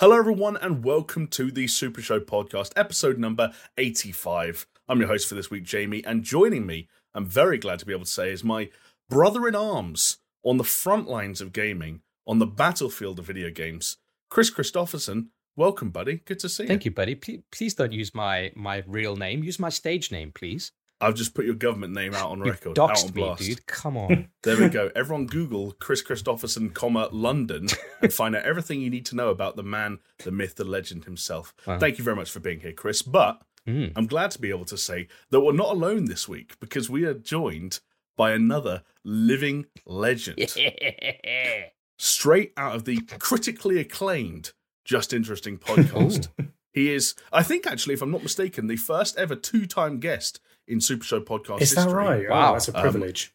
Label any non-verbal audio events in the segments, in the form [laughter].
Hello, everyone, and welcome to the Super Show podcast, episode number 85. I'm your host for this week, Jamie, and joining me, I'm very glad to be able to say, is my brother in arms on the front lines of gaming, on the battlefield of video games, Chris Christopherson. Welcome, buddy. Good to see you. Thank you, buddy. Please, please don't use my my real name. Use my stage name, please. I've just put your government name out on record, out on doxed me, blast. dude. Come on. [laughs] There we go. Everyone Google Chris Christopherson, comma London, and find out everything you need to know about the man, the myth, the legend himself. Wow. Thank you very much for being here, Chris. But Mm. I'm glad to be able to say that we're not alone this week because we are joined by another living legend, [laughs] straight out of the critically acclaimed Just Interesting podcast. He is, I think, actually, if I'm not mistaken, the first ever two-time guest in Super Show podcast Is that history. right? Wow. Oh, that's a Um, privilege.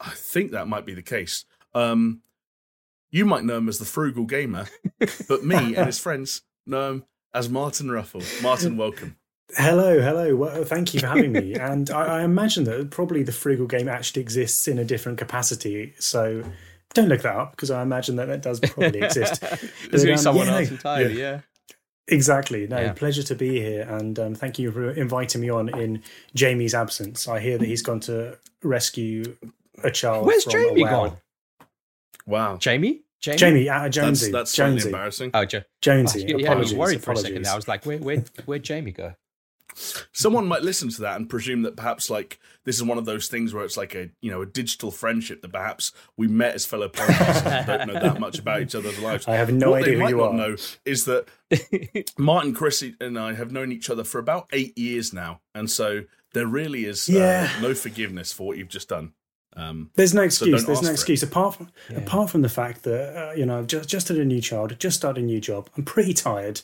I think that might be the case. Um, you might know him as the Frugal Gamer, but me and his [laughs] friends know him as Martin Ruffle. Martin, welcome. hello, hello. Well, thank you for having me. and I, I imagine that probably the frugal game actually exists in a different capacity. So don't look that up because I imagine that that does probably exist. [laughs] There's going to be um, someone yeah, else entirely, yeah. Exactly. No, Yeah. pleasure to be here, and um, thank you for inviting me on in Jamie's absence. I hear that he's gone to rescue a child. Where's from Jamie a well. gone? Wow. Jamie? Jamie? Jamie, uh, That's, Jonesy, that's slightly Jonesy, embarrassing. Oh, jo- Jonesy. yeah, I was apologies, worried for a apologies. second. I was like, where, where, where'd Jamie go? Someone might listen to that and presume that perhaps like this is one of those things where it's like a you know a digital friendship that perhaps we met as fellow podcasters and don't know that much about each other's lives. I have no what idea they who might you not are. know is that [laughs] Martin, Chris, and I have known each other for about eight years now, and so there really is uh, Yeah. no forgiveness for what you've just done. Um, There's no excuse. don't There's no for it. excuse apart from Yeah. apart from the fact that uh, you know I've just just had a new child, just started a new job. I'm pretty tired,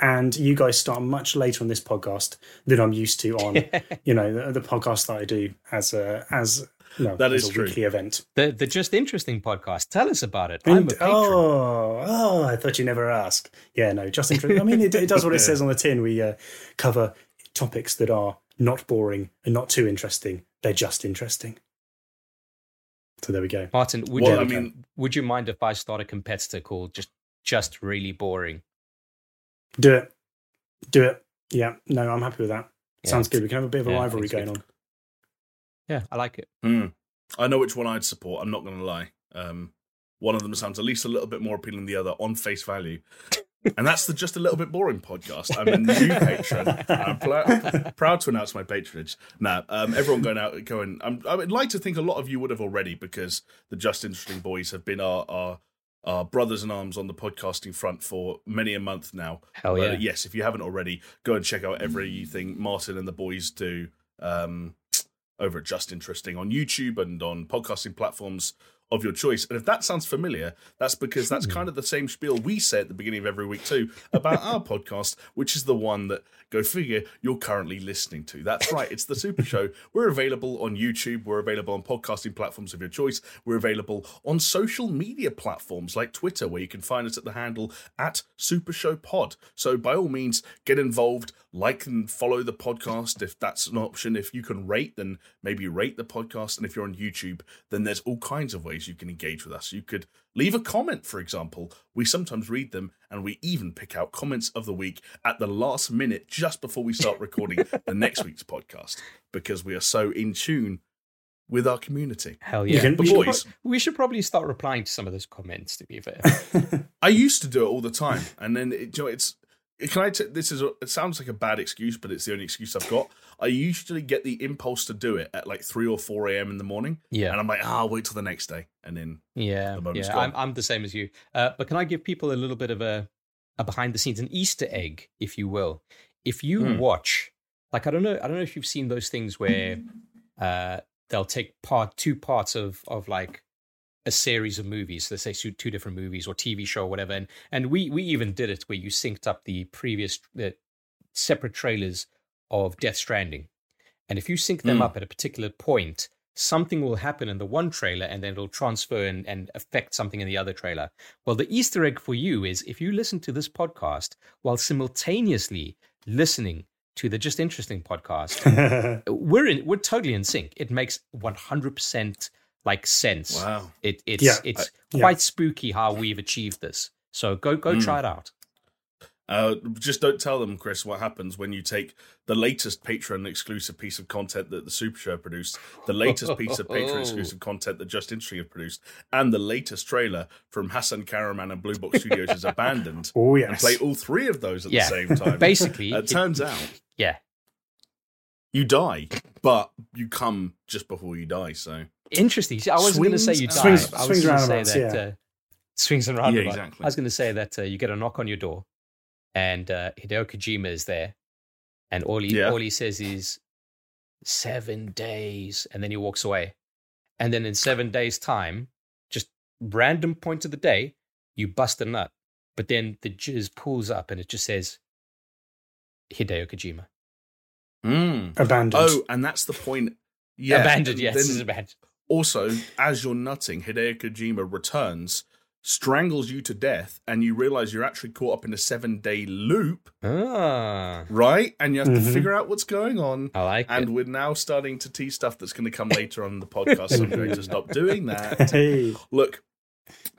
and you guys start much later on this podcast than I'm used to on [laughs] you know the, the podcast that I do as a as no that is a true. weekly event. the, the Just Interesting podcast. Tell us about it. I'm a And- oh, oh, I thought you never asked. Yeah, no, just interesting. I mean, it, it does what it [laughs] says on the tin. We uh, cover topics that are not boring and not too interesting. They're just interesting. So there we go. Martin, would, well, you, I mean, would you mind if I start a competitor called Just Just Really Boring? Do it. Do it. Yeah. No, I'm happy with that. Yeah. Sounds good. We can have a bit of a Yeah, rivalry going good. on. Yeah, I like it. hmm, I know which one I'd support. I'm not going to lie. Um, one of them sounds at least a little bit more appealing than the other on face value. And that's the just a little bit boring podcast. I'm a new [laughs] patron. I'm pl- proud to announce my patronage. Now, um, everyone going out, going. I'm, I would like to think a lot of you would have already because the Just Interesting Boys have been our our, our brothers in arms on the podcasting front for many a month now. Hell But, yeah. uh, yes, if you haven't already, go and check out everything Martin and the boys do um, over at Just Interesting on YouTube and on podcasting platforms of your choice. And if that sounds familiar, that's because that's kind of the same spiel we say at the beginning of every week too about our [laughs] podcast, which is the one that go figure you're currently listening to. That's right, it's the Super Show. We're available on YouTube, we're available on podcasting platforms of your choice, we're available on social media platforms like Twitter, where you can find us at the handle at Super Show Pod. So by all means, get involved, like and follow the podcast if that's an option. If you can rate, then maybe rate the podcast. And if you're on YouTube, then there's all kinds of ways you can engage with us. You could leave a comment, for example. We sometimes read them and we even pick out comments of the week at the last minute just before we start recording [laughs] the next week's podcast because we are so in tune with our community. Hell yeah. can- we, you should pro- we should probably start replying to some of those comments, to be fair. [laughs] I used to do it all the time, and then it, you know, it's. Can I? T- this is. A, it sounds like a bad excuse, but it's the only excuse I've got. I usually get the impulse to do it at like three or four a.m. in the morning, Yeah. and I'm like, ah, I'll wait till the next day, and then Yeah, The yeah, gone. I'm, I'm the same as you. Uh, but can I give people a little bit of a, a behind the scenes, an Easter egg, if you will? If you Hmm. watch, like I don't know, I don't know if you've seen those things where [laughs] uh, they'll take part two parts of of like a series of movies. Let's say two, two different movies or TV show or whatever, and and we we even did it where you synced up the previous the separate trailers of Death Stranding, and if you sync them Hmm. up at a particular point, something will happen in the one trailer and then it'll transfer and, and affect something in the other trailer. Well, the Easter egg for you is if you listen to this podcast while simultaneously listening to the Just Interesting podcast, [laughs] we're in we're totally in sync. It makes one hundred percent like sense. wow, It it's Yeah, it's yeah. quite spooky how we've achieved this. So go go Mm. try it out. Uh, just don't tell them, Chris, what happens when you take the latest Patreon exclusive piece of content that the Super Show produced, the latest [laughs] piece of Patreon exclusive content that Just Interesting have produced, and the latest trailer from Hasan Kahraman and Blue Box [laughs] Studios is Abandoned, Oh and play all three of those at Yeah. the same time. [laughs] Basically, it it- turns out yeah. You die, but you come just before you die. So Interesting. See, I was going to say you die. Swings- I was swings gonna roundabouts, say that yeah. uh, swings and roundabouts. exactly. I was going to say that uh, you get a knock on your door, and uh, Hideo Kojima is there, and all he Yeah. all he says is seven days, and then he walks away, and then in seven days' time, just random point of the day, you bust a nut, but then the jizz pulls up, and it just says Hideo Kojima. Mm. Abandoned. Oh, and that's the point. Yeah, abandoned. Yes, then- is abandoned. Also, as you're nutting, Hideo Kojima returns, strangles you to death, and you realize you're actually caught up in a seven day loop, Ah, right? And you have to Mhm. figure out what's going on. I like And it. we're now starting to tease stuff that's going to come later on in the podcast. So I'm [laughs] going to stop doing that. Hey. Look,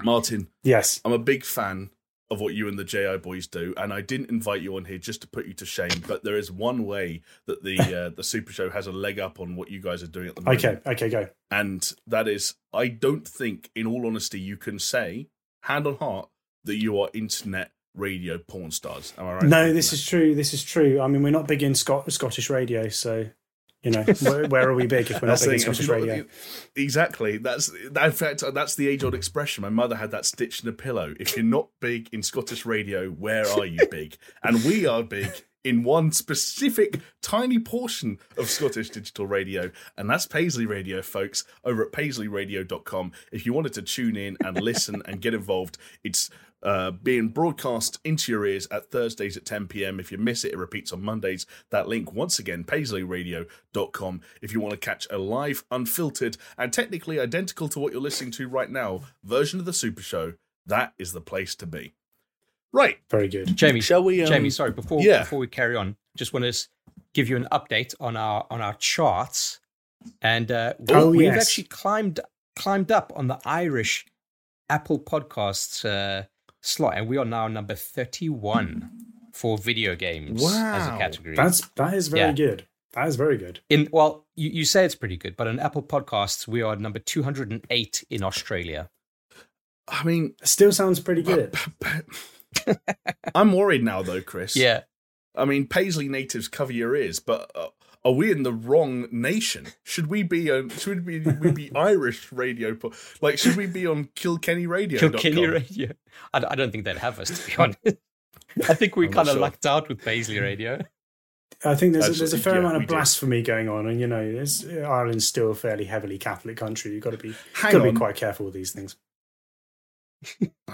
Martin, Yes. I'm a big fan of what you and the JI boys do, and I didn't invite you on here just to put you to shame. But there is one way that the [laughs] uh, the Super Show has a leg up on what you guys are doing at the moment. Okay. Okay. Go. and that is i don't think in all honesty you can say hand on heart that you are internet radio porn stars am i right No, this is true. This is true. I mean, we're not big in Scot- Scottish radio, so you know, [laughs] where, where are we big if we're not big in Scottish if you're not- radio? exactly that's in fact that's the age old expression my mother had that stitched in a pillow if you're not big in scottish radio where are you big and we are big in one specific tiny portion of Scottish digital radio, and that's Paisley Radio, folks, over at paisleyradio.com. If you wanted to tune in and listen and get involved, it's uh, being broadcast into your ears at Thursdays at 10 p.m. If you miss it, it repeats on Mondays. That link, once again, paisleyradio.com. If you want to catch a live, unfiltered, and technically identical to what you're listening to right now version of the Super Show, that is the place to be. Right. Very good. Jamie, Shall we, um, Jamie, sorry. Before yeah. before we carry on, just want to give you an update on our on our charts, and uh, Oh, we've yes. actually climbed climbed up on the Irish Apple Podcasts uh, slot, and we are now number thirty one for video games as a Wow. category. That's that is very Yeah. good. That is very good. in well, you, you say it's pretty good, but on Apple Podcasts, we are number two hundred and eight in Australia. I mean, Still sounds pretty good. [laughs] I'm worried now, though, Chris. Yeah, I mean, Paisley natives cover your ears, but uh, are we in the wrong nation? Should we be on? Should we be, we be [laughs] Irish radio? po- Like, should we be on Kilkenny Radio? Kilkenny Radio. I, I don't think they'd have us to be [laughs] honest. I think we kind of sure. lucked out with Paisley Radio. I think there's a, there's a fair yeah, amount we of do. blasphemy going on, and you know, Ireland's still a fairly heavily Catholic country. You've got to be Hang got to on. be quite careful with these things.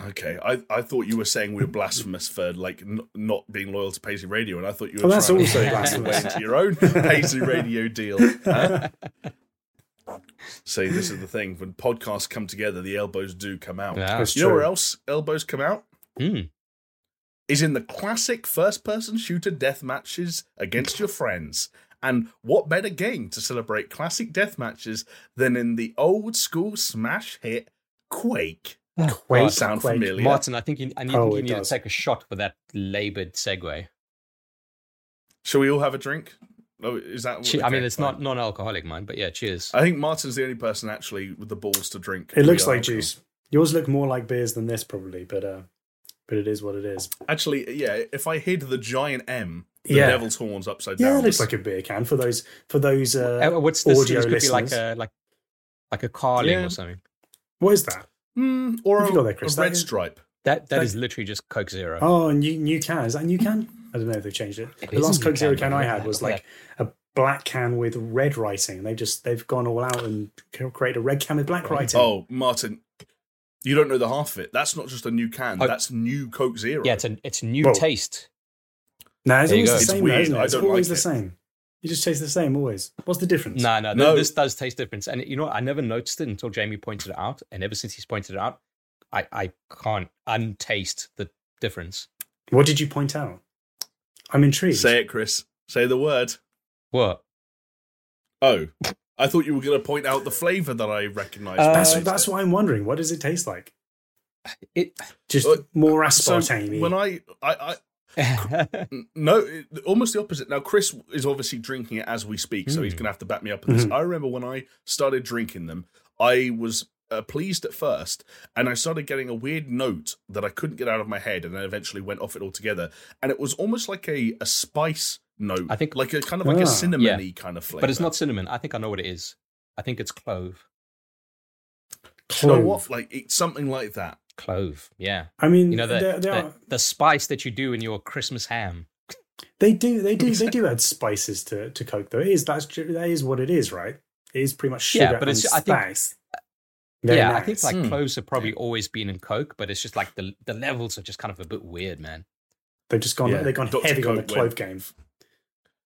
Okay, I, I thought you were saying we were blasphemous for like n- not being loyal to Paisley Radio, and I thought you were Well, that's trying also to blasphemous. into your own Paisley Radio deal. huh? See, this is the thing: when podcasts come together, the elbows do come out. Yeah. That's You know where else elbows come out? Hmm. is in the classic first person shooter death matches against your friends. And what better game to celebrate classic death matches than in the old school smash hit Quake? Quake, sound Quake. familiar? Martin, I think you, I need, Oh, you it need to take a shot for that laboured segue. Shall we all have a drink? Oh, is that? Che- I mean, it's fine. not non-alcoholic, mine, but yeah, cheers. I think Martin's the only person actually with the balls to drink. It looks like alcohol. juice. Yours look more like beers than this, probably, but uh, but it is what it is. Actually, yeah. If I hid the giant M, the Yeah. devil's horns upside Yeah, down. it looks like a beer can for those for those. Uh, Uh, what's this? audio This could be like listeners. a like like a carling Yeah. or something. what is that? Mm, or a, have you got there, Chris? a red That is- stripe. That that Like- is literally just Coke Zero. Oh, new new can is that a new can? I don't know if they've changed it. It the last new Coke Zero can, can I yeah, had was yeah. like a black can with red writing. They've just they've gone all out and created a red can with black writing. Oh, Martin, you don't know the half of it. That's not just a new can. Oh. That's new Coke Zero. Yeah, it's a it's new Whoa. taste. no, it's there always go. the It's same, though, it? It's always like the it. same. You just taste the same always. What's the difference? No, no, No. this does taste different. And you know, what? I never noticed it until Jamie pointed it out. And ever since he's pointed it out, I I can't untaste the difference. What did you point out? I'm intrigued. Say it, Chris. Say the word. What? Oh, I thought you were going to point out the flavour that I recognised. Uh, that's Right. that's what I'm wondering. What does it taste like? it. Just Uh, more So aspartame. when I, I, I n- no, almost the opposite. Now Chris is obviously drinking it as we speak, so he's Mm. going to have to back me up on this. Mhm. I remember when I started drinking them, I was uh, pleased at first, and I started getting a weird note that I couldn't get out of my head, and then eventually went off it altogether. And it was almost like a a spice note, I think- like a kind of like Ah. a cinnamony kind of flavor. but it's not cinnamon. I think I know what it is. I think it's clove. You know Clove. what? Like it's something like that. Clove. Yeah. I mean, You know the they, they, the, are, the spice that you do in your Christmas ham. they do, they do, they [laughs] do add spices to, to Coke. Though it is that's that is what it is, right? It is pretty much sugar Yeah, but it's- and I think- spice. Very yeah, I think like Mm. cloves have probably always been in Coke, but it's just like the the levels are just kind of a bit weird, man. they've just gone, Yeah. they've gone Dr. heavy on the Coke clove went- game.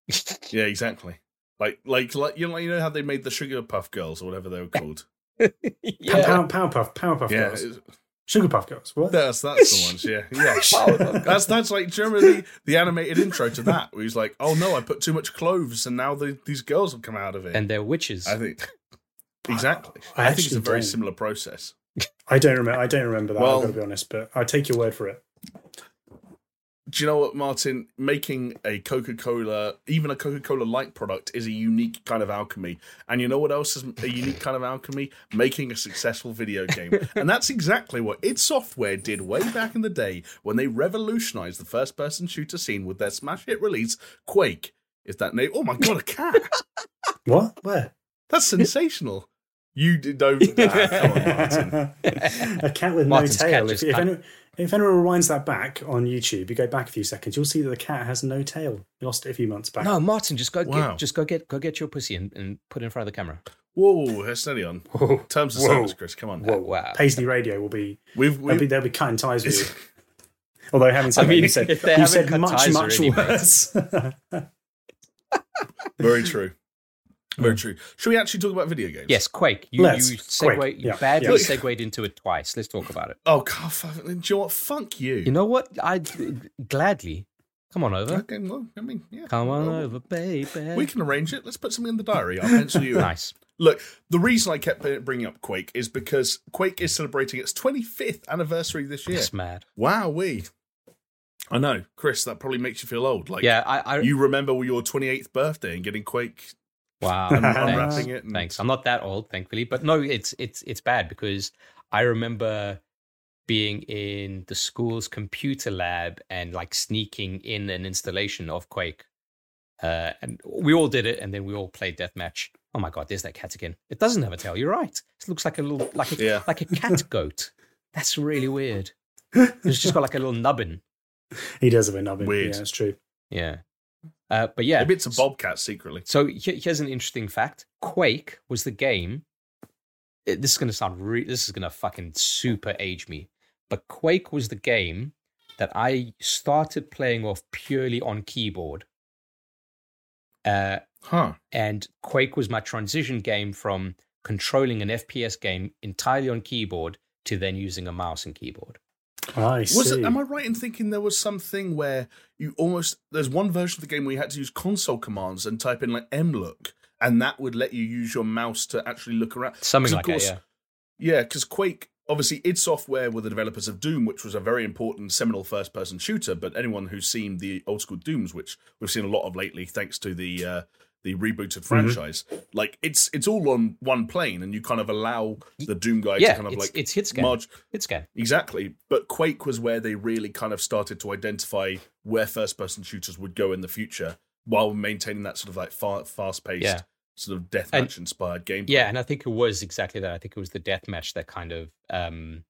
[laughs] Yeah, exactly. Like like like you know, you know how they made the Sugar Puff Girls or whatever they were called. [laughs] yeah. Power, Powerpuff, Powerpuff yeah, Girls, it's- Sugar Puff Girls. What? that's that's the ones. Yeah, yeah. [laughs] That's that's like do you remember the, the animated intro to that where he's like, "Oh no, I put too much cloves, and now the, these girls have come out of it." and they're witches. I think exactly. I I, think it's a very don't. similar process. I don't remember. I don't remember that. Well- I've got to be honest, but I take your word for it. Do you know what, Martin? Making a Coca Cola, even a Coca Cola light product, is a unique kind of alchemy. And you know what else is a unique kind of alchemy? Making a successful video game. [laughs] and that's exactly what id Software did way back in the day when they revolutionized the first person shooter scene with their smash hit release, Quake. Is that name? Oh my god, a cat! [laughs] What? Where? That's sensational. You did know. [laughs] Ah, come on, Martin. a cat with Martin's no cat tail. If, if, kind- anyone, if anyone rewinds that back on YouTube, you go back a few seconds, you'll see that the cat has no tail. You lost it a few months back. no, Martin, just go Wow. get just go get go get your pussy and, and put it in front of the camera. Whoa, steady on. [laughs] Whoa. Terms of Whoa. service, Chris. Come on. Whoa. Wow. Paisley Radio will be We've, they'll be, they'll be cutting ties with you. [laughs] Although having said I that, mean, you said, if you said much, much already, mate. worse. very true. Very true. Should we actually talk about video games? Yes, Quake. You, Let's. you segue Quake, you yeah, badly yeah. segued into it twice. Let's talk about it. Oh God! fuck- Do you know what? Fuck you. You know what? I gladly come on over. Okay, well, I mean, yeah. Come on Well, over, baby. We can arrange it. Let's put something in the diary. I'll pencil you. nice. Look, the reason I kept bringing up Quake is because Quake is celebrating its 25th anniversary this year. That's mad. Wow, we. I know, Chris. That probably makes you feel old. Like, Yeah, I, I you remember your 28th birthday and getting Quake wow. [laughs] thanks. it. And, Thanks. I'm not that old, thankfully, but no, it's it's it's bad because I remember being in the school's computer lab and like sneaking in an installation of Quake. Uh, and we all did it, and then we all played deathmatch. Oh my god, there's that cat again. It doesn't have a tail. You're right. It looks like a little like a Yeah. [laughs] like a cat goat. That's really weird. It's just got like a little nubbin. [laughs] he does have a nubbin. Weird. Yeah, that's true. Yeah. Uh, but yeah, Maybe it's a bobcat secretly. So here's an interesting fact: Quake was the game. This is going to sound. Re- this is going to fucking super age me. But Quake was the game that I started playing off purely on keyboard. Uh, Huh. and Quake was my transition game from controlling an FPS game entirely on keyboard to then using a mouse and keyboard. I Was see. it? Am I right in thinking there was something where you almost there's one version of the game where you had to use console commands and type in like mlook, and that would let you use your mouse to actually look around. Something of like course- that. Yeah. Yeah, because Quake, obviously, id Software were the developers of Doom, which was a very important seminal first person shooter. But anyone who's seen the old school Dooms, which we've seen a lot of lately, thanks to the uh, the rebooted franchise, like it's it's all on one plane, and you kind of allow the Doom guy Yeah, to kind of it's, like it's hit scan. march. hit scan. Exactly. But Quake was where they really kind of started to identify where first person shooters would go in the future while maintaining that sort of like fa- fast paced, Yeah. sort of deathmatch inspired gameplay. Yeah, and I think it was exactly that. I think it was the deathmatch that kind of um,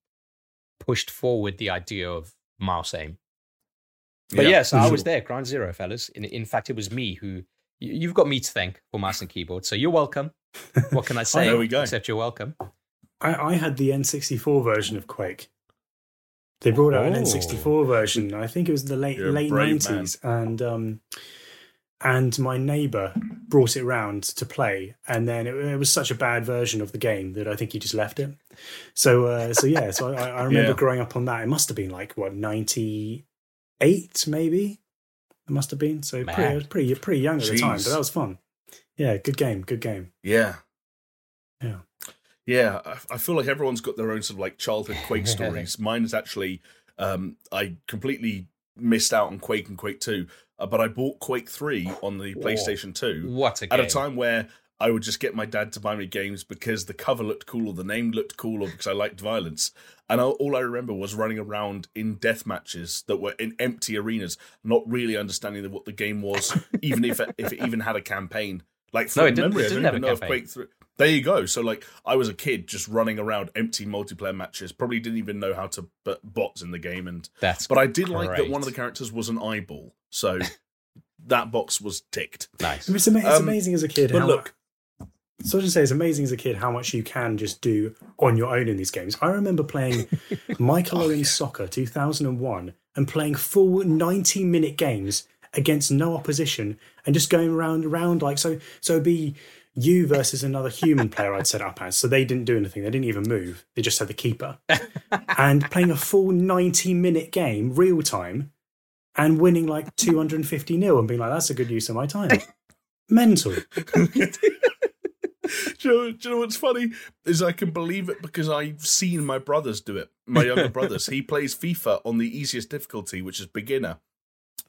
pushed forward the idea of mouse aim. But Yeah. so I was there, ground zero, fellas. In, in fact, it was me who. You- You've got me to thank for mouse and keyboard, so you're welcome. What can I [laughs] say? there we go. Except you're welcome. I, I had the N64 version of Quake. They brought out an Oh. N64 version. I think it was the late You're late nineties, and um, and my neighbour brought it round to play, and then it, it was such a bad version of the game that I think he just left it. So uh, so yeah, so I, I remember Yeah. growing up on that. It must have been like what ninety eight, maybe. It must have been so pretty, I was pretty pretty young at the time, but that was fun. Yeah, good game, good game. Yeah. Yeah. Yeah, I, I feel like everyone's got their own sort of like childhood Quake [laughs] stories. Mine is actually, um, I completely missed out on Quake and Quake 2, uh, but I bought Quake 3 on the PlayStation 2 What a game. at a time where I would just get my dad to buy me games because the cover looked cool or the name looked cool or because I liked violence. And all- all I remember was running around in death matches that were in empty arenas, not really understanding what the game was, [laughs] even if it, if it even had a campaign. Like from No, it didn't- memory, it didn't don't have even a know if campaign. Quake 3. There you go. So like I was a kid just running around empty multiplayer matches, probably didn't even know how to put bots in the game and That's but I did like that one of the characters was an eyeball. So [laughs] that box was ticked. nice. It's, ama- it's Um, amazing as a kid. But how, look, so I just say it's amazing as a kid how much you can just do on your own in these games. I remember playing [laughs] Michael Oh, Owen's Soccer 2001 and playing full 90 minute games against no opposition and just going round round like so. So it'd be you versus another human player I'd set up as. So they didn't do anything. They didn't even move. They just had the keeper [laughs] and playing a full 90 minute game real time and winning like 250 nil and being like, that's a good use of my time. [laughs] Mental. [laughs] do, you know, do you know what's funny? Is I can believe it because I've seen my brothers do it. My [laughs] younger brothers. He plays FIFA on the easiest difficulty, which is beginner.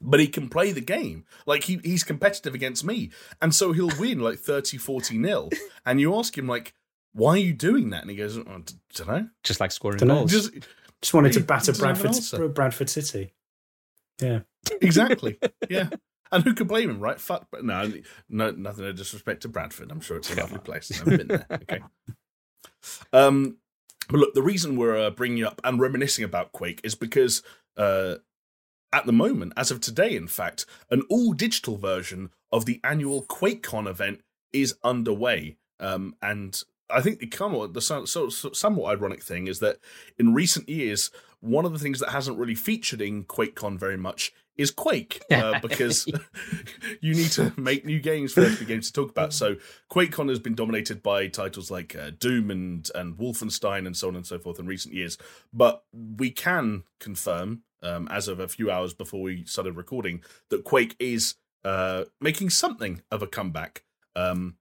But he can play the game. Like he, he's competitive against me. And so he'll win like 30, 40 nil. And you ask him like, why are you doing that? And he goes, oh, I don't know. Just like scoring Dunno. goals. Just Just wanted to He batter doesn't have an Bradford, answer. Bradford City. Yeah. exactly. [laughs] Yeah. And who can blame him, right? Fuck. But no, no, nothing of disrespect to Bradford. I'm sure it's a lovely place. I've been there. [laughs] Okay. Um, but look, the reason we're uh, bringing up and reminiscing about Quake is because uh, at the moment, as of today, in fact, an all digital version of the annual QuakeCon event is underway. Um, and I think the, come- the so, so- somewhat ironic thing is that in recent years, one of the things that hasn't really featured in QuakeCon very much is Quake, [laughs] uh, because [laughs] you need to make new games for there to be games to talk about. So QuakeCon has been dominated by titles like uh, Doom and and Wolfenstein and so on and so forth in recent years. But we can confirm, um, as of a few hours before we started recording, that Quake is uh, making something of a comeback. Um,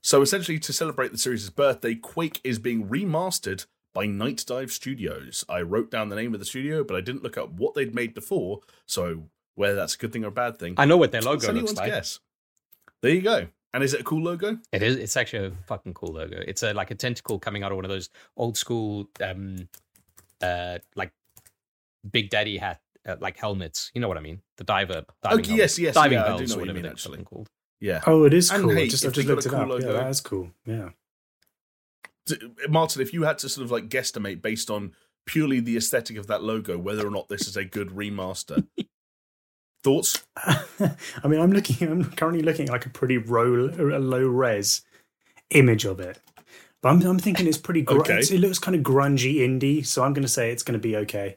so essentially, to celebrate the series' birthday, Quake is being remastered by Nightdive Studios. I wrote down the name of the studio, but I didn't look up what they'd made before. So whether that's a good thing or a bad thing, I know what their logo looks anyone's like. guess. There you go. And is it a cool logo? It is. It's actually a fucking cool logo. It's a like a tentacle coming out of one of those old school, um, uh, like Big Daddy hat, uh, like helmets. You know what I mean? The diver. Diving Okay, helmets. yes, yes, Diving yeah, I do bells know or what you mean, actually. called. Yeah. Oh, it is And cool. hey, just, I've just they've looked it got a up. cool Yeah, logo- that is cool. Yeah. D- Martin, if you had to sort of like guesstimate based on purely the aesthetic of that logo, whether or not this is a good remaster, [laughs] thoughts? [laughs] I mean, I'm looking. I'm currently looking at like a pretty low, a low res image of it, but I'm, I'm thinking it's pretty. Gr- Okay. it's- It looks kind of grungy indie, so I'm going to say it's going to be okay.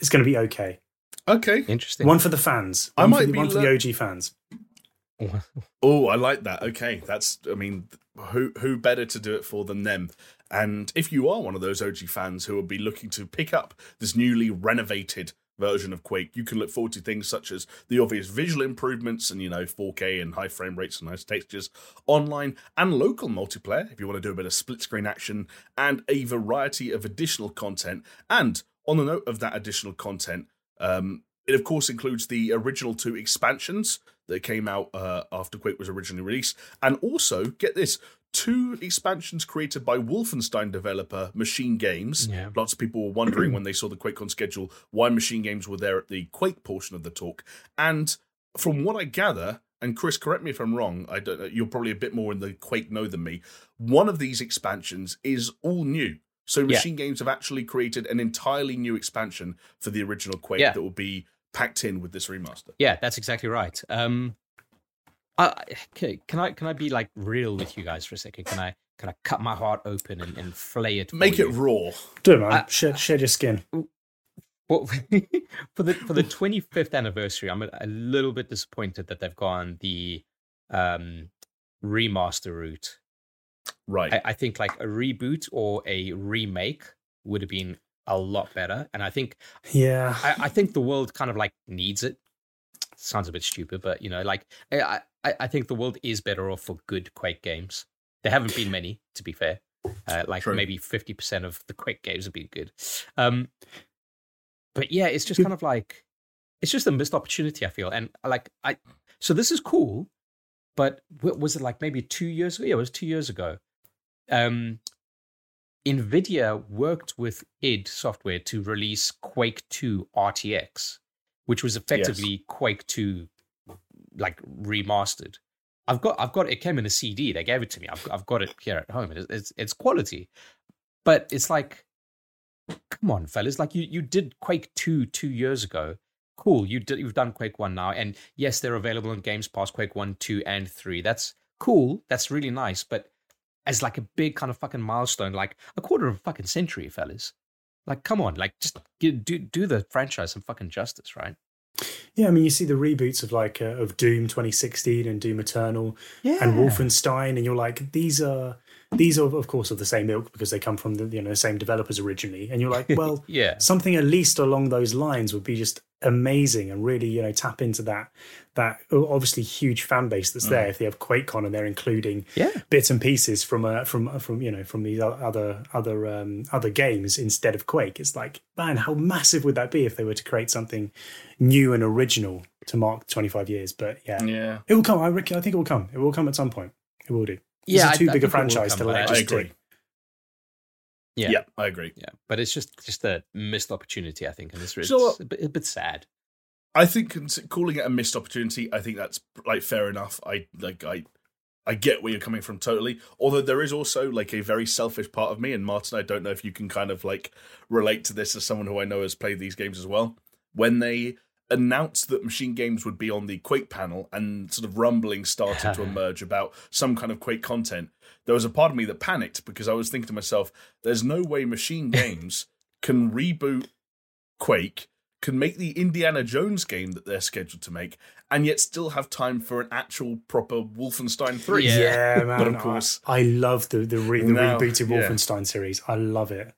It's going to be okay. Okay. Interesting. One for the fans. I might for the, be one for le- the OG fans. [laughs] Oh, I like that. Okay, that's. I mean, who who better to do it for than them? And if you are one of those OG fans who will be looking to pick up this newly renovated version of Quake, you can look forward to things such as the obvious visual improvements and you know 4K and high frame rates and nice textures, online and local multiplayer if you want to do a bit of split screen action, and a variety of additional content. And on the note of that additional content, um, it of course includes the original two expansions that came out uh, after Quake was originally released, and also get this two expansions created by Wolfenstein developer Machine Games. Yeah. Lots of people were wondering when they saw the QuakeCon schedule why Machine Games were there at the Quake portion of the talk, and from what I gather. And Chris, correct me if I'm wrong. I don't. You're probably a bit more in the Quake know than me. One of these expansions is all new. So Yeah. Machine Games have actually created an entirely new expansion for the original Quake Yeah. that will be packed in with this remaster. Yeah, that's exactly right. Um, I, okay, can I can I be like real with you guys for a second? Can I can I cut my heart open and, and flay it? Make it you? raw. Do it, man. I- shed, shed your skin. Well, [laughs] for the for the 25th anniversary, I'm a, a little bit disappointed that they've gone the um, remaster route. Right. I, I think like a reboot or a remake would have been a lot better, and I think Yeah. I, I think the world kind of like needs it. Sounds a bit stupid, but you know, like I, I, I think the world is better off for good Quake games. There haven't been many, to be fair. Uh, like True. maybe fifty percent of the Quake games have been good. Um, but yeah, it's just kind of like it's just a missed opportunity. I feel, and like I, so this is cool, but what was it like maybe two years ago? Yeah, it was two years ago. Um, Nvidia worked with id Software to release Quake 2 RTX, which was effectively Quake 2 like remastered. I've got I've got it came in a CD. They gave it to me. I've I've got it here at home. It's it's, it's quality, but it's like, come on, fellas! Like you you did Quake 2 two years ago. Cool, you did you've done Quake 1 now, and yes, they're available on Games Pass. Quake 1, 2, and 3. That's cool. That's really nice, but as like a big kind of fucking milestone, like a quarter of a fucking century, fellas. Like, come on, like just give, do do the franchise some fucking justice, right? Yeah, I mean, you see the reboots of like uh, of Doom 2016 and Doom Eternal Yeah, and Wolfenstein, and you're like, these are these are of course of the same ilk because they come from the you know the same developers originally, and you're like, [laughs] well, Yeah, something at least along those lines would be just amazing and really you know tap into that that obviously huge fan base that's there if they have QuakeCon and they're including yeah, bits and pieces from uh, from from you know from these other other um, other games instead of Quake. It's like man, how massive would that be if they were to create something new and original to mark 25 years? But yeah, Yeah, it will come. I reckon. I think it will come. It will come at some point. It will do. yeah. it's too I big a it will franchise to let I- I just agree. Yeah. yeah, I agree. Yeah, but it's just just a missed opportunity, I think, and it's, it's So, uh, a, bit, a bit sad. I think calling it a missed opportunity, I think that's like fair enough. I like I I get where you're coming from totally. Although there is also like a very selfish part of me, and Martin, I don't know if you can kind of like relate to this as someone who I know has played these games as well. When they announced that Machine Games would be on the Quake panel and sort of rumbling started to [laughs] emerge about some kind of Quake content, there was a part of me that panicked because I was thinking to myself, there's no way Machine [laughs] Games can reboot Quake, can make the Indiana Jones game that they're scheduled to make, and yet still have time for an actual proper Wolfenstein 3. Yeah. Yeah, man. [laughs] But of course- I, I love the the, re, the Now- rebooted yeah. Wolfenstein series. I love it.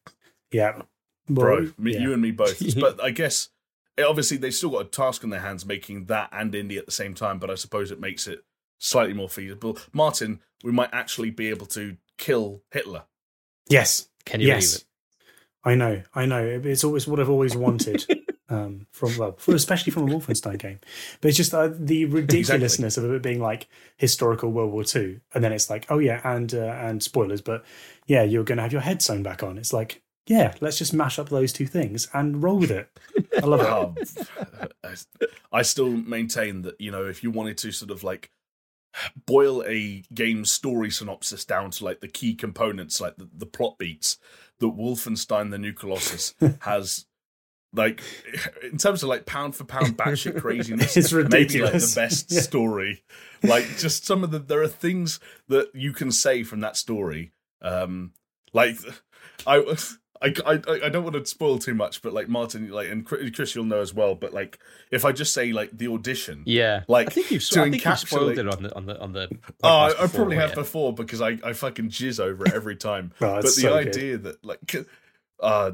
Yeah, Bro, Well, me, yeah. you and me both. but I guess it, obviously they've still got a task on their hands making that and indie at the same time, but I suppose it makes it slightly more feasible. Martin, we might actually be able to kill Hitler. Yes, Can you yes. believe it? I know, I know. It's always what I've always wanted. [laughs] Um, from well, for, especially from a Wolfenstein game, but it's just uh, the ridiculousness of it being like historical World War Two, and then it's like, oh yeah, and uh, and spoilers, but yeah, you're going to have your head sewn back on. It's like, yeah, let's just mash up those two things and roll with it. I love it. Um, I- I still maintain that you know if you wanted to sort of like boil a game story synopsis down to like the key components, like the, the plot beats, that Wolfenstein: The New Colossus has. Like in terms of like pound for pound batshit [laughs] craziness, It's maybe like ridiculous. the best Yeah. story. Like just some of the there are things that you can say from that story. Um, like I, I, I, I don't want to spoil too much, but like Martin, like and Chris, you'll know as well. But like if I just say like the audition, Yeah, Like, I think you've to I think you spoiled encapsulate- it on the on the on the. Oh, I, podcast I probably before, have yeah. before because I, I fucking jizz over it every time. [laughs] Oh, but the so good. idea that like, uh,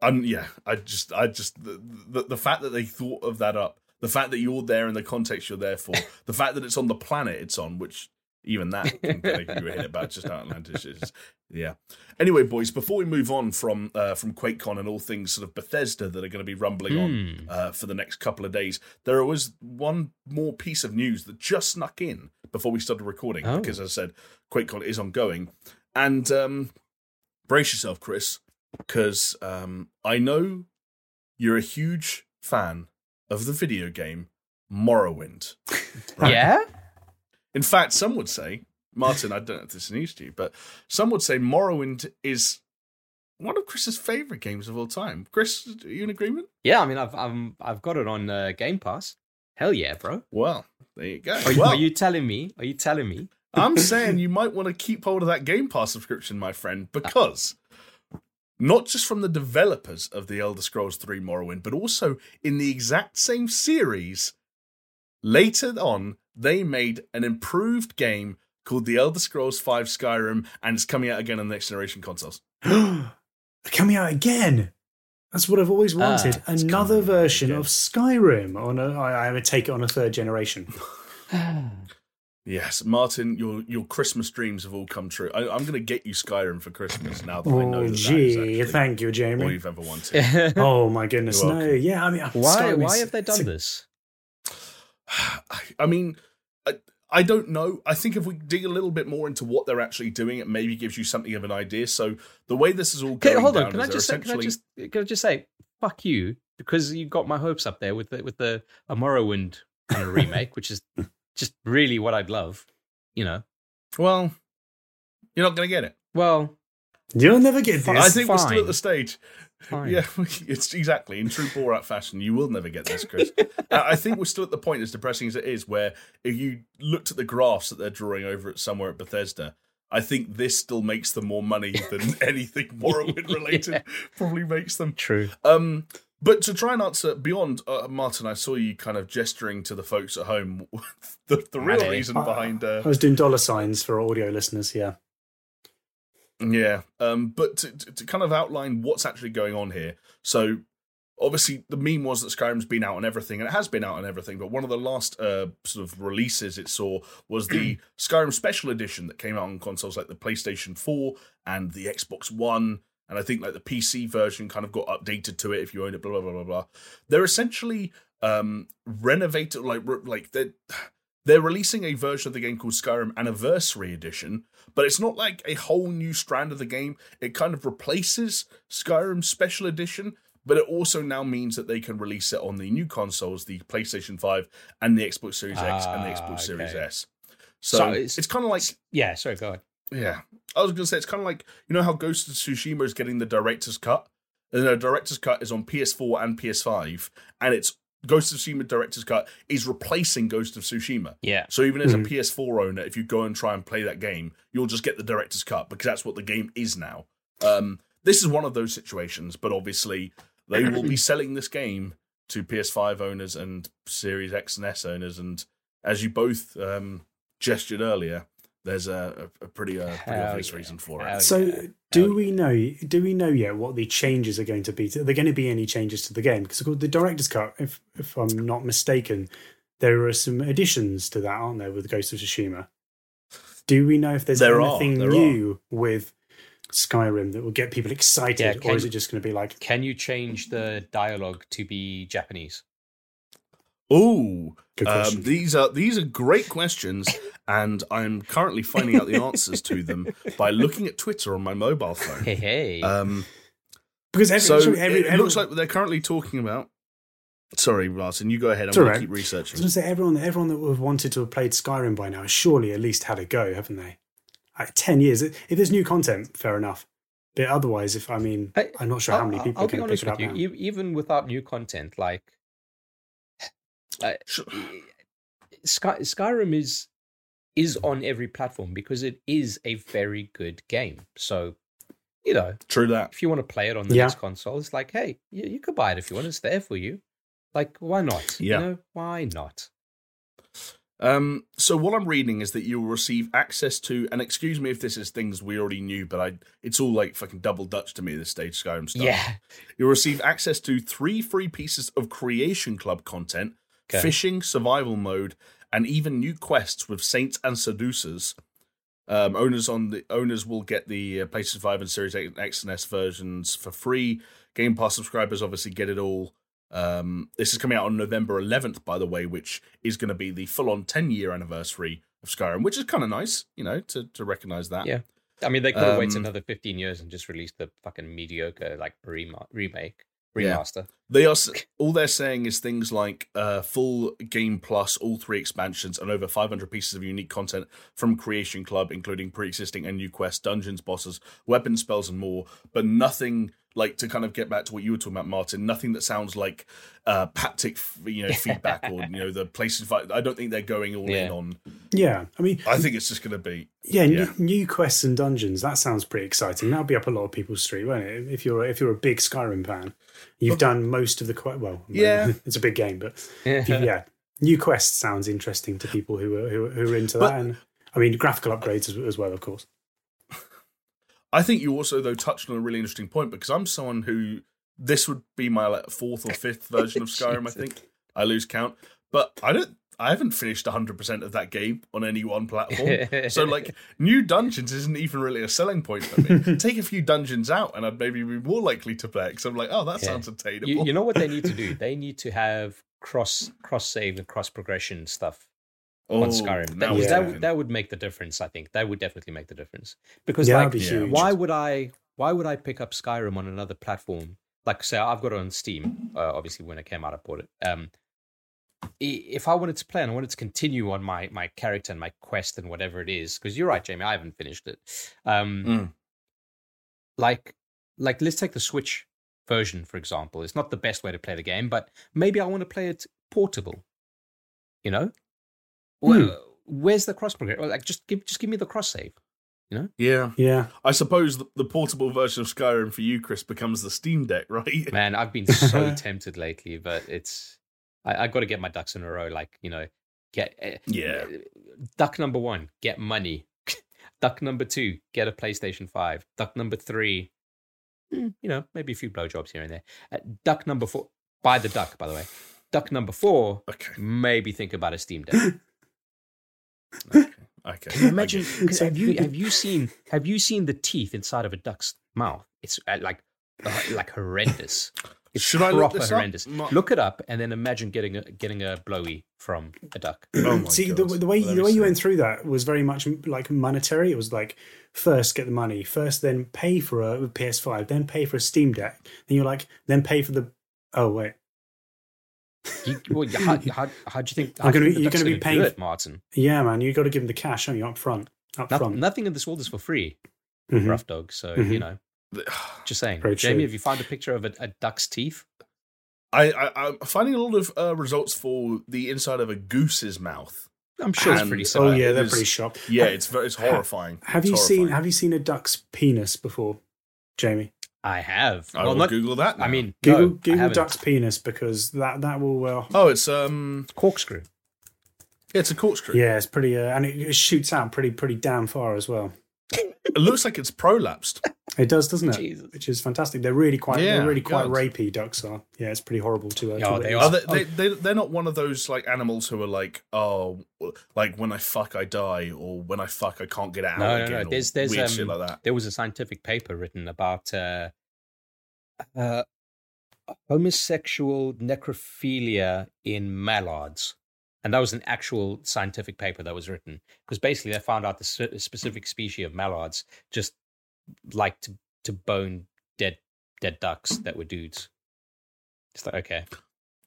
I'm yeah, I just I just the, the the fact that they thought of that up, the fact that you're there in the context you're there for, [laughs] the fact that it's on the planet it's on, which even that [laughs] can give you about just how outlandish it is. Yeah. Anyway, boys, before we move on from uh, from QuakeCon and all things sort of Bethesda that are going to be rumbling on Hmm. uh, for the next couple of days, there was one more piece of news that just snuck in before we started recording Oh. because, as I said, QuakeCon is ongoing. And um, brace yourself, Chris, because um, I know you're a huge fan of the video game Morrowind. [laughs] right? Yeah, In fact, some would say, Martin, I don't know if this is news to you, but some would say Morrowind is one of Chris's favorite games of all time. Chris, are you in agreement? yeah. I mean, I've I'm, I've got it on uh, Game Pass. Hell yeah, bro. Well, there you go. Are, you- well, are you telling me? Are you telling me? [laughs] I'm saying [laughs] you might want to keep hold of that Game Pass subscription, my friend, because not just from the developers of the Elder Scrolls 3 Morrowind, but also in the exact same series, later on, they made an improved game called The Elder Scrolls 5 Skyrim, and it's coming out again on the next generation consoles. [gasps] coming out again. That's what I've always Ah, wanted. it's Another coming out version again. of Skyrim. On a, I, I would take it on a third generation. [sighs] Yes, Martin, your your Christmas dreams have all come true. I, am going to get you Skyrim for Christmas now that I know Oh, that, that is gee, actually thank you, Jamie. all you've ever wanted. [laughs] Oh my goodness, no, yeah. I mean, why? Skyrim Why have they done a- this? [sighs] I mean, I, I don't know. I think if we dig a little bit more into what they're actually doing, it maybe gives you something of an idea. So the way this is all Okay, going hold down on. Can I is they're just say, can I essentially just can I just say fuck you because you got my hopes up there with the with the a Morrowind kind of [laughs] remake, which is just really what I'd love. You know. well, you're not going to get it. Well, You'll never get Fine. this. I think we're still at the stage. Fine. Yeah, [laughs] it's exactly in true Borat fashion. You will never get this, Chris. [laughs] I think we're still at the point, as depressing as it is, where if you looked at the graphs that they're drawing over at somewhere at Bethesda, I think this still makes them more money [laughs] than anything Morrowind related Yeah. probably makes them. True. Um, but to try and answer beyond uh, Martin, I saw you kind of gesturing to the folks at home. the the real reason behind uh, I was doing dollar signs for audio listeners. Yeah. Yeah, um, but to, to, to kind of outline what's actually going on here. So, obviously, the meme was that Skyrim's been out on everything, and it has been out on everything. But one of the last uh, sort of releases it saw was the [clears throat] Skyrim Special Edition that came out on consoles like the PlayStation 4 and the Xbox One. And I think like the PC version kind of got updated to it if you own it. Blah blah blah blah blah. They're essentially um, renovated, like re- like they're they're releasing a version of the game called Skyrim Anniversary Edition, but it's not like a whole new strand of the game. It kind of replaces Skyrim Special Edition, but it also now means that they can release it on the new consoles, the PlayStation 5 and the Xbox Series X and the Ah, Xbox Series. S. So, So it's, it's- kind of like, Yeah. Sorry. Go ahead. yeah, I was going to say, it's kind of like, you know how Ghost of Tsushima is getting the director's cut? And the director's cut is on PS4 and PS5, and it's Ghost of Tsushima director's cut is replacing Ghost of Tsushima. Yeah. So even as a PS4 owner, if you go and try and play that game, you'll just get the director's cut because that's what the game is now. Um, this is one of those situations, but obviously they will be [clears throat] selling this game to PS5 owners and Series X and S owners. And as you both um, gestured earlier, there's a, a, a pretty, uh, pretty obvious yeah. reason for Hell it. So, yeah. do Hell we know? Do we know yet what the changes are going to be? Are there going to be any changes to the game? Because of course, the director's cut, if if I'm not mistaken, there are some additions to that, aren't there, with Ghost of Tsushima? Do we know if there's There are, anything there new with Skyrim that will get people excited, Yeah, or is it just going to be like, Can you change the dialogue to be Japanese? Ooh, good? Um, these are these are great questions, [laughs] and I'm currently finding out the [laughs] answers to them by looking at Twitter on my mobile phone. Hey, hey. Um, because every, so sorry, every, it every- looks like they're currently talking about. Sorry, Martin, you go ahead. I'm going all to right. keep I was researching. going to say everyone, everyone that would have wanted to have played Skyrim by now, has surely at least had a go, haven't they? Like ten years. If there's new content, fair enough. But otherwise, if I mean, I- I'm not sure how many I'll- people I'll are be going to pick it up you. now. Even without new content, like [sighs] uh, Sure. Sky, Skyrim is is on every platform because it is a very good game. So, you know, True that. if you want to play it on the Yeah. next console, it's like, hey, you, you could buy it if you want. It's there for you. Like, why not? Yeah. You know, why not? Um, so what I'm reading is that you will receive access to, and excuse me if this is things we already knew, but I it's all like fucking double Dutch to me at this stage, Skyrim stuff. Yeah. You'll receive access to three free pieces of Creation Club content, Okay. fishing, survival mode, and even new quests with saints and seducers. Um, owners on the owners will get the uh, PlayStation Five and Series X and S versions for free. Game Pass subscribers obviously get it all. Um, this is coming out on November 11th, by the way, which is going to be the full-on 10-year anniversary of Skyrim, which is kind of nice, you know, to to recognize that. Yeah. I mean, they could have waited Um, another 15 years and just released the fucking mediocre, like, rema- remake, Yeah. They are all they're saying is things like uh, full game plus all three expansions and over 500 pieces of unique content from Creation Club, including pre-existing and new quests, dungeons, bosses, weapon spells, and more. But nothing like to kind of get back to what you were talking about, Martin. Nothing that sounds like uh, haptic, you know, feedback or you know the places. I don't think they're going all in on. Yeah, I mean, I think it's just going to be yeah, Yeah. New, new quests and dungeons. That sounds pretty exciting. That'll be up a lot of people's street, won't it? If you're if you're a big Skyrim fan, you've done most of the quite Well, Yeah. [laughs] it's a big game, but yeah, new quests sounds interesting to people who are who, are- who are into But- that. And I mean, graphical upgrades as, as well, of course. I think you also though touched on a really interesting point because I'm someone who this would be my like fourth or fifth [laughs] version of Skyrim. I think I lose count, but I don't. I haven't finished 100% of that game on any one platform. so like [laughs] new dungeons isn't even really a selling point for me. [laughs] Take a few dungeons out and I'd maybe be more likely to play because I'm like, oh, that Yeah. sounds attainable. you, you know what they need to do? They need to have cross cross save and cross progression stuff oh, on Skyrim. That, yeah. that, would, that would make the difference. I think that would definitely make the difference because Yeah, like be Yeah. why would I why would I pick up Skyrim on another platform? Like say I've got it on Steam. Uh, obviously, when it came out, I bought it. Um, if I wanted to play and I wanted to continue on my my character and my quest and whatever it is, because you're right, Jamie, I haven't finished it. Um, Mm. like like let's take the Switch version for example. It's not the best way to play the game, but maybe I want to play it portable. You know, well, where's the cross progression? Like just give just give me the cross save. You know? Yeah. Yeah. I suppose the, the portable version of Skyrim for you, Chris, becomes the Steam Deck, [laughs] right? Man, I've been so [laughs] tempted lately, but it's I, I got to get my ducks in a row. Like you know, get eh, Yeah. Duck number one, get money. [laughs] duck number two, get a PlayStation Five. Duck number three, hmm, you know, maybe a few blowjobs here and there. Uh, duck number four, buy the duck, by the way. Duck number four, Okay. maybe think about a Steam Deck. Okay. [laughs] okay. Can you imagine? I get have you have you seen have you seen the teeth inside of a duck's mouth? It's uh, like uh, like horrendous. It's Should I look proper this up? horrendous. Ma- Look it up and then imagine getting a getting a blowy from a duck. [clears throat] Oh See, the, the way Let the way you went through that was very much like monetary. It was like first get the money, first then pay for a PS5, then pay for a Steam Deck. Then you're like, then pay for the. Oh wait, You, well, how, how, how do you think? [laughs] How gonna you be- think the you're gonna be paying- it, Martin. yeah, man, you got to give him the cash, don't you, up front, up Nothing, front. nothing in this world is for free, Mhm. rough dog. So Mhm. you know, [sighs] just saying. Very Jamie, true. have you found a picture of a, a duck's teeth? I, I, I'm finding a lot of uh, results for the inside of a goose's mouth. I'm sure it's And- pretty Oh yeah, they're is- pretty shocked. Yeah, it's very, it's horrifying. Have It's you seen. Have you seen a duck's penis before, Jamie? I have. I well, will not. Google that. I mean, Google no, Google haven't. duck's penis because that that will uh, oh, it's um, corkscrew. yeah, it's a corkscrew. yeah, it's pretty uh, and it, it shoots out pretty pretty damn far as well. It looks like it's prolapsed. It does, doesn't it? Jesus. Which is fantastic. They're really quite Yeah, they're really quite God. rapey. Ducks are. Yeah, it's pretty horrible to. Uh, Yeah, to they are. they, they, they, they're not one of those like animals who are like, oh, like when I fuck I die, or when I fuck I can't get out No, no, again. no. or There's- there's, weird um, shit like that. there was a scientific paper written about uh, uh, homosexual necrophilia in mallards. And that was an actual scientific paper that was written because basically they found out the specific species of mallards just like to, to bone dead dead ducks that were dudes. It's like okay,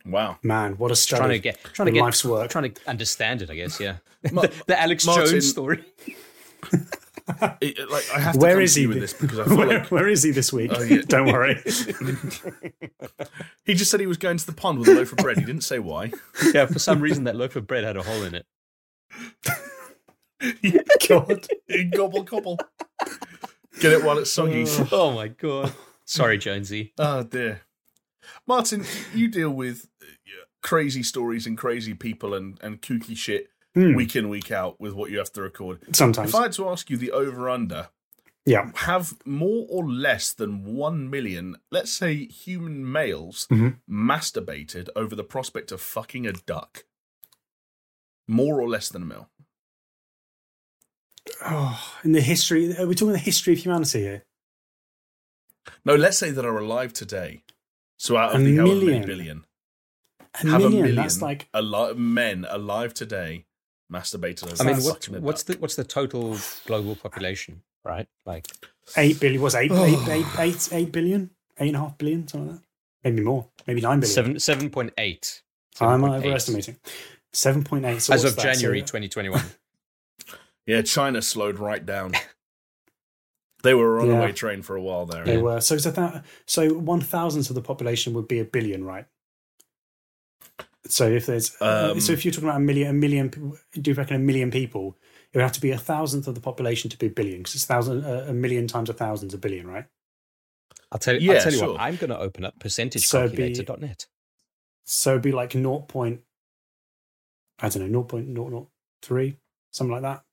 Wow. Man, what a just study. trying to get trying to The get life's work. trying to understand it. I guess yeah. [laughs] Ma- the, [laughs] the Alex Martin- Jones story. [laughs] It- it- like I have to Where come is to he? with this because I feel where, like where is he this week? Oh, yeah. Don't worry. he just said he was going to the pond with a loaf of bread. He didn't say why. yeah, for some reason that loaf of bread had a hole in it. God. gobble gobble. Get it while it's soggy. [laughs] Oh my god. Sorry, Jonesy. Oh dear. Martin, you deal with uh, crazy stories and crazy people and, and kooky shit Hmm, week in, week out with what you have to record. Sometimes. If I had to ask you the over under, Yeah. have more or less than 1 million, let's say human males, Mhm. masturbated over the prospect of fucking a duck? More or less than a mil? Oh, in the history, are we talking the history of humanity here? No, let's say that are alive today. So out of A the however many million. billion, A have million. a million That's like ali- men alive today masturbated over I mean, what, what's the what's the total global population? Right, like eight billion. Was eight, eight, [sighs] eight, eight, eight billion, eight and a half billion, something like that. Maybe more. Maybe nine billion. seven seven point eight. I'm overestimating. Seven point eight. So As of? January So- 2021. [laughs] Yeah, China slowed right down. they were a runaway Yeah. train for a while there. They Yeah. were so. So that so one thousandth of the population would be a billion, right? So if there's Um, so if you're talking about a million, a million, do you reckon a million people? It would have to be a thousandth of the population to be a billion because it's thousand, uh, a million times a thousand is a billion, right? I'll tell you. Yeah, I'll tell you sure. what. I'm going to open up So it'd percentagecalculator.net. So it'd be like naught point, I don't know, naught point naught naught three, something like that.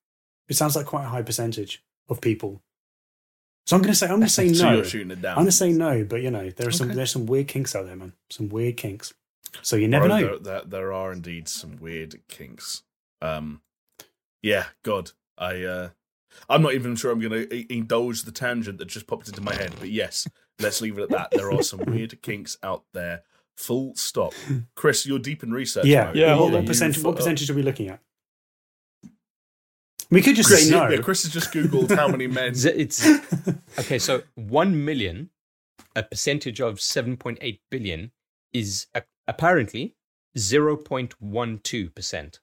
It sounds like quite a high percentage of people. So I'm going to say I'm going to say [laughs] So no. you're shooting it I'm going to say no, but you know there are some Okay. there's some weird kinks out there, man. Some weird kinks. So you never Bro, know. There, there, there are indeed some weird kinks. Um, yeah, God, I, uh, I'm not even sure I'm going to indulge the tangent that just popped into my head. But yes, let's leave it at that. There are some [laughs] weird kinks out there. Full stop. Chris, you're deep in research. Yeah, mode. Yeah, What, what on. percentage? What percentage are we looking at? We could just Chris, say no. yeah, Chris has just googled how many men. It's okay. So one million, a percentage of seven point eight billion, is a- apparently zero point one two percent.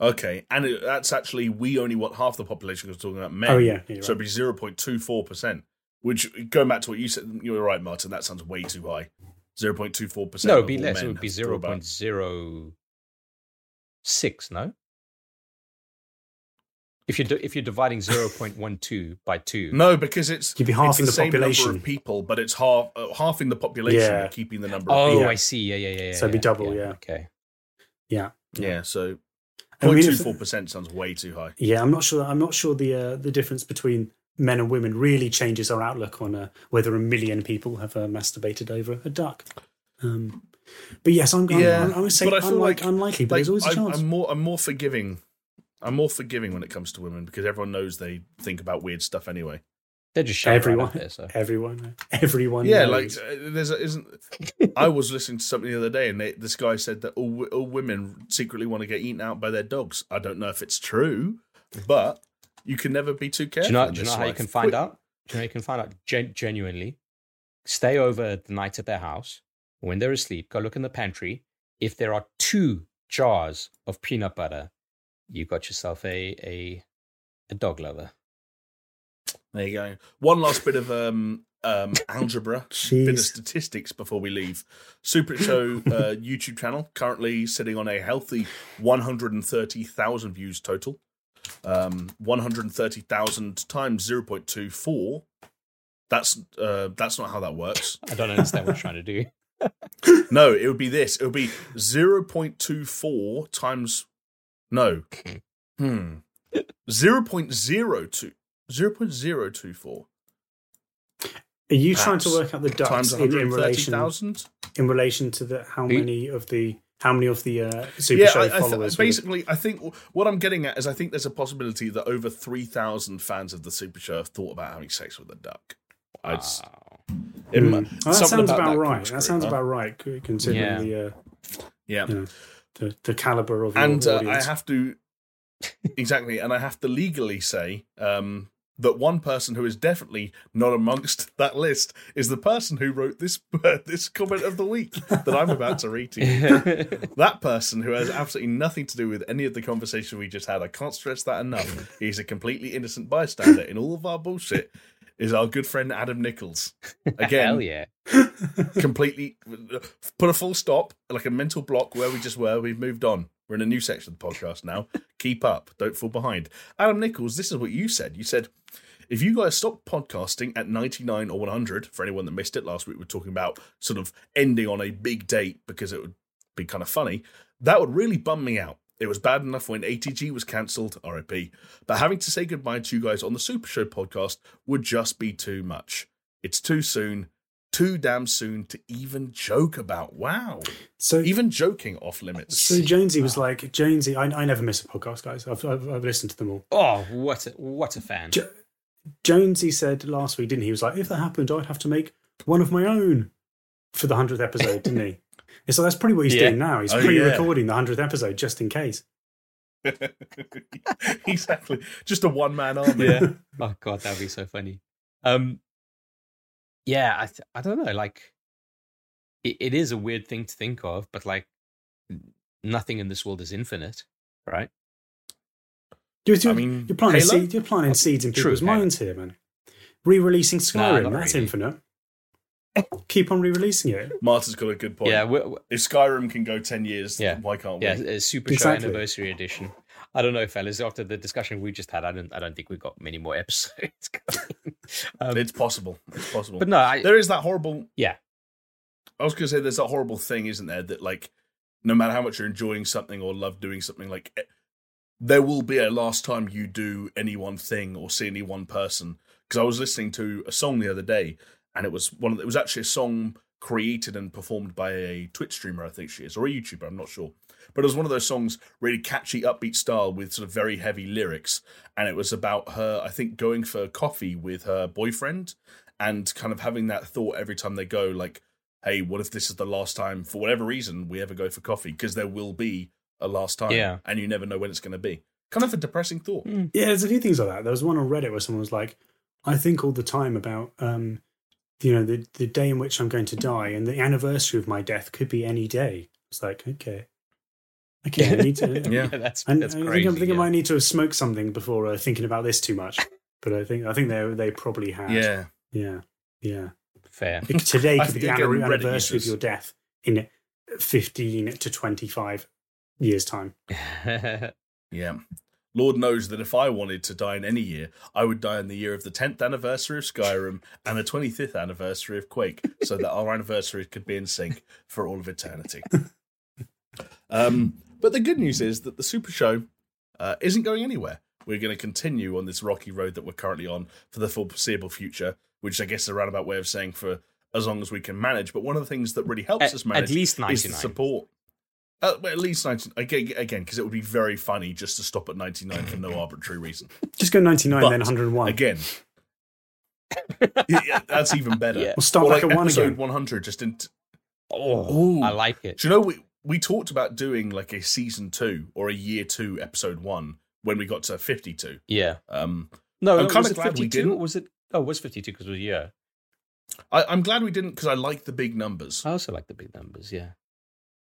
Okay, and it, that's actually we only want half the population because we're talking about men. oh yeah, you're So right. it'd be zero point two four percent. Which going back to what you said, you were right, Martin. That sounds way too high. Zero point two four percent. No, it'd be less. It would be zero point zero six. No. If you're if you're dividing zero point one two by two, No, because it's You'd be it's halving the, the same population. number of people, but it's half uh, halving the population Yeah. and keeping the number. of Oh, people. Yeah. I see. Yeah, yeah, yeah. yeah So it'd be yeah, double, yeah. Okay. yeah. yeah. So I mean, point if- two four percent sounds way too high. Yeah, I'm not sure. I'm not sure the uh, the difference between men and women really changes our outlook on uh, whether a million people have uh, masturbated over a duck. Um, but yes, I'm. I'm, Yeah, I'm, I'm say but I feel unlike, like- unlikely, but Like, there's always a I'm, chance. I'm more I'm more forgiving. I'm more forgiving when it comes to women because everyone knows they think about weird stuff anyway. They're just Everyone. right there. So everyone, everyone. Yeah, like knows. uh, there's a, isn't. I was listening to something the other day, and they, this guy said that all, all women secretly want to get eaten out by their dogs. I don't know if it's true, but you can never be too do careful. you know? Do you know how you can find Quick- out? Do you know how you can find out gen- genuinely? Stay over the night at their house. When they're asleep, go look in the pantry. If there are two jars of peanut butter, you got yourself a a a dog lover. There you go. One last bit of um, um, algebra, [laughs] bit of statistics before we leave. Super Show uh, YouTube channel currently sitting on a healthy 130,000 views total. Um, 130,000 times 0.24. That's uh, that's not how that works. [laughs] I don't understand what you're trying to do. [laughs] No, it would be this. It would be 0.24 times. No. [laughs] Hmm. 0.02. 0.024 Are you trying to work out the ducks times in, in relation 130,000. in relation to the how Who- many of the how many of the uh, super Yeah, show I, I th- followers? would basically, I think what I'm getting at is I think there's a possibility that over 3,000 fans of the Super Show have thought about having sex with a duck. I'd s- Wow. it Hmm. mu- Well, that something sounds about, that right. That sounds huh? about right, considering Yeah. the, uh, Yeah. you know, the the caliber of your and uh, I have to [laughs] exactly, and I have to legally say um, that one person who is definitely not amongst that list is the person who wrote this [laughs] this comment of the week that I'm about to read to you. [laughs] That person who has absolutely nothing to do with any of the conversation we just had. I can't stress that enough. He's a completely innocent bystander in all of our bullshit. Is our good friend Adam Nichols [laughs] again? Hell yeah. [laughs] [laughs] completely put a full stop, like a mental block where we just were. We've moved on. We're in a new section of the podcast now. Keep up. Don't fall behind. Adam Nichols, this is what you said. You said, if you guys stop podcasting at 99 or 100, for anyone that missed it last week, we are talking about sort of ending on a big date because it would be kind of funny. That would really bum me out. It was bad enough when ATG was cancelled, RIP, but having to say goodbye to you guys on the Super Show podcast would just be too much. It's too soon too damn soon to even joke about. Wow. so Even joking off limits. so Jonesy was like Jonesy. I, I never miss a podcast, guys. I've, I've I've listened to them all. Oh, what a what a fan. Jo- Jonesy said last week, didn't he? He was like, if that happened, I'd have to make one of my own for the hundredth episode, didn't he? And so that's probably what he's Yeah. doing now. He's Oh, pre-recording the hundredth episode just in case. [laughs] exactly. Just a one man army. yeah. [laughs] Oh god, that'd be so funny. Um, yeah, I th- I don't know. Like, it, it is a weird thing to think of, but like, nothing in this world is infinite, right? You're, you're, I mean, you're planting Halo? seeds. You're planting seeds in people's Halo. minds here, man. Re-releasing Skyrim, not that's really. infinite. Keep on re-releasing it. Martin's got a good point. Yeah, we we If Skyrim can go 10 years, Yeah. why can't yeah, we? a Super Exactly. Show Anniversary Edition. I don't know, fellas. After the discussion we just had, I don't I don't think we've got many more [laughs] episodes going. um, It's possible. It's possible. but no, I, there is that horrible. Yeah. I was going to say there's that horrible thing, isn't there? That like, no matter how much you're enjoying something or love doing something, like, eh, there will be a last time you do any one thing or see any one person. Because I was listening to a song the other day, and it was one. Of the, it was actually a song created and performed by a Twitch streamer, I think she is, or a YouTuber, I'm not sure. But it was one of those songs, really catchy, upbeat style with sort of very heavy lyrics. And it was about her, I think, going for coffee with her boyfriend and kind of having that thought every time they go, like, hey, what if this is the last time, for whatever reason, we ever go for coffee? Because there will be a last time. Yeah. And you never know when it's going to be. Kind of a depressing thought. Yeah, there's a few things like that. There was one on Reddit where someone was like, I think all the time about um, you know, the the day in which I'm going to die and the anniversary of my death could be any day. It's like, okay. Okay, I need to [laughs] Yeah. that's I, that's I crazy. think, I think I yeah. might need to have smoked something before uh, thinking about this too much. [laughs] But I think I think they they probably had. Yeah. yeah, yeah. Fair. It- Today [laughs] could be the think, again, anni- anniversary of your death in fifteen to twenty five years time. Yeah. Lord knows that if I wanted to die in any year, I would die in the year of the 10th anniversary of Skyrim and the 25th anniversary of Quake, so that our anniversaries could be in sync for all of eternity. Um, but the good news is that the Super Show uh, isn't going anywhere. We're going to continue on this rocky road that we're currently on for the foreseeable future, which I guess is a roundabout way of saying for as long as we can manage. But one of the things that really helps at, us manage at least is the 99. support. Uh, well, at least 19 again again because it would be very funny just to stop at 99 for no [laughs] arbitrary reason Just go ninety nine, But, then one hundred and one. again [laughs] yeah, that's even better Yeah. We'll start Or back like at one episode again. 100 just in Oh, Ooh. I like it. do you know we we talked about doing like a season 2 or a year 2 episode 1 when we got to 52 Yeah. um No, I'm kinda it glad we didn't. Was it? Oh, it was 52 because it was a year. I, i'm glad we didn't because i like the big numbers I also like the big numbers. Yeah.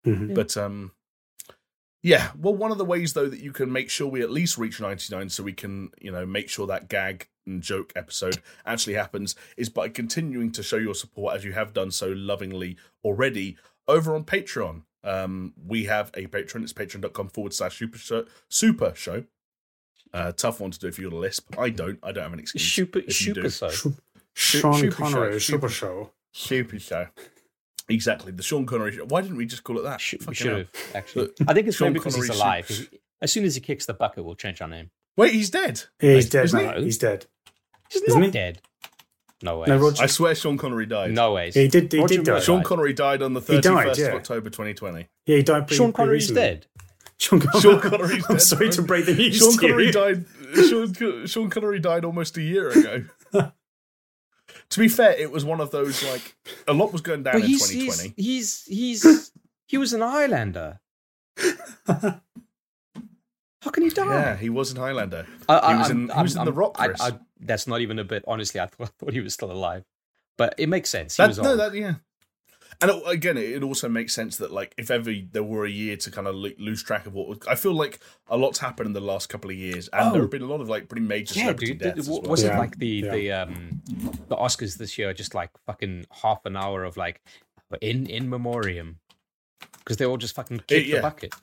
Mhm. But um, yeah. Well, one of the ways though that you can make sure we at least reach ninety nine, so we can you know make sure that gag and joke episode actually happens, is by continuing to show your support as you have done so lovingly already over on Patreon. Um, we have a Patreon. It's patreon.com forward slash super show. Super show. Uh, tough one to do if you're the lisp. I don't. I don't have an excuse. Super, if super so. Sh- Sean super Connery, show, Super super, Show. super show. Exactly. The Sean Connery show. Why didn't we just call it that? Sh- we should have actually. I think it's Sean maybe because he's alive. should- As soon as he kicks the bucket, we'll change our name. Wait, he's dead. Yeah, he's dead isn't he? He's dead. He's Isn't he? dead. No way. No, Roger. I swear Sean Connery died. No way. Yeah, he did. He Roger did die. Sean. Connery died on the 31st died, yeah. of October 2020. Yeah, he died. Pretty, Sean pretty Connery's recently. dead. [laughs] Sean, Con- Sean Connery's [laughs] I'm dead, sorry bro. to break the news Sean to Connery you. died. Sean, Sean Connery died almost a year ago. [laughs] to be fair, it was one of those like a lot was going down But in he's, 2020. he's he's he's he was an Highlander. [laughs] How can he die? Yeah, he was an Highlander. I, He was I'm- in- he was I'm- in The Rock, I, I, that's not even a bit. Honestly, I thought, [laughs] I thought he was still alive, but it makes sense. He That, was no, old. that yeah. And it, again, it, it also makes sense that like if ever there were a year to kind of lo- lose track of what was, I feel like a lot's happened in the last couple of years, and Oh. there have been a lot of like pretty major yeah, celebrity dude. deaths. the- well. was it like the yeah. the um the Oscars this year? Just like fucking half an hour of like in in memoriam because they all just fucking kicked yeah. the bucket.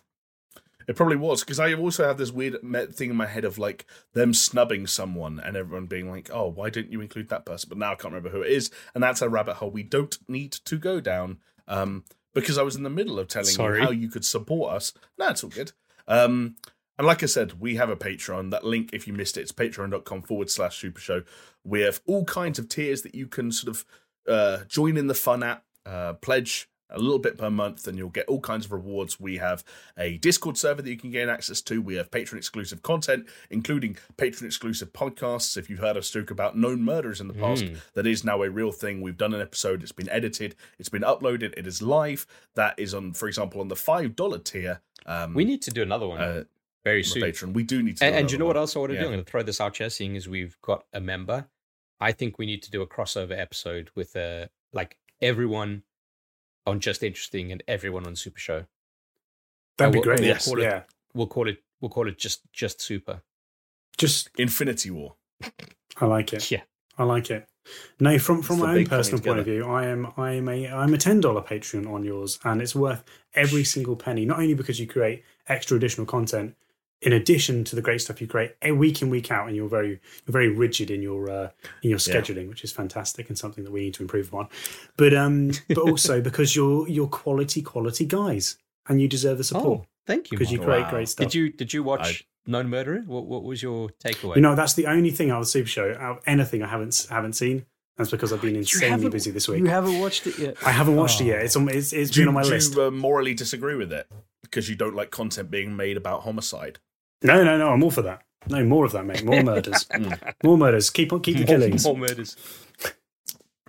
It probably was because I also have this weird thing in my head of like them snubbing someone and everyone being like, "Oh, why didn't you include that person?" But now I can't remember who it is, and that's a rabbit hole we don't need to go down. Um, because I was in the middle of telling Sorry. you how you could support us. No, it's all good. Um, and like I said, we have a Patreon. That link, if you missed it, it's patreon.com forward slash super show. We have all kinds of tiers that you can sort of uh, join in the fun at, uh, pledge a little bit per month, and you'll get all kinds of rewards. We have a Discord server that you can gain access to. We have patron exclusive content, including patron exclusive podcasts. If you've heard us talk about known murders in the past, Mm. that is now a real thing. We've done an episode, it's been edited, it's been uploaded, it is live. That is on, for example, on the $5 tier. Um, We need to do another one uh, very soon. Patron. We do need to. And, and you know what else I want to do? I'm going to throw this out here, seeing as we've got a member. I think we need to do a crossover episode with uh, like everyone on Just Interesting and everyone on Super Show. That'd be we'll- great. we'll Yes. call it- Yeah. We'll call it. We'll call it just just Super. Just Infinity War. I like it. Yeah. I like it. No, from from It's my own personal point of view, I am I am a I'm a ten dollar Patreon on yours, and it's worth every single penny. Not only because you create extra additional content, in addition to the great stuff you create a week in week out, and you're very you're very rigid in your uh, in your Yeah. scheduling, which is fantastic and something that we need to improve upon. But um, but also [laughs] because you're you're quality quality guys, and you deserve the support Oh, thank you. because you create Wow. great stuff. Did you did you watch Known Murderer? What what was your takeaway? You know, that's the only thing out of the Super Show, out anything I haven't haven't seen. That's because I've been insanely busy this week. You haven't watched it yet. I haven't watched it Oh. yet. It's on. It's, it's Do been you, on my do list. you uh, morally disagree with it because you don't like content being made about homicide? No, no, no. I'm all for that. No more of that, mate. More murders. [laughs] Mm. More murders. Keep on. Keep the [laughs] More- killings. More murders.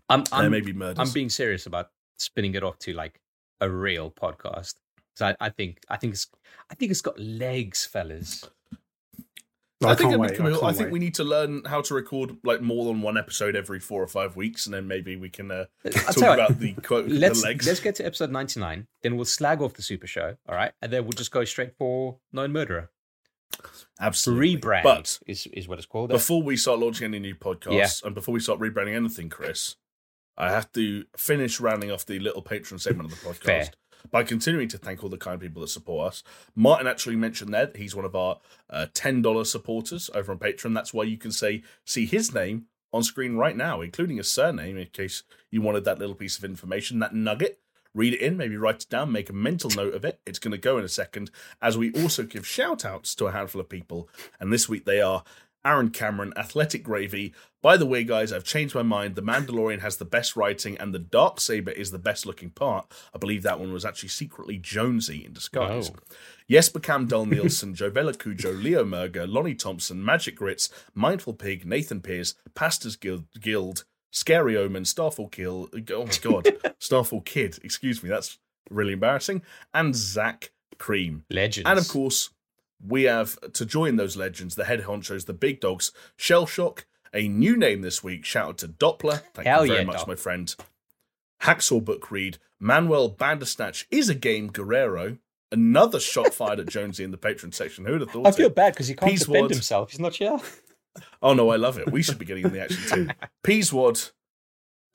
I'm, there I'm, may be murders. I'm being serious about spinning it off to like a real podcast. So I, I think I think it's I think it's got legs, fellas. No, I, I think it'd be wait. cool. I, I, think wait. we need to learn how to record like more than one episode every four or five weeks, and then maybe we can uh, talk tell you what, about the quote let's the legs. let's get to episode 99 then we'll slag off the super show all right and then we'll just go straight for known murderer Absolutely. rebrand But is, is what it's called before we start launching any new podcasts and before we start rebranding anything, Chris, I have to finish rounding off the little patron segment of the [laughs] podcast Fair. by continuing to thank all the kind people that support us. Martin actually mentioned there that he's one of our uh, $10 supporters over on Patreon. That's why you can say see his name on screen right now, including his surname, in case you wanted that little piece of information, that nugget. Read it in, maybe write it down, make a mental note of it. It's going to go in a second, as we also give shout outs to a handful of people. And this week they are Aaron Cameron, Athletic Gravy. By the way, guys, I've changed my mind. The Mandalorian has the best writing, and the Dark Saber is the best looking part. I believe that one was actually secretly Jonesy in disguise. Oh. Yes, Bacam [laughs] Dull Nielsen, Jovella Cujo, Leo Merger, Lonnie Thompson, Magic Grits, Mindful Pig, Nathan Pierce, Pastors Guild, Guild Scary Omen, Starfall Kill, oh my god, [laughs] Starfall Kid, excuse me, that's really embarrassing, and Zach Cream. legends And of course, we have to join those legends, the head honchos, the big dogs, Shell Shock, a new name this week. Shout out to Doppler. Thank Hell you very yeah, much, my friend. Hacksaw Book Read, Manuel Bandersnatch is a game Guerrero. Another shot fired at Jonesy in the patron section. Who would have thought I feel it? bad because he can't Peace defend Ward. himself he's not here [laughs] Oh no, I love it. We should be getting in the action too. [laughs] Peaswad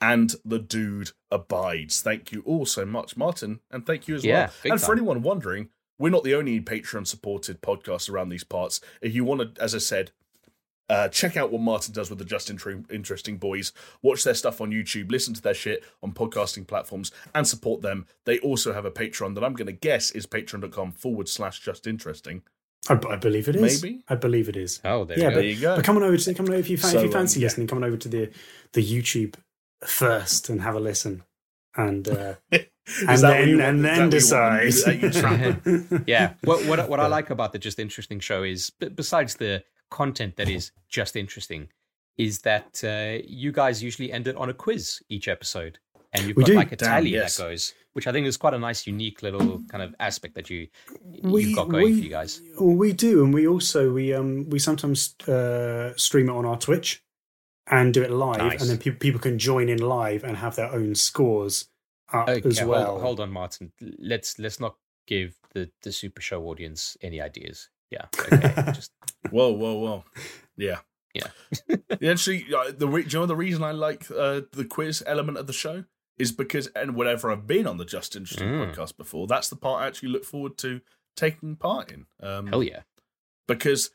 and the dude abides. Thank you all so much, Martin, and thank you as Yeah, well. And for time. anyone wondering, we're not the only Patreon supported podcast around these parts. If you want to, as I said, uh, check out what Martin does with the Just Interesting Boys. Watch their stuff on YouTube, listen to their shit on podcasting platforms, and support them. They also have a Patreon that I'm going to guess is patreon.com forward slash Just Interesting. I, I believe it is. Maybe? I believe it is. oh there Yeah, we go There you go. But come on over to come on over if you, fan, So, if you fancy um, yeah. listening. Come on over to the the YouTube first and have a listen, and uh, [laughs] and that you then want- and then that you decide. you [laughs] yeah what what, what i like about the just interesting show is besides the content that is just interesting is that uh, you guys usually end it on a quiz each episode and you've We got do. like a Damn, tally yes. that goes which i think is quite a nice unique little kind of aspect that you We- you've got going we- for you guys Well, we do, and we also we um we sometimes uh, stream it on our Twitch and do it live, Nice. and then pe- people can join in live and have their own scores up okay as hold- well. hold, on martin let's let's not give the the super show audience any ideas yeah okay [laughs] just Whoa, whoa, whoa. Yeah. Yeah. yeah, actually, uh, the re- do you know the reason I like uh, the quiz element of the show is because, and whenever I've been on the Just Interesting Mm. podcast before, that's the part I actually look forward to taking part in. Um, hell yeah Because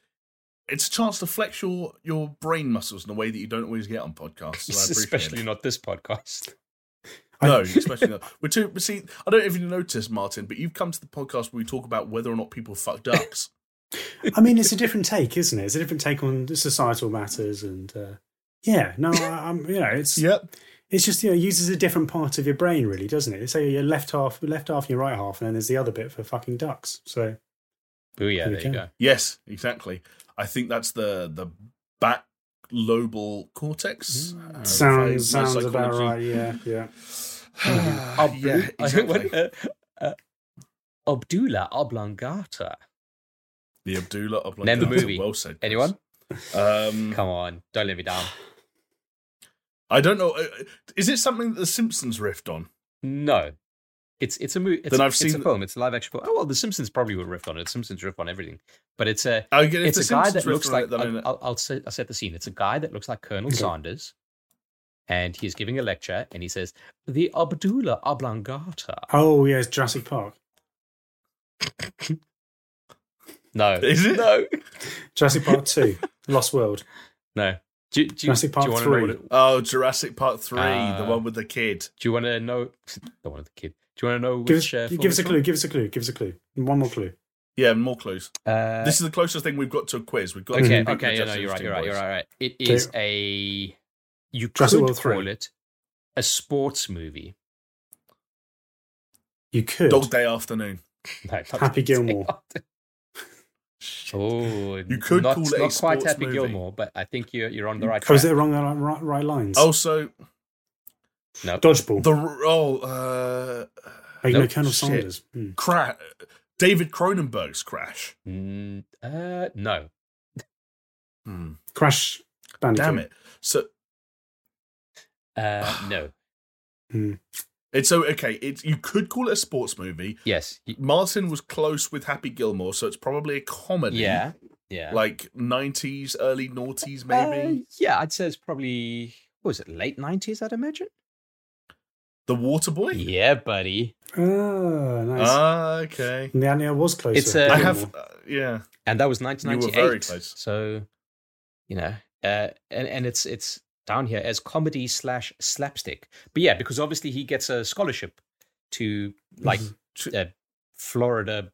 it's a chance to flex your, your brain muscles in a way that you don't always get on podcasts. and I [laughs] especially it. not this podcast No, especially not. [laughs] We're too. but See, I don't know if you noticed, Martin, but you've come to the podcast where we talk about whether or not people fuck ducks. [laughs] I mean, it's a different take, isn't it? It's a different take on societal matters, and uh, yeah, no, I, I'm you know, it's yep. It's just you know, uses a different part of your brain, really, doesn't it? Say your left half, left half, and your right half, and then there's the other bit for fucking ducks. So Booyah, There there you go. go Yes, exactly. I think that's the the back lobal cortex. Mm. Uh, sounds my sounds about psychology. right. Yeah, yeah. Abdu- [sighs] yeah, [sighs] [laughs] exactly. went, uh, uh, Abdullah Oblongata. the Abdullah Oblongata. Name the movie. Well said. Anyone? Um, Come on, don't let me down. I don't know. uh, Is it something that the Simpsons riffed on? No, it's it's a movie. It's, Then I've it's seen a the- film. It's a live action film. Oh well, the Simpsons probably would riff on it. The Simpsons riff on everything, but it's a I get if it's the a guy that looks like it, I I'll, know- I'll, I'll, set, I'll set the scene. It's a guy that looks like Colonel Okay. Sanders, and he's giving a lecture, and he says the Abdullah Oblongata. Oh yes, Jurassic Park. No, Is it? No, Jurassic Park Two, [laughs] Lost World. no. Do, do, Jurassic do you Park want to know 3. what it, Oh, Jurassic Park three, the Uh, one with the kid. Do you want to know? [laughs] The one with the kid. Do you want to know Give us, uh, give us a it's clue. Give us a clue. Give us a clue. One more clue. Yeah, more clues. Uh, this is the closest thing we've got to a quiz. We've got okay, to okay, yeah, no, you're right, you're right, you're right, right. It Okay. a you Jurassic could World three. call it a sports movie. You could. Dog Day Afternoon. [laughs] No, Happy Gilmore. Oh, You could not, call it a not quite Happy movie. Gilmore, but I think you're you're on the right Oh, is it wrong? the Right, right lines. Also, no, Dodgeball. the oh, uh, oh, you nope, Colonel shit. Sanders. Hmm. crash. David Cronenberg's Crash. Mm, uh, no. Hmm. Crash Bandicoot. Damn it. So Uh, [sighs] no. It's so okay. It's you could call it a sports movie. Yes. Martin was close with Happy Gilmore, so it's probably a comedy. Yeah. Yeah. Like nineties, early noughties, maybe. Uh, yeah, I'd say it's probably what was it late nineties? I'd imagine. the Waterboy. Yeah, buddy. Oh, nice. Ah, okay. yeah, yeah, I was close. It's, to uh, I have, uh, yeah. And that was You 1998. So, you know, uh, and and it's it's down here as comedy slash slapstick. But yeah, because obviously he gets a scholarship to like Mhm. uh, Florida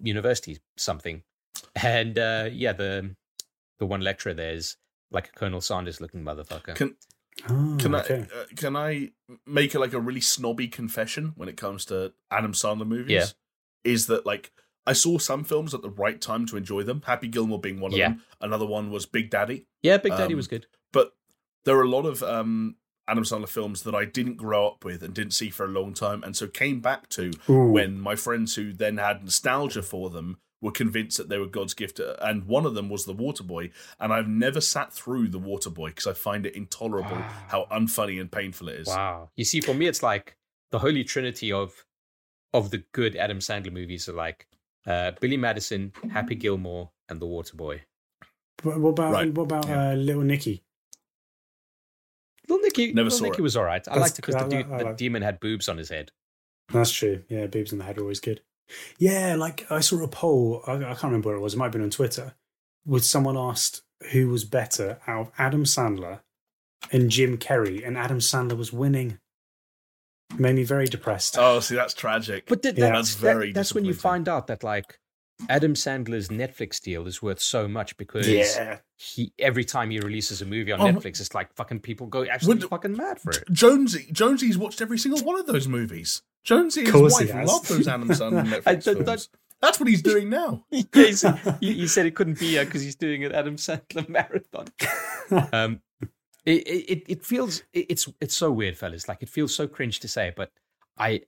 University something, and uh, yeah, the the one lecturer there is like a Colonel Sanders looking motherfucker. Can Oh, can okay. I uh, can I make a, like a really snobby confession when it comes to Adam Sandler movies? Yeah. Is that like I saw some films at the right time to enjoy them. Happy Gilmore being one of Yeah. them. Another one was Big Daddy. yeah, Big Daddy um, was good. But there are a lot of um, Adam Sandler films that I didn't grow up with and didn't see for a long time, and so came back to Ooh. when my friends who then had nostalgia for them were convinced that they were God's gift. And one of them was The Waterboy. And I've never sat through The Waterboy because I find it intolerable Wow. [gasps] how unfunny and painful it is. Wow. You see, for me, it's like the holy trinity of of the good Adam Sandler movies are like uh, Billy Madison, Happy Gilmore, and The Waterboy. What what about Right, what about yeah. uh, Little Nicky? Little Nicky, Never Little saw Nicky it. was all right. I That's- liked it because I the, like- dude, I the like- demon had boobs on his head. That's true. Yeah, boobs in the head are always good. Yeah, like I saw a poll. I, I can't remember where it was. It might have been on Twitter. Would someone asked who was better out of Adam Sandler and Jim Carrey, and Adam Sandler was winning. It made me very depressed. Oh, see, that's tragic. But th- Yeah. that- That's that- very that's when you disappointing. find out that like Adam Sandler's Netflix deal is worth so much because yeah, he every time he releases a movie on Oh, Netflix, it's like fucking people go absolutely Would- fucking mad for it. Jonesy, Jonesy's watched every single one of those movies. Jonesy and his wife has. love those Adam Sandler [laughs] Netflix I don't- films. That's what he's doing now. [laughs] yeah, he, said, [laughs] he, he said it couldn't be because he's doing an Adam Sandler marathon. um, it, it it feels it's it's so weird, fellas. Like it feels so cringe to say, but I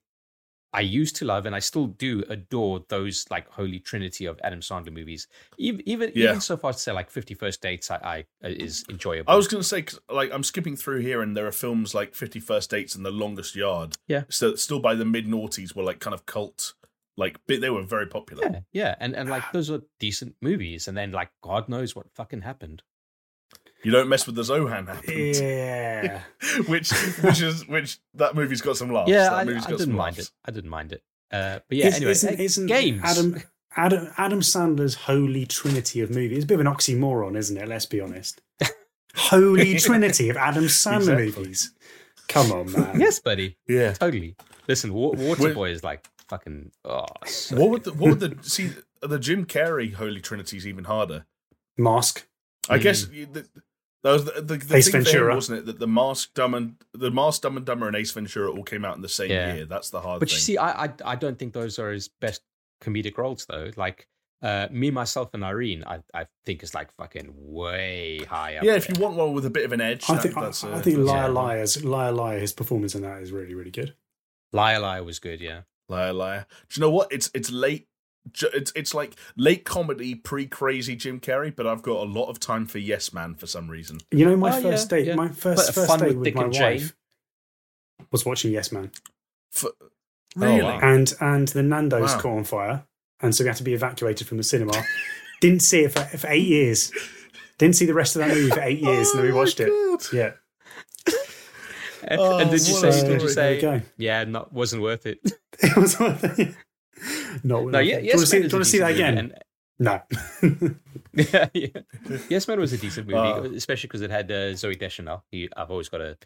I used to love and I still do adore those like holy trinity of Adam Sandler movies. Even even, Yeah. even so far to say like Fifty First Dates, I, I uh, is enjoyable. I was going to say like, I'm skipping through here, and there are films like Fifty First Dates and The Longest Yard. Yeah. So still by the mid noughties were like kind of cult, like they were very popular. yeah, yeah, and and like those are decent movies, and then like God knows what fucking happened. You don't mess with the Zohan happened, yeah. [laughs] which which is which that movie's got some laughs. yeah, that I, I movie's didn't some mind laughs. it. I didn't mind it. Uh, but yeah, Is- anyway, isn't, uh, isn't games. Adam Adam Adam Sandler's holy trinity of movies? It's a bit of an oxymoron, isn't it? Let's be honest. [laughs] holy [laughs] trinity of Adam Sandler Exactly. movies. Come on, man. yes, buddy. Yeah. Totally. Listen, Waterboy is like fucking. Oh, so What would the, what would the see the Jim Carrey Holy Trinity is even harder. Mask. I Mm. guess the, that was the, the, the Ace thing for him, wasn't it? That the Mask Dumb and the Mask Dumb and Dumber and Ace Ventura all came out in the same Yeah. year. That's the hard thing. But thing. you see, I, I I don't think those are his best comedic roles though. Like uh, me, myself, and Irene, I I think is like fucking way high up. yeah, if you want one with a bit of an edge, I that- think I, that's a- I think that's a- Liar Liar's Liar Liar. His performance in that is really really good. Liar Liar was good. Yeah. Liar, liar. Do you know what? It's it's late. Ju- It's it's like late comedy, pre crazy Jim Carrey, but I've got a lot of time for Yes Man for some reason. You know, my Oh, first yeah, date, yeah. my But first first fun date with with my wife Jane. was watching Yes Man, For, Oh, really? wow. and and the Nando's Wow. caught on fire, and so we had to be evacuated from the cinema. [laughs] Didn't see it for, for eight years. Didn't see the rest of that movie for eight [laughs] years, and then we Oh watched it. God. Yeah. And, Oh, and did you say? Did you say? Yeah, not wasn't worth it. [laughs] It was worth it. Not No, yeah, you yes, want to see, do you want to see that again? and- No. [laughs] yeah, yeah. Yes Man was a decent movie, Uh. especially because it had uh, Zooey Deschanel. Who I've always got a,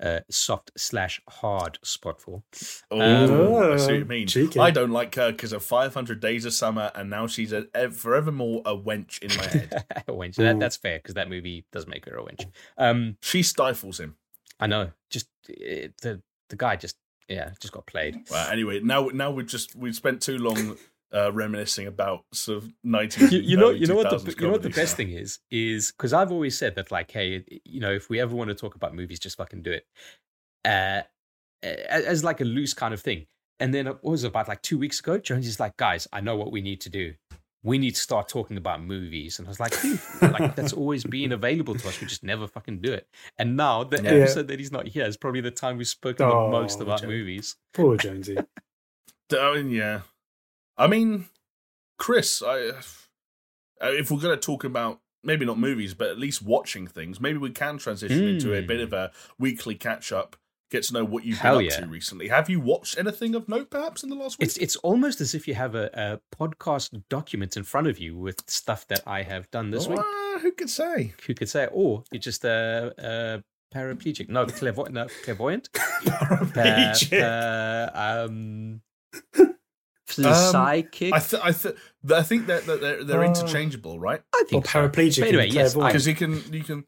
a soft slash hard spot for. Oh, Um, I see what you mean. cheeky. I don't like her because of 500 Days of Summer, and now she's a, ev- forevermore a wench in my head. [laughs] a wench. That, that's fair because that movie does make her a wench. Um, she stifles him. I know. Just it, the the guy just yeah just got played. Well, anyway, now now we've just we've spent too long uh, reminiscing about sort of 19. you, you know you know what the 2000s you know what the comedy. best thing is is because I've always said that like hey you know if we ever want to talk about movies just fucking do it uh as like a loose kind of thing and then it was about like two weeks ago Jones is like guys I know what we need to do we need to start talking about movies and I was like "Dude, like [laughs] that's always been available to us we just never fucking do it and now the Yeah. episode that he's not here is probably the time we've spoken the Oh, most about Joe. movies Poor Jonesy. I mean, yeah. I mean, Chris, I, uh, if we're going to talk about maybe not movies, but at least watching things, maybe we can transition into a Mm. bit of a weekly catch up. Get to know what you've Hell been up yeah. to recently. Have you watched anything of note, perhaps, in the last week? It's it's almost as if you have a, a podcast document in front of you with stuff that I have done this week. Ah, who could say? Who could say? Or you're just a, a paraplegic. No, clairvoyant. No, clairvoyant. Uh, [laughs] Paraplegic. uh, um, psychic. I, th- I, th- I think that that they're, they're Uh, interchangeable, right? I or think so. paraplegic. But anyway, and yes. Because you can you can.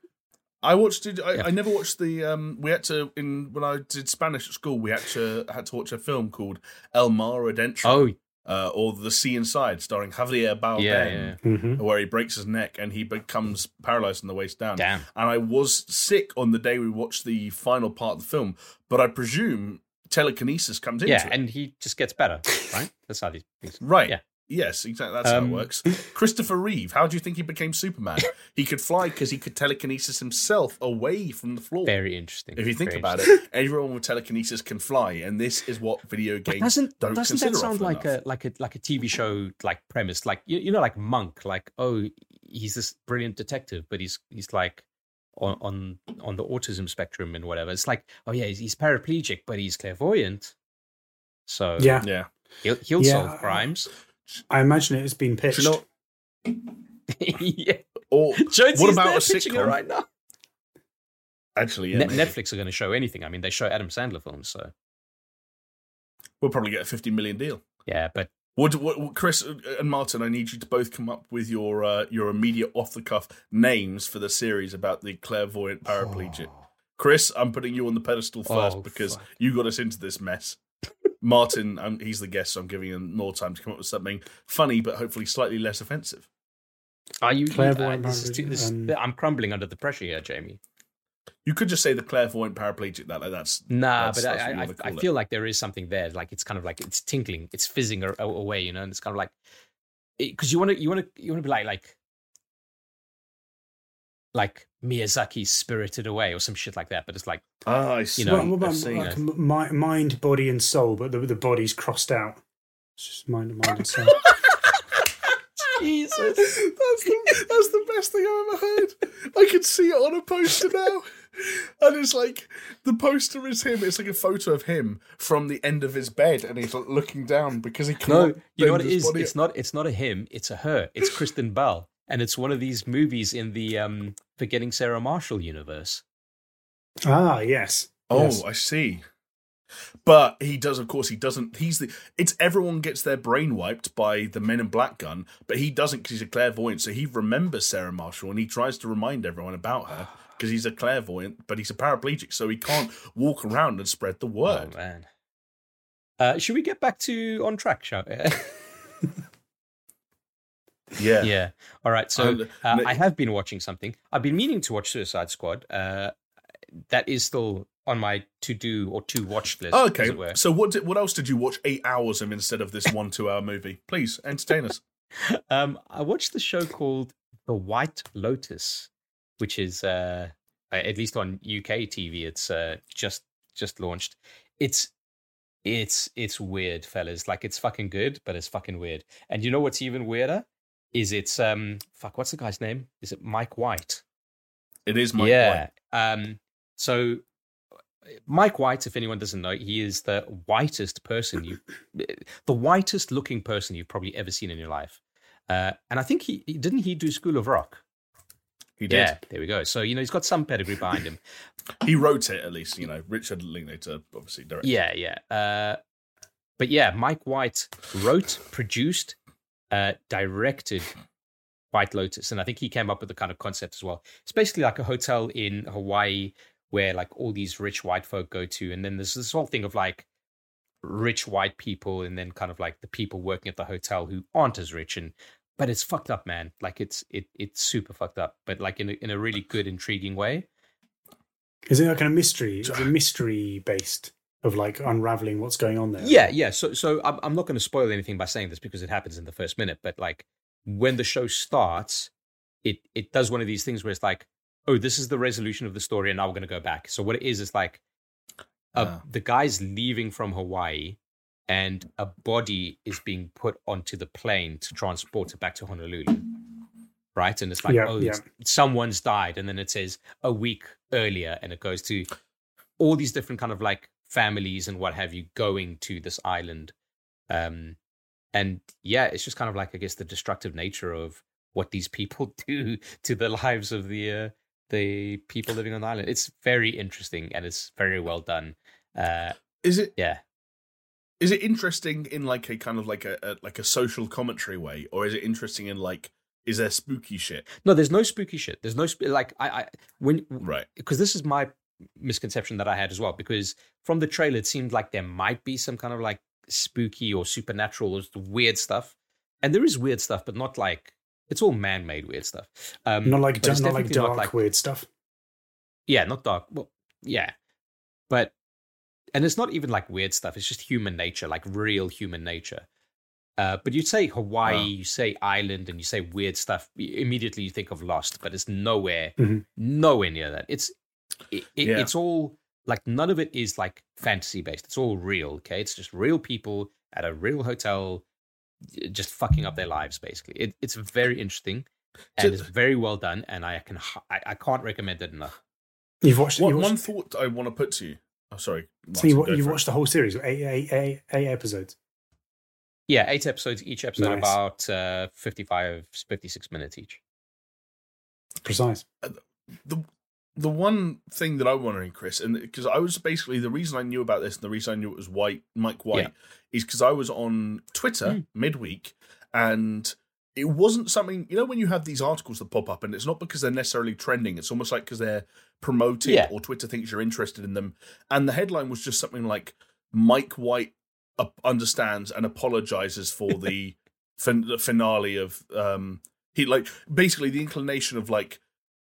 I watched it. I, Yeah. I never watched the. Um, we had to in when I did Spanish at school. We had to had to watch a film called El Mar Adentro, Oh, uh, or The Sea Inside, starring Javier Bardem, yeah, yeah. Mhm. where he breaks his neck and he becomes paralyzed from the waist down. Damn. And I was sick on the day we watched the final part of the film, but I presume telekinesis comes into Yeah, and he just gets better, right? That's how these things. Right. Yeah. Yes, exactly. That's how Um, it works. Christopher Reeve, how do you think he became Superman? he could fly because he could telekinesis himself away from the floor. Very interesting. If you think Very about it, everyone with telekinesis can fly, and this is what video But games doesn't don't doesn't consider that sound like enough. a like a like a TV show like premise like you, you know like Monk like oh he's this brilliant detective but he's he's like on on on the autism spectrum and whatever it's like oh yeah he's, he's paraplegic but he's clairvoyant so Yeah, Yeah. he'll he'll Yeah. solve crimes I imagine it has been Do pitched. you know, [laughs] yeah or Jonesy's What about there a pitching it sitcom? right now actually, yeah, Ne- Netflix are going to show anything I mean they show Adam Sandler films so we'll probably get a fifty million deal. yeah but What, what, what- Chris and Martin, I need you to both come up with your uh, your immediate off the cuff names for the series about the clairvoyant paraplegic. [sighs] Chris, I'm putting you on the pedestal first Oh, because fuck. you got us into this mess. Martin, um, he's the guest, so I'm giving him more time to come up with something funny, but hopefully slightly less offensive. are you Clairvoyant uh, this is too, this, um, I'm crumbling under the pressure here Jamie You could just say the clairvoyant paraplegic. That like, that's Nah, That's- but that's what I, I, I call it. feel like there is something there. Like it's kind of like it's tinkling, it's fizzing a- a- away, you know. And it's kind of like because you want to, you want to, you want to be like like like Miyazaki's Spirited Away or some shit like that. But it's like ah, I see. You know, What- what about I see. like mi- mind, body, and soul, but the, the body's crossed out. It's just mind, mind and soul. [laughs] Jesus. that's the that's the best thing I've ever heard. I can see it on a poster now. And it's like the poster is him. It's like a photo of him from the end of his bed, and he's like looking down because he can't. you know what bend it his is? body It's not. It's not a him. It's a her. It's Kristen Bell, and it's one of these movies in the um Forgetting Sarah Marshall universe. ah, yes. Oh, Yes. I see. But he does, of course, he doesn't. He's the. It's everyone gets their brain wiped by the Men in Black gun, but he doesn't because he's a clairvoyant. So he remembers Sarah Marshall and he tries to remind everyone about her because he's a clairvoyant, but he's a paraplegic, so he can't walk around and spread the word. Oh man. Uh, should we get back to on track, shall [laughs] yeah. yeah. All right. So uh, I have been watching something. I've been meaning to watch Suicide Squad. Uh, that is still on my to do or to watch list. As okay. it were. So what? Did, what else did you watch eight hours of instead of this one two-hour movie? Please entertain us. [laughs] Um, I watched the show called The White Lotus, which is uh, at least on UK TV. It's uh, just just launched. It's it's it's weird, fellas. Like it's fucking good, but it's fucking weird. And you know what's even weirder? Is it um fuck? What's the guy's name? Is it Mike White? It is Mike yeah. White. Um. So Mike White, if anyone doesn't know, he is the whitest person you, [coughs] the whitest looking person you've probably ever seen in your life. Uh, and I think he didn't he do School of Rock. He did. Yeah, there we go. So you know he's got some pedigree behind him. [coughs] He wrote it at least. You know, Richard Linklater obviously directed. Yeah, yeah. Uh, but yeah, Mike White wrote, produced, uh, directed White Lotus, and I think he came up with the kind of concept as well. It's basically like a hotel in Hawaii where like all these rich white folk go to, and then there's this whole thing of like rich white people, and then kind of like the people working at the hotel who aren't as rich, and but it's fucked up, man. Like it's it it's super fucked up, but like in a, in a really good, intriguing way. Is it like a mystery? Is it [sighs] mystery based of like unraveling what's going on there? Yeah, yeah. So so I'm I'm not going to spoil anything by saying this because it happens in the first minute, but like when the show starts, it it does one of these things where it's like, oh, this is the resolution of the story, and now we're going to go back. So what it is is like, uh, the guy's leaving from Hawaii, and a body is being put onto the plane to transport it back to Honolulu. Right, and it's like, Yeah, oh, yeah. it's- someone's died, and then it says a week earlier, and it goes to all these different kind of like families and what have you going to this island. Um, and yeah, it's just kind of like I guess the destructive nature of what these people [laughs] do to the lives of the uh, the people living on the island. It's very interesting and it's very well done. Uh, Is it yeah, is it interesting in like a kind of like a, a like a social commentary way, or is it interesting in like is there spooky shit? no, there's no spooky shit. There's no sp- like I, I when Right. because this is my misconception that I had as well. Because from the trailer, it seemed like there might be some kind of like spooky or supernatural or weird stuff, and there is weird stuff, but not like it's all man-made weird stuff. Um, Not like not like dark like- weird stuff. yeah, not dark. Well, yeah, but and it's not even like weird stuff. It's just human nature, like real human nature. Uh, but you say Hawaii, Wow. you say island, and you say weird stuff. Immediately you think of Lost, but it's nowhere, Mhm. nowhere near that. It's it, it, Yeah. it's all like none of it is like fantasy based. It's all real. Okay, it's just real people at a real hotel, just fucking up their lives. Basically, it, it's very interesting and So- it's very well done. And I can h- I, I can't recommend it enough. You've watched. One, you one watched thought I want to put to you. Oh, sorry. so you, Martin, go you it. watched the whole series, eight, eight, eight, eight episodes. Yeah, eight episodes, each episode Nice. about uh, 55, 56 minutes each. Precise. the the one thing that I'm wondering, Chris, and because I was basically the reason I knew about this and the reason I knew it was White Mike White Yeah. is because I was on Twitter Mm. midweek and it wasn't something you know when you have these articles that pop up and it's not because they're necessarily trending it's almost like because they're promoted Yeah. or twitter thinks you're interested in them and the headline was just something like mike white uh, understands and apologizes for the, [laughs] fin- the finale of um he like basically the inclination of like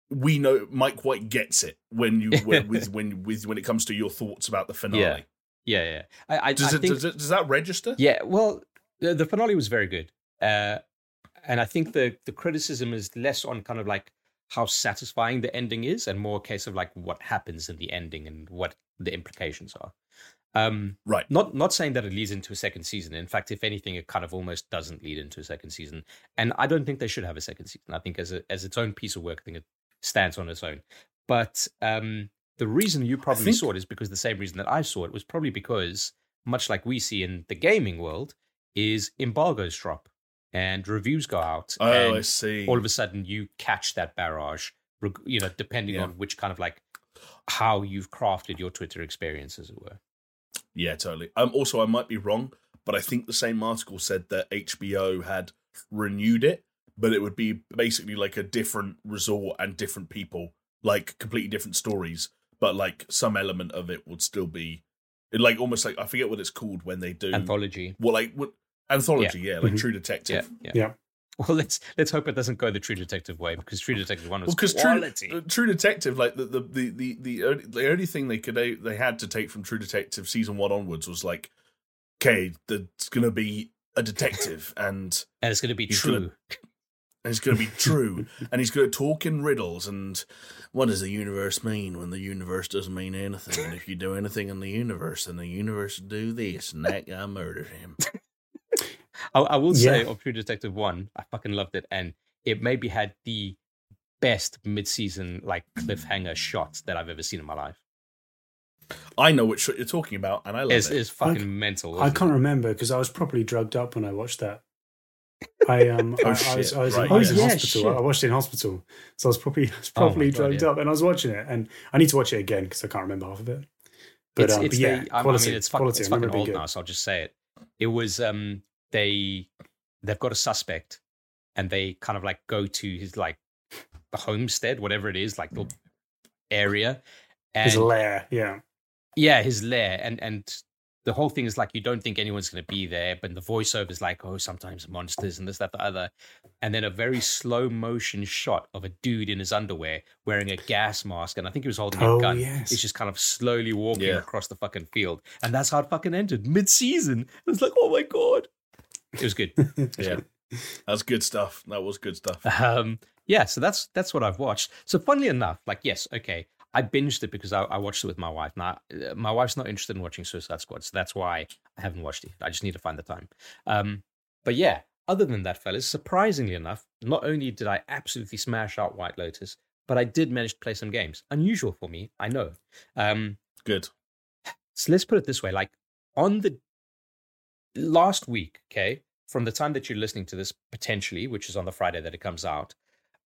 we know mike white gets it when you when, [laughs] with when with when it comes to your thoughts about the finale Yeah. Yeah, yeah. I, I, does I it think, does, it does that register yeah, well, the, the finale was very good. Uh, and I think the, the criticism is less on kind of like how satisfying the ending is and more a case of like what happens in the ending and what the implications are. Um, right not not saying that it leads into a second season. In fact, if anything, it kind of almost doesn't lead into a second season. And I don't think they should have a second season. I think as a, as its own piece of work, I think it stands on its own. But um, the reason you probably think- saw it is because the same reason that I saw it was probably because, much like we see in the gaming world, is embargoes drop and reviews go out. oh and i see all of a sudden you catch that barrage, you know, depending Yeah. on which kind of like how you've crafted your Twitter experience, as it were. Yeah, totally. Um, also, I might be wrong, but I think the same article said that HBO had renewed it, but it would be basically like a different resort and different people, like completely different stories, but like some element of it would still be, like almost like I forget what it's called when they do Anthology. Well, like what anthology? Yeah, like Mhm. True Detective. yeah. Yeah. Well, let's let's hope it doesn't go the True Detective way because True Detective one was Well, because True, quality. uh, True Detective, like the the the the the only, the only thing they could they had to take from True Detective season one onwards was like, okay, there's gonna be a detective and and it's going to be true. gonna- and it's going to be [laughs] true, and he's going to talk in riddles. And what does the universe mean when the universe doesn't mean anything? And if you do anything in the universe, then the universe will do this, and that guy murdered him. I, I will say Yeah. of True Detective one, I fucking loved it, and it maybe had the best mid-season like cliffhanger shot that I've ever seen in my life. I know which shot you're talking about, and I love It's, it. it's fucking mental. I can't it? remember because I was properly drugged up when I watched that. I um [laughs] Oh, I, I was I was, Right, I was yeah. in Yeah, hospital. shit. I watched it in hospital, so I was probably [laughs] I was Oh my properly God, drugged yeah. up, and I was watching it, and I need to watch it again because I can't remember half of it. But, it's, um, it's but yeah, the, I- quality, I mean, it's, fuck, quality. it's I fucking it old now, so I'll just say it. It was um they they've got a suspect, and they kind of like go to his like the homestead, whatever it is, like the area, and His lair, yeah. yeah, his lair, and and the whole thing is like you don't think anyone's going to be there, but the voiceover is like, oh, sometimes monsters and this, that, the other, and then a very slow motion shot of a dude in his underwear wearing a gas mask, and I think he was holding a Oh, gun. yes. It's just kind of slowly walking Yeah. across the fucking field, and that's how it fucking ended mid-season. It was like, oh my god, it was good. [laughs] Yeah, that's good stuff. That was good stuff. um, yeah, so that's that's what I've watched. So funnily enough, like yes, okay, I binged it because I, I watched it with my wife. Now uh, my wife's not interested in watching Suicide Squad, so that's why I haven't watched it. I just need to find the time. Um, but yeah, other than that, fellas, surprisingly enough, not only did I absolutely smash out White Lotus, but I did manage to play some games. Unusual for me, I know. Um, Good. so let's put it this way: like on the last week, okay, from the time that you're listening to this potentially, which is on the Friday that it comes out,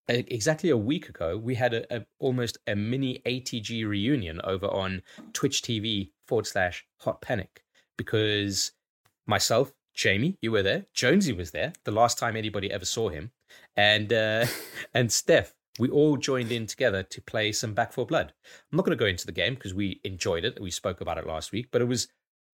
exactly a week ago, we had a, a almost a mini ATG reunion over on Twitch TV forward slash Hot Panic because myself, Jamie, you were there, Jonesy was there, the last time anybody ever saw him, and uh, [laughs] and Steph. We all joined in together to play some Back 4 Blood. I'm not going to go into the game because we enjoyed it. We spoke about it last week, but it was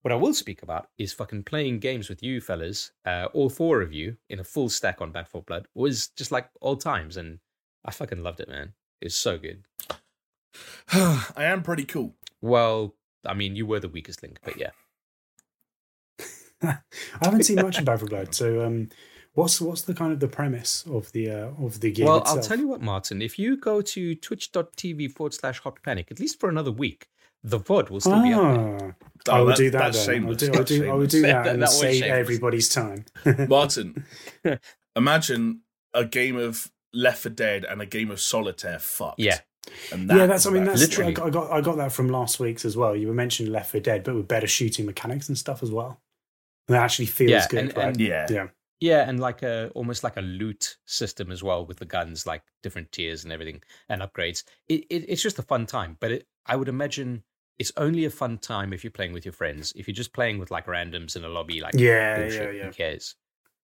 what I will speak about is fucking playing games with you fellas, uh, all four of you in a full stack on Back 4 Blood was just like old times, and I fucking loved it, man. It was so good. [sighs] I am pretty cool. Well, I mean, you were the weakest link, but yeah. [laughs] I haven't seen much of Back 4 Blood, so um, what's what's the kind of the premise of the uh, of the game? well, itself? I'll tell you what, Martin. If you go to twitch.tv forward slash hot panic, at least for another week, the VOD will still be up there. Ah, I Oh, will that- do that. that's Then. I'll do, I'll do, I will do [laughs] that, That- and that save shameless. everybody's time. [laughs] Martin, imagine a game of Left 4 Dead and a game of Solitaire fucked. Yeah. And yeah, that's. I mean, that's. Literally. I got, I got I got that from last week's as well. You were mentioning Left 4 Dead, but with better shooting mechanics and stuff as well. And that actually feels Yeah, good, and- right? and- Yeah. yeah. Yeah, and like a almost like a loot system as well with the guns, like different tiers and everything and upgrades. It, it it's just a fun time, but it, I would imagine it's only a fun time if you're playing with your friends. If you're just playing with like randoms in a lobby, like Yeah, bullshit, yeah, yeah. who cares?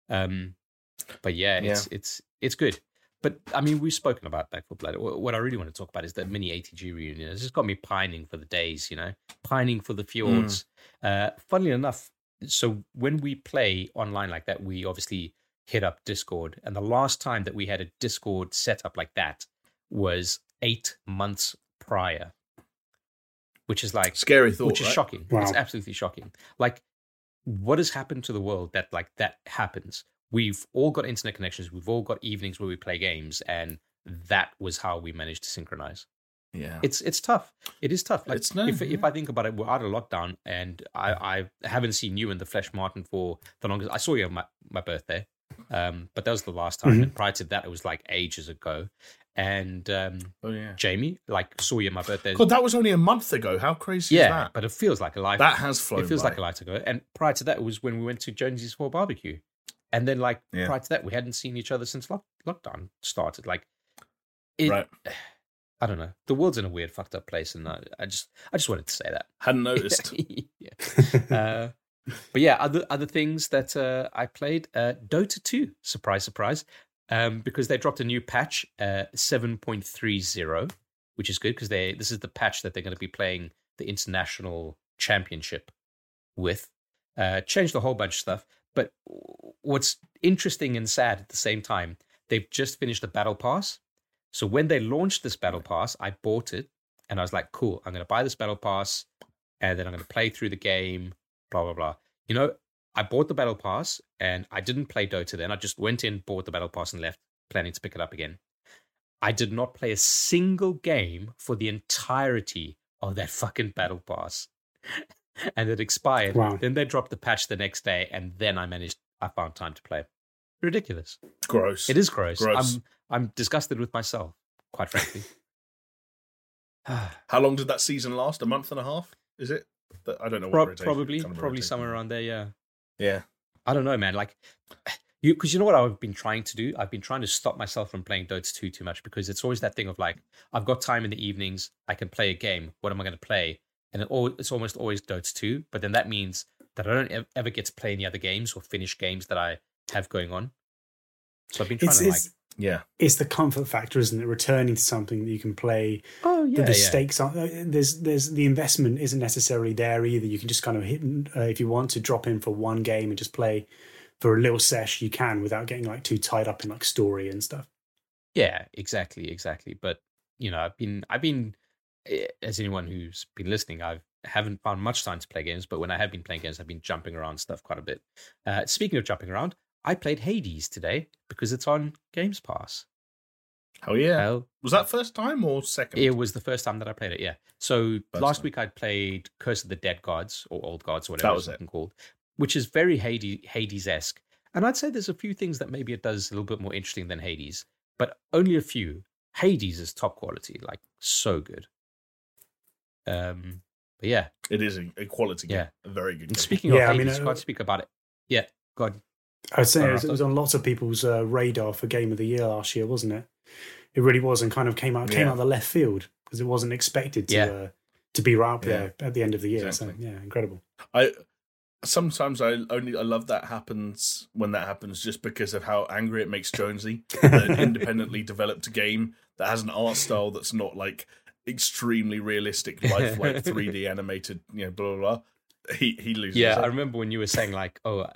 Um, but yeah, it's it's it's good. But I mean, we've spoken about Back 4 Blood. What I really want to talk about is that mini ATG reunion. It's just got me pining for the days, you know, pining for the fjords. Uh, funnily enough, so when we play online like that, we obviously hit up Discord. And the last time that we had a Discord set up like that was eight months prior, which is like Scary thought. which is right? shocking. Wow. It's absolutely shocking. Like, what has happened to the world that like that happens? We've all got internet connections. We've all got evenings where we play games, and that was how we managed to synchronize. Yeah. It's it's tough. It is tough. Like It's no- if if. I think about it, we're out of lockdown, and I I haven't seen you in the flesh, Martin, for the longest. I saw you on my my birthday, um, but that was the last time. Mhm. And prior to that, it was like ages ago. And um, oh, yeah. Jamie, like saw you on my birthday. God, that was only a month ago. How crazy yeah, is that? but it feels like a life. That has flown it feels by. like a light ago. And prior to that, it was when we went to Jonesy's for barbecue. And then, like, Yeah. prior to that, we hadn't seen each other since lock- lockdown started. Like, it, Right. [sighs] I don't know. The world's in a weird, fucked up place. And I, I just, I just wanted to say that. Hadn't [laughs] noticed. yeah. [laughs] Uh, but yeah, other other things that uh, I played, uh, Dota 2, surprise, surprise, um, because they dropped a new patch, uh, 7.30, which is good because they this is the patch that they're going to be playing the international championship with. Uh, changed a whole bunch of stuff, but what's interesting and sad at the same time, they've just finished the battle pass. So when they launched this battle pass, I bought it and I was like, cool, I'm going to buy this battle pass and then I'm going to play through the game, blah, blah, blah. You know, I bought the battle pass and I didn't play Dota then. I just went in, bought the battle pass, and left, planning to pick it up again. I did not play a single game for the entirety of that fucking battle pass. And it expired. Wow. Then they dropped the patch the next day, and then I managed, I found time to play. Ridiculous. Gross. It is gross. Gross. I'm, I'm disgusted with myself, quite frankly. [laughs] [sighs] How long did that season last? A month and a half? Is it? I don't know. What Pro- probably, kind of probably somewhere around there. Yeah. Yeah. I don't know, man. Like, [sighs] you because you know what I've been trying to do. I've been trying to stop myself from playing Dota 2 too much because it's always that thing of like I've got time in the evenings. I can play a game. What am I going to play? And it al- it's almost always Dota 2. But then that means that I don't ever get to play any other games or finish games that I have going on. So I've been trying It's to like, Yeah. it's the comfort factor, isn't it? Returning to something that you can play. oh yeah, that the yeah. stakes aren't. uh, There's there's the investment isn't necessarily there either. You can just kind of hit uh, if you want to drop in for one game and just play for a little sesh. You can without getting like too tied up in like story and stuff. Yeah, exactly, exactly. But you know, I've been, I've been, as anyone who's been listening, I've haven't found much time to play games. But when I have been playing games, I've been jumping around stuff quite a bit. Uh, speaking of jumping around, I played Hades today because it's on Games Pass. Oh yeah. Was that first time or second? it was the first time that I played it. Yeah. So First last time. week I played Curse of the Dead Gods or Old Gods, or whatever That it's was it. fucking called, which is very Hades Hades esque. And I'd say there's a few things that maybe it does a little bit more interesting than Hades, but only a few. Hades is top quality, like so good. Um, but yeah. It is a, a quality game. Yeah. A very good And game. speaking Yeah, I of mean, Hades, uh, can't speak about it. Yeah, God. I'd say it was, Alright. it was on lots of people's uh, radar for Game of the Year last year, wasn't it? It really was, and kind of came out came Yeah. out of the left field because it wasn't expected to Yeah. uh, to be right up Yeah. there at the end of the year. Exactly. So yeah, incredible. I sometimes I only I love that happens when that happens just because of how angry it makes Jonesy. that an [laughs] independently developed game that has an art style that's not like extremely realistic, [laughs] lifelike 3D animated, you know, blah blah blah. He he loses. Yeah, it. I remember when you were saying like, oh,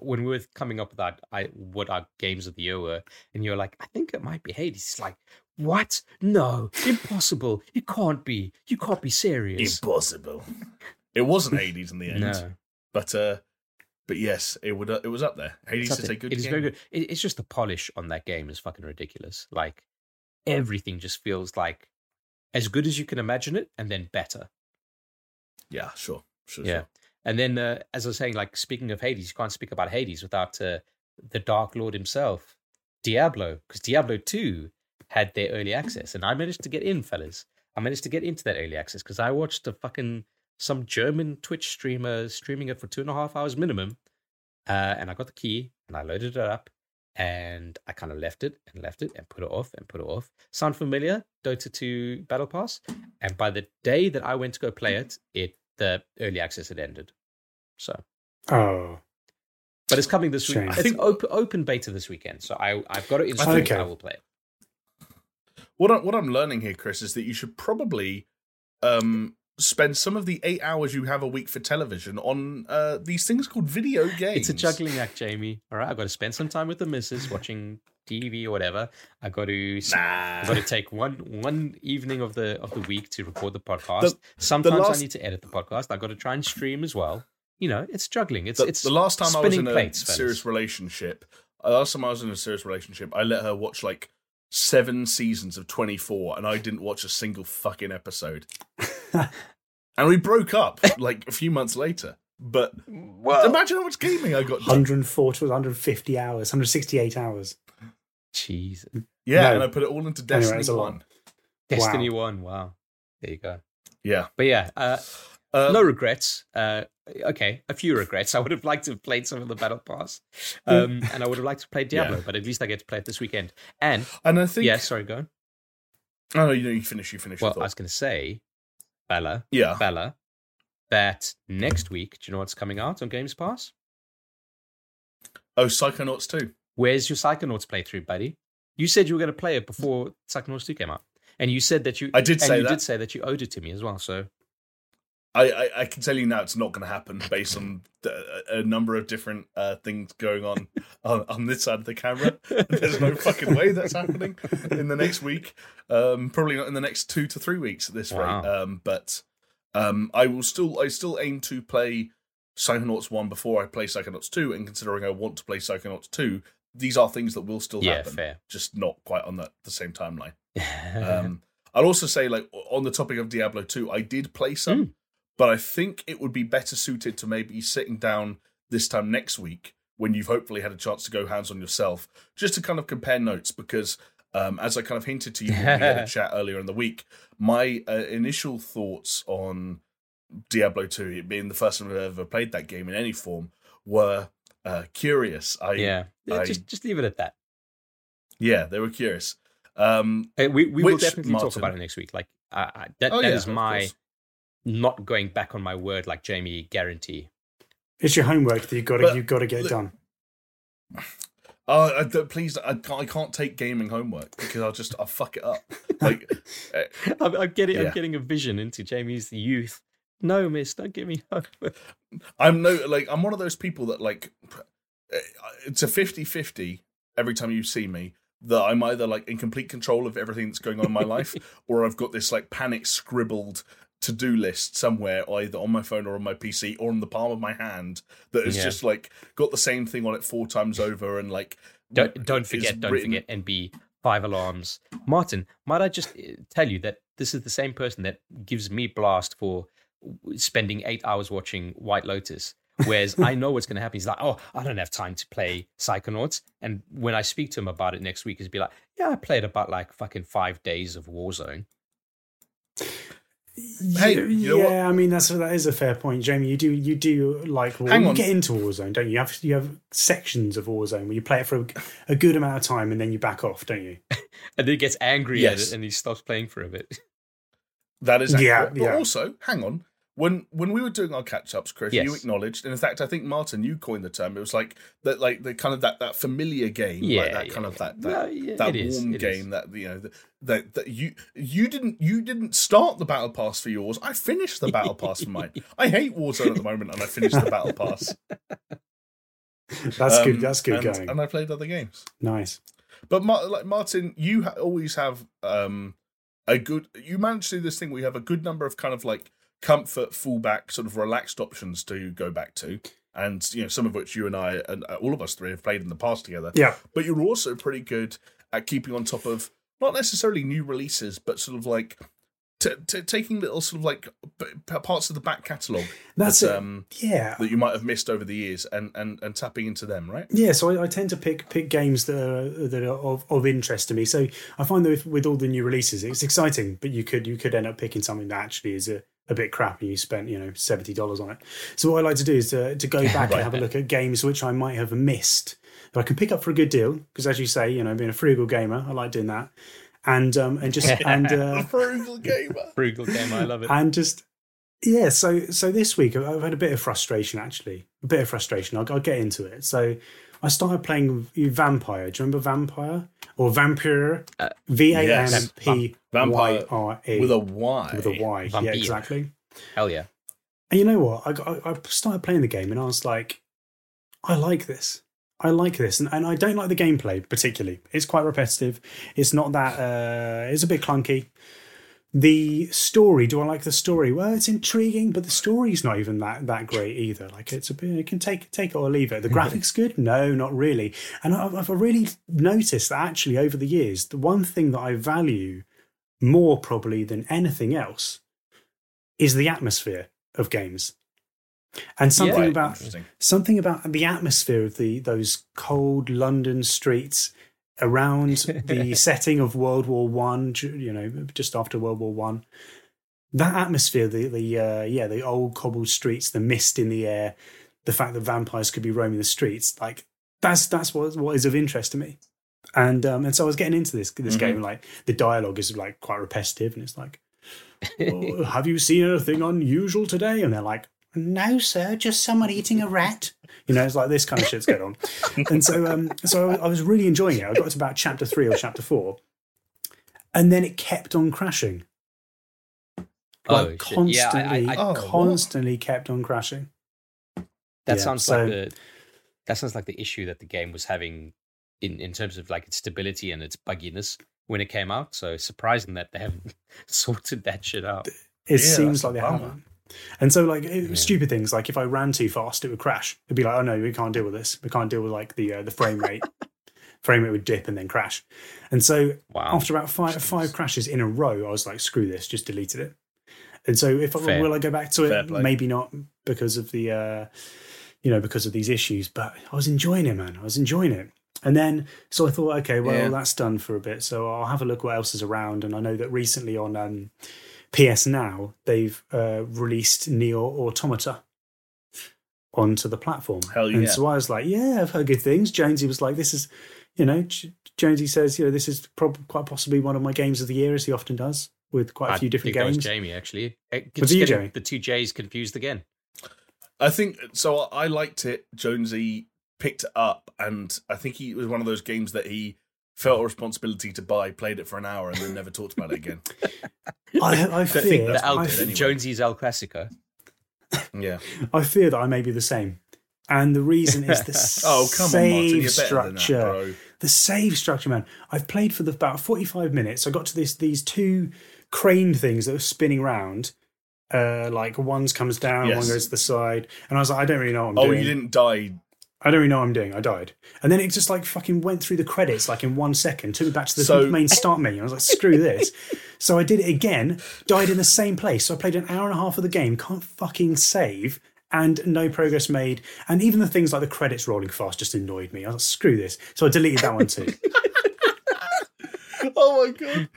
when we were coming up with that, I what our games of the year were, and you were like, I think it might be Hades. It's like, what? No, impossible. It can't be. You can't be serious. impossible. It wasn't [laughs] Hades in the end, No, but uh, but yes, it would uh, it was up there. Hades up is there. a good. it is game. very good. It, it's just the polish on that game is fucking ridiculous. Like everything just feels like as good as you can imagine it, and then better. Yeah, sure, sure. Yeah. sure. And then, uh, as I was saying, like speaking of Hades, you can't speak about Hades without uh, the Dark Lord himself, Diablo, because Diablo 2 had their early access. And I managed to get in, fellas. I managed to get into that early access because I watched a fucking some German Twitch streamer streaming it for two and a half hours minimum. Uh, and I got the key and I loaded it up and I kind of left it and left it and put it off and put it off. Sound familiar? Dota 2 Battle Pass. And by the day that I went to go play it, it the early access had ended. So, Oh, but it's coming this week. Shame. I It's think- open, open beta this weekend, so I I've got it installed. Okay. I will play it. What I, what I'm learning here, Chris, is that you should probably um, spend some of the eight hours you have a week for television on uh, these things called video games. It's a juggling act, Jamie. All right, I've got to spend some time with the missus watching TV or whatever. I got to Nah. I've got to take one one evening of the of the week to record the podcast. Sometimes last- I need to edit the podcast. I've got to try and stream as well. You know, it's juggling. It's the, it's the last time I was spinning in a plates, fellas. serious relationship, uh, last time I was in a serious relationship, I let her watch like seven seasons of 24, and I didn't watch a single fucking episode. [laughs] and we broke up like a few months later. But Well, imagine how much gaming I got. done. 140 150 hours, 168 hours. jeez, Yeah, No. and I put it all into Destiny it's a lot. 1. Destiny One. Wow, there you go. Yeah. But yeah, uh, Uh, no regrets. Uh, okay, a few regrets. [laughs] I would have liked to have played some of the Battle Pass, um, and I would have liked to play Diablo, Yeah. but at least I get to play it this weekend. And and I think. yeah, sorry, go on. Oh, no, you know, you finish, you finish. Well, I was going to say, Bella, Yeah. Bella, that next week, do you know what's coming out on Games Pass? Oh, Psychonauts 2. Where's your Psychonauts playthrough, buddy? You said you were going to play it before Psychonauts 2 came out. And you said that you I did and say you that. did say that you owed it to me as well. So I, I, I can tell you now it's not going to happen based on the, a number of different uh, things going on, [laughs] on on this side of the camera. [laughs] There's no fucking way that's happening in the next week. Um, probably not in the next two to three weeks at this Wow. rate. Um, but um, I will still I still aim to play Psychonauts one before I play Psychonauts two. And considering I want to play Psychonauts two, these are things that will still yeah, happen, fair. just not quite on the, the same timeline. [laughs] Um, I'll also say, like on the topic of Diablo 2, I did play some, Mm. But I think it would be better suited to maybe sitting down this time next week when you've hopefully had a chance to go hands on yourself, just to kind of compare notes. Because um, as I kind of hinted to you when we had a [laughs] chat earlier in the week, my uh, initial thoughts on Diablo 2, it being the first time I've ever played that game in any form, were uh, curious. I yeah, I- just just leave it at that. yeah, they were curious. Um, Uh, we we will definitely talk about it next week. Like I that, Oh, that yeah, is my. Not going back on my word like Jamie guarantee. It's your homework that you've got to But you've got to get look- done. oh, I please, I can't, I can't take gaming homework because I'll just I'll fuck it up. [laughs] Like, uh, I'm, I'm getting Yeah. I'm getting a vision into Jamie's youth. No, miss, don't give me hope. I'm no like I'm one of those people that like uh, it's a 50-50 every time you see me that I'm either like in complete control of everything that's going on in my life [laughs] or I've got this like panic scribbled to-do list somewhere either on my phone or on my PC or on the palm of my hand that has Yeah. just like got the same thing on it four times over and like Don't don't forget, don't written- forget, be five alarms. Martin, might I just uh, tell you that this is the same person that gives me blast for spending eight hours watching White Lotus. Whereas I know what's going to happen. He's like, oh, I don't have time to play Psychonauts. And when I speak to him about it next week, he's be like, yeah, I played about like fucking five days of Warzone. Hey, yeah, you know what? I mean that's that is a fair point, Jamie. You do you do like well, Hang you on. get into Warzone, don't you? You have you have sections of Warzone where you play it for a, a good amount of time and then you back off, don't you? [laughs] And then he gets angry at it and he stops playing for a bit. That is accurate. Yeah, but yeah. also, hang on. When when we were doing our catch ups, Chris, you acknowledged, and in fact, I think Martin, you coined the term. It was like that, like the kind of that that familiar game, Yeah, like that yeah, kind of that that, Well, yeah, that warm it is. game that you know that, that that you you didn't you didn't start the battle pass for yours. I finished the battle pass for mine. I hate Warzone at the moment, and I finished the battle pass. [laughs] That's Um, good. That's good and, going. And I played other games. nice. But Mar- like Martin, you ha- always have um, a good. You manage to do this thing where you have a good number of kind of like comfort, fallback, sort of relaxed options to go back to, and you know some of which you and I and uh, all of us three have played in the past together. Yeah. But you're also pretty good at keeping on top of not necessarily new releases, but sort of like. T- t- taking little sort of like p- parts of the back catalogue That's that, it. um, Yeah. that you might have missed over the years and, and, and tapping into them, right? Yeah, so I, I tend to pick pick games that are that are of, of interest to me. So I find that with, with all the new releases, it's exciting, but you could you could end up picking something that actually is a, a bit crap, and you spent you know seventy dollars on it. So what I like to do is to, to go [laughs] back and have a look at games which I might have missed that I can pick up for a good deal. Because as you say, you know, being a frugal gamer, I like doing that, and um and just and uh, [laughs] Frugal [laughs] gamer. Frugal gamer, I love it. and just yeah so so this week I've I've had a bit of frustration actually a bit of frustration i'll, I'll get into it so i started playing vampire do you remember vampire or vampire Uh, v-a-m-p-y-r-e With a Y. with a y yeah exactly Hell yeah. and you know what I, got- I, I started playing the game and i was like i like this I like this, and, and I don't like the gameplay particularly. It's quite repetitive. It's not that. Uh, it's a bit clunky. The story, do I like the story? Well, it's intriguing, but the story's not even that that great either. Like it's a bit, it can take take it or leave it. The mm-hmm. graphics good? No, not really. And I've, I've really noticed that actually over the years, the one thing that I value more probably than anything else is the atmosphere of games. And something Yeah, about something about the atmosphere of the those cold London streets around the [laughs] setting of World War One, you know, just after World War One. That atmosphere, the the uh, yeah, the old cobbled streets, the mist in the air, the fact that vampires could be roaming the streets, like that's that's what what is of interest to me. And um, and so I was getting into this this Mhm. game, like the dialogue is like quite repetitive, and it's like, [laughs] "Oh, "Have you seen anything unusual today?" And they're like, "No, sir, just someone eating a rat." You know, it's like this kind of shit's going on. [laughs] and so, um, so I, I was really enjoying it. I got to about chapter three or chapter four, and then it kept on crashing. Oh, Like shit. Yeah, I- constantly, I- I- Oh, what? constantly kept on crashing. That Yeah, sounds so- like the that sounds like the issue that the game was having in in terms of like its stability and its bugginess when it came out. So surprising that they haven't [laughs] sorted that shit out. It Yeah, seems like a they haven't. And so, like it, Yeah. stupid things, like if I ran too fast, it would crash. It'd be like, "Oh no, we can't deal with this. We can't deal with like the uh, the frame [laughs] rate. frame rate would dip and then crash." And so, Wow. after about five Jeez. five crashes in a row, I was like, "Screw this!" Just deleted it. And so, if I, will I go back to Fair it? play. Maybe not because of the uh, you know because of these issues, but I was enjoying it, man. I was enjoying it. And then, so I thought, okay, well, Yeah. that's done for a bit. So I'll have a look what else is around. And I know that recently on um, PS Now, they've uh, released NieR Automata. onto the platform. Hell yeah. And so I was like, yeah, I've heard good things. Jonesy was like, this is, you know, J- Jonesy says, you know, this is probably quite possibly one of my games of the year, as he often does with quite a I few different think games. Jamie actually. Was you, Jamie? The two J's confused again. I think so. I liked it. Jonesy picked it up, and I think he it was one of those games that he felt a responsibility to buy, played it for an hour, and then never talked about it again. [laughs] I, I think fear, that's The Al- anyway. Jonesy's El Clasico. Yeah. [laughs] I fear that I may be the same. And the reason is the [laughs] Oh come on, Martin, save you're that, structure. the save structure, man. I've played for the, about forty-five minutes. I got to this these two crane things that were spinning round. Uh, like one's comes down, Yes. one goes to the side, and I was like, I don't really know what I'm Oh, doing. you didn't die. I don't really know what I'm doing. I died, and then it just like fucking went through the credits like in one second. Took me back to the So- main start menu. I was like, screw this. [laughs] So I did it again. Died in the same place. So I played an hour and a half of the game. Can't fucking save. And no progress made. And even the things like the credits rolling fast just annoyed me. I was like, screw this. So I deleted that one too. [laughs] Oh my god.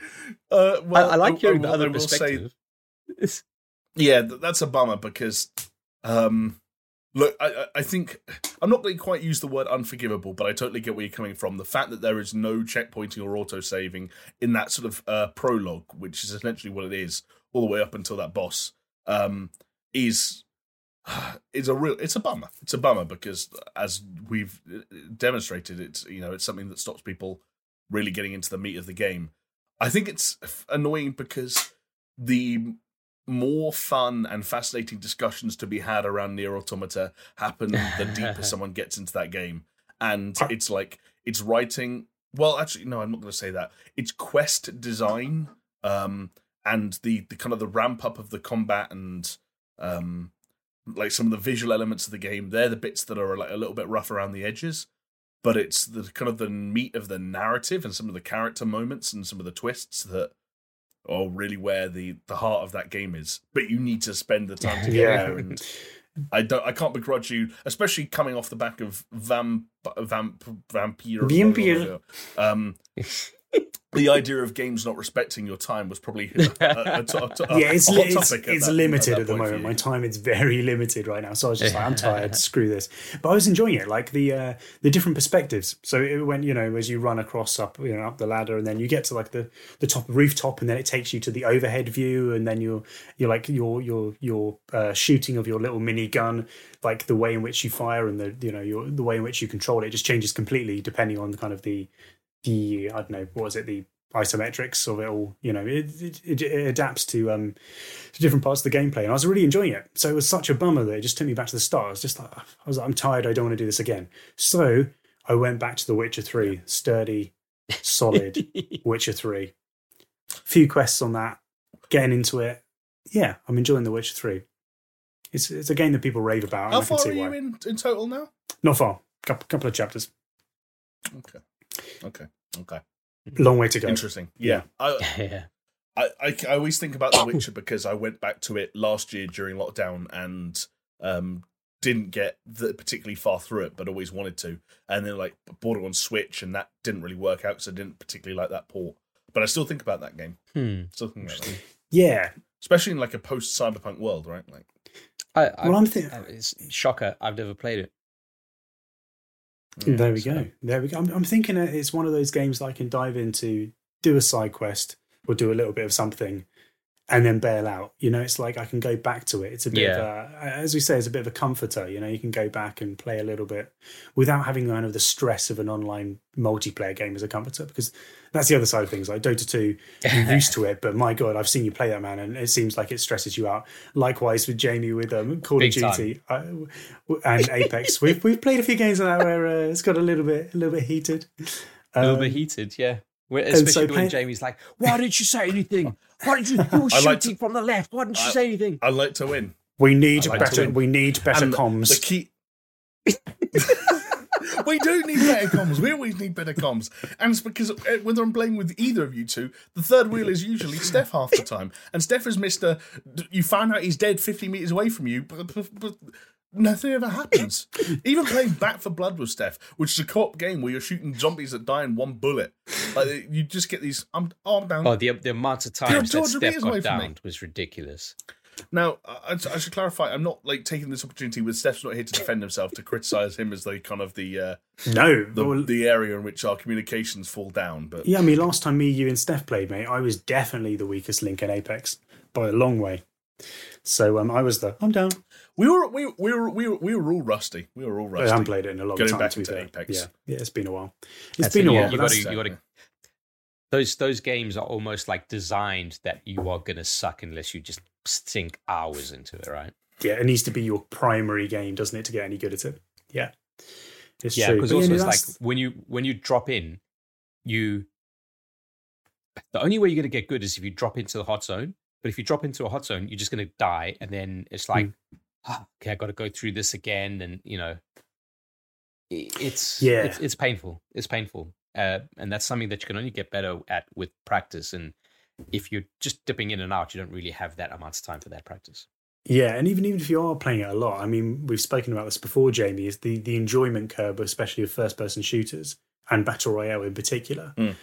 Uh, well, I, I like hearing the other will say- perspective. Yeah, that's a bummer because, um, look, I, I- think I'm not going to quite use the word unforgivable, but I totally get where you're coming from. The fact that there is no checkpointing or auto saving in that sort of uh, prologue, which is essentially what it is, all the way up until that boss, um, is [sighs] is a real. It's a bummer. It's a bummer because as we've uh, demonstrated, it's you know it's something that stops people really getting into the meat of the game. I think it's annoying because the more fun and fascinating discussions to be had around NieR Automata happen the deeper [laughs] someone gets into that game. And it's like it's writing well, actually, no, I'm not gonna say that. It's quest design, um, and the, the kind of the ramp up of the combat and um like some of the visual elements of the game, they're the bits that are like a little bit rough around the edges. But it's the kind of the meat of the narrative and some of the character moments and some of the twists that are really where the the heart of that game is. But you need to spend the time to get Yeah. there, and I don't. I can't begrudge you, especially coming off the back of Vamp Vamp Vampire. Vampire. Um, [laughs] the idea of games not respecting your time was probably a, a, a, a- [laughs] yeah, it's, it's, topic at it's that- limited that at, the moment. My time is very [laughs] limited right now, so I was just like, I'm tired. [laughs] screw this. But I was enjoying it, like the uh, the different perspectives. So it went, you know, as you run across up, you know, up the ladder, and then you get to like the the top rooftop, and then it takes you to the overhead view, and then you're you're like your your your uh, shooting of your little mini gun, like the way in which you fire and the you know your the way in which you control it just changes completely depending on kind of the the I don't know what was it the isometrics of it all. You know, it it, it, it adapts to um to different parts of the gameplay, and I was really enjoying it. So it was such a bummer that it just took me back to the start. I was just like, I was like, I'm tired. I don't want to do this again. So I went back to The Witcher Three, sturdy, solid [laughs] Witcher Three. A Few quests on that, getting into it. Yeah, I'm enjoying The Witcher Three. It's it's a game that people rave about. How far are you why. in in total now? Not far. Couple, couple of chapters. Okay, okay, okay. Long way to go. Interesting. Yeah, I, [laughs] yeah. I, I, I always think about The Witcher because I went back to it last year during lockdown and um, didn't get the, particularly far through it, but always wanted to. And then like bought it on Switch, and that didn't really work out because I didn't particularly like that port. But I still think about that game. Hmm. Still think about that. Yeah. especially in like a post cyberpunk world, right? Like, I, I, Well, I'm thinking. I- it's shocker. I've never played it. Yeah, there we so- go. There we go. I'm, I'm thinking it's one of those games that I can dive into, do a side quest, or do a little bit of something, and then bail out. You know, it's like I can go back to it. It's a bit of a, as we say, it's a bit of a comforter. You know, you can go back and play a little bit without having kind of the stress of an online multiplayer game as a comforter. Because that's the other side of things. Like Dota 2, you're used to it, but my God, I've seen you play that man, and it seems like it stresses you out. Likewise with Jamie with um, Call Big of Duty uh, and Apex. [laughs] we've we've played a few games of that where uh, it's got a little bit a little bit heated. A little Um, bit heated, yeah. And so Especially when Jamie's like, "Why didn't you say anything? Why did you? You were [laughs] I like shooting from the left. Why didn't you I- say anything?" I like to win. We need like to better. win. We need better And comms. The key. [laughs] we do need better comms. We always need better comms, and it's because uh, whether I'm playing with either of you two, the third wheel is usually Steph half the time, and Steph is Mister. You find out he's dead 50 meters away from you, but, but, but nothing ever happens. Even playing Back 4 Blood with Steph, which is a co-op game where you're shooting zombies that die in one bullet, like you just get these. I'm, oh, I'm down. Oh, the the amount of You're times that Steph got downed was ridiculous. Now, I, I should clarify. I'm not like taking this opportunity with Steph's not here to defend himself to criticize him as the kind of the uh, no the, well, the area in which our communications fall down. But yeah, I mean, last time me, you, and Steph played, mate, I was definitely the weakest link in Apex by a long way. So um, I was the I'm down. We were we, we were we were we were all rusty. We were all rusty. I rusty. haven't played it in a long Going time. back to be fair. Apex. Yeah, yeah, it's been a while. It's That's been it, a while. you gotta- you gotta- those those games are almost like designed that you are gonna suck unless you just sink hours into it, right? yeah, it needs to be your primary game, doesn't it, to get any good at it? Yeah, it's yeah, true. because also no, it's like when you when you drop in, you the only way you're gonna get good is if you drop into the hot zone. But if you drop into a hot zone, you're just gonna die, and then it's like, hmm. Ah, okay, I got to go through this again, and you know, it's Yeah. it's, it's painful. It's painful, uh, and that's something that you can only get better at with practice. And if you're just dipping in and out, you don't really have that amount of time for that practice. Yeah, and even even if you are playing it a lot, I mean, we've spoken about this before, Jamie. Is the the enjoyment curve, especially of first person shooters and battle royale in particular. Mm.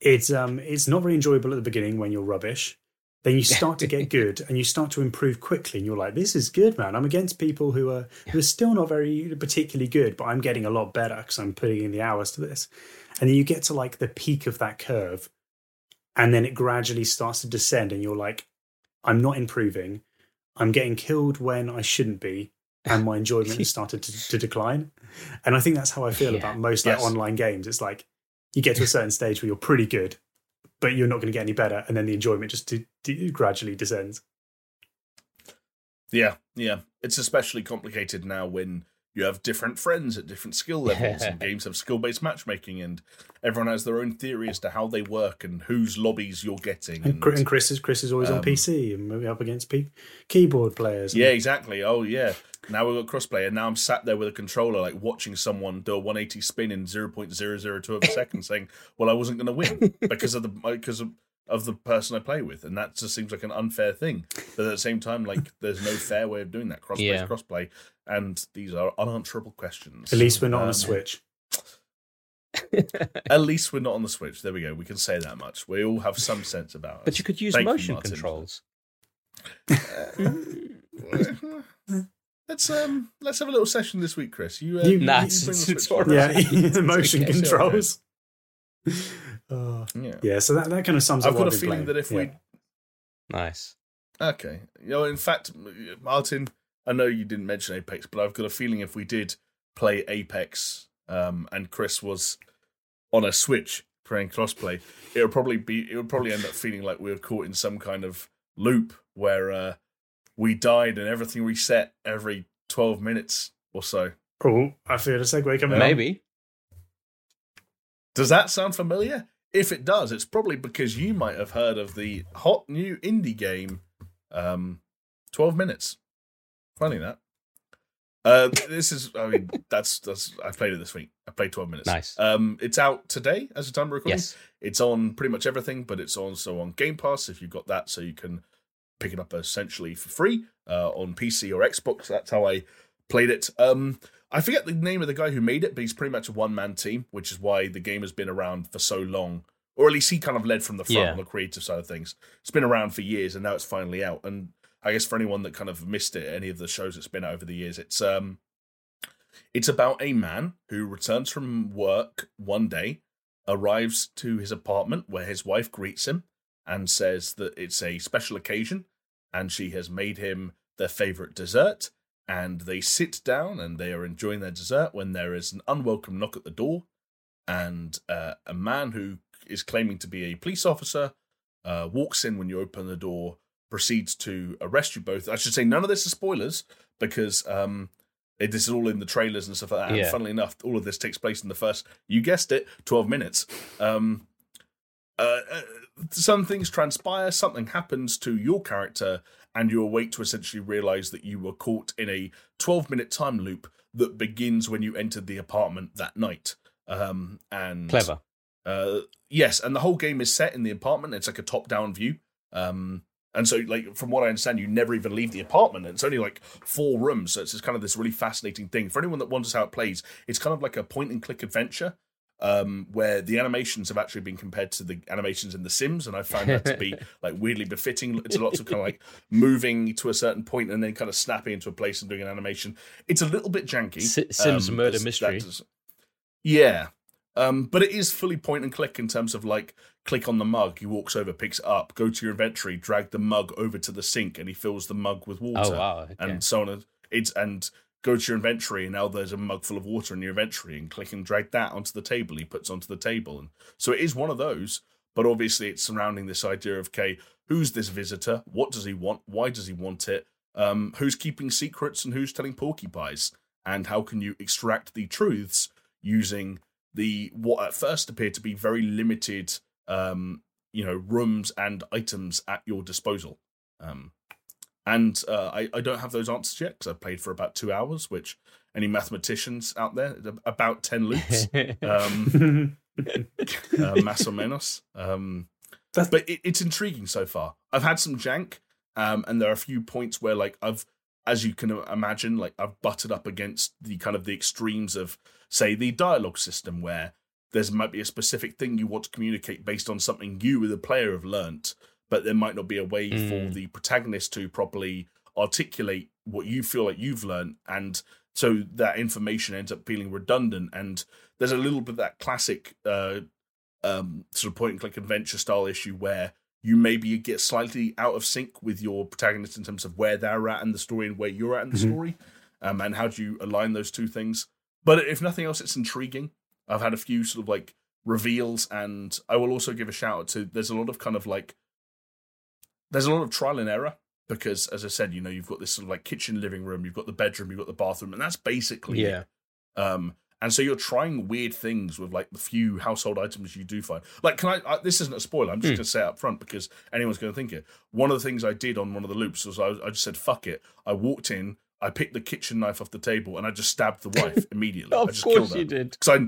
It's um it's not very enjoyable at the beginning when you're rubbish. Then you start to get good and you start to improve quickly, and you're like, "This is good, man." I'm against people who are who are still not very particularly good, but I'm getting a lot better because I'm putting in the hours to this. And then you get to like the peak of that curve, and then it gradually starts to descend, and you're like, "I'm not improving." I'm getting killed when I shouldn't be, and my enjoyment has [laughs] started to, to decline. And I think that's how I feel Yeah. about most like Yes. online games. It's like you get to a certain stage where you're pretty good, but you're not going to get any better, and then the enjoyment just de- de- gradually descends. Yeah, yeah. It's especially complicated now when you have different friends at different skill levels and [laughs] games have skill based matchmaking and everyone has their own theory as to how they work and whose lobbies you're getting. And, Chris- and Chris is Chris is always on um, PC and moving up against P- keyboard players. and- Yeah, exactly. Oh, yeah. Now we've got crossplay, and now I'm sat there with a controller, like watching someone do a 180 spin in 0.002 of a second, saying, "Well, I wasn't going to win because of the because of, of the person I play with," and that just seems like an unfair thing. But at the same time, like [laughs] there's no fair way of doing that. Crossplay Yeah. is crossplay, and these are unanswerable questions. At least we're not on Um, a Switch. [laughs] At least we're not on the Switch. There we go. We can say that much. We all have some sense about it. But you could use Thank motion Martin. controls. [laughs] let's um let's have a little session this week, Chris. You, uh, You- you, Nah, you it's- bring the it's Switch all over. right. Yeah, the motion okay, sure. controls. Uh, Yeah. yeah, so that, that kind of sums I've up. what got a I've been feeling playing. that if Yeah. we Nice. okay, you know, in fact, Martin, I know you didn't mention Apex, but I've got a feeling if we did play Apex, um, and Chris was on a Switch playing crossplay, it would probably be it would probably end up feeling like we were caught in some kind of loop where uh, we died and everything reset every twelve minutes or so. Oh, I feel a segue coming. up. Maybe. Does that sound familiar? If it does, it's probably because you might have heard of the hot new indie game, um, Twelve Minutes. Funny that. Uh, this is, I mean, [laughs] that's that's. I played it this week. I played Twelve Minutes. Nice. Um, it's out today as a time of recording. Yes. It's on pretty much everything, but it's also on Game Pass if you've got that, so you can pick it up essentially for free uh, on PC or Xbox. That's how I played it. Um, I forget the name of the guy who made it, but he's pretty much a one man team, which is why the game has been around for so long. Or at least he kind of led from the front Yeah. on the creative side of things. It's been around for years, and now it's finally out. And I guess for anyone that kind of missed it, any of the shows it's been out over the years, it's um, it's about a man who returns from work one day, arrives to his apartment where his wife greets him and says that it's a special occasion and she has made him their favorite dessert. And they sit down and they are enjoying their dessert when there is an unwelcome knock at the door. And uh, a man who is claiming to be a police officer uh, walks in when you open the door, proceeds to arrest you both. I should say, none of this is spoilers because um, it, this is all in the trailers and stuff like that. And Yeah. funnily enough, all of this takes place in the first, you guessed it, 12 minutes. Um, uh, uh, some things transpire, something happens to your character, and you awake to essentially realize that you were caught in a 12 minute time loop that begins when you entered the apartment that night. Um, and Clever. uh, yes, and the whole game is set in the apartment. It's like a top-down view. Um, and so, like from what I understand, you never even leave the apartment. It's only like four rooms, so it's just kind of this really fascinating thing. For anyone that wonders how it plays, it's kind of like a point-and-click adventure. Um, where the animations have actually been compared to the animations in The Sims, and I found that to be [laughs] like weirdly befitting. It's lots of kind of like moving to a certain point and then kind of snapping into a place and doing an animation. It's a little bit janky. S- Sims um, Murder Mystery. yeah. Um, but it is fully point and click in terms of like click on the mug, he walks over, picks it up, go to your inventory, drag the mug over to the sink, and he fills the mug with water Oh wow! Okay. and so on. and- It's and go to your inventory, and now there's a mug full of water in your inventory, and click and drag that onto the table. He puts onto the table, and so it is one of those. But obviously, it's surrounding this idea of okay, who's this visitor? What does he want? Why does he want it? Um, who's keeping secrets and who's telling porcupines? And how can you extract the truths using the what at first appear to be very limited, um, you know, rooms and items at your disposal? Um, and uh, I, I don't have those answers yet because I've played for about two hours, which any mathematicians out there, about 10 loops, [laughs] um, [laughs] uh, más o menos. Um, That's- but it, it's intriguing so far. I've had some jank, um, and there are a few points where, like, I've, as you can imagine, like, I've butted up against the kind of the extremes of, say, the dialogue system where there's might be a specific thing you want to communicate based on something you, the player, have learnt, but there might not be a way for Mm. the protagonist to properly articulate what you feel like you've learned and so that information ends up feeling redundant and there's a little bit of that classic uh um sort of point and click adventure style issue where you maybe get slightly out of sync with your protagonist in terms of where they're at in the story and where you're at in the Mhm. story um and how do you align those two things but if nothing else it's intriguing i've had a few sort of like reveals and i will also give a shout out to there's a lot of kind of like there's a lot of trial and error because as i said you know you've got this sort of like kitchen living room you've got the bedroom you've got the bathroom and that's basically it. yeah. um and so you're trying weird things with like the few household items you do find like can i, I this isn't a spoiler i'm just Hmm. going to say it up front because anyone's going to think it one of the things i did on one of the loops was I, I just said fuck it i walked in i picked the kitchen knife off the table and i just stabbed the wife [laughs] immediately i Of just course killed her you did. because I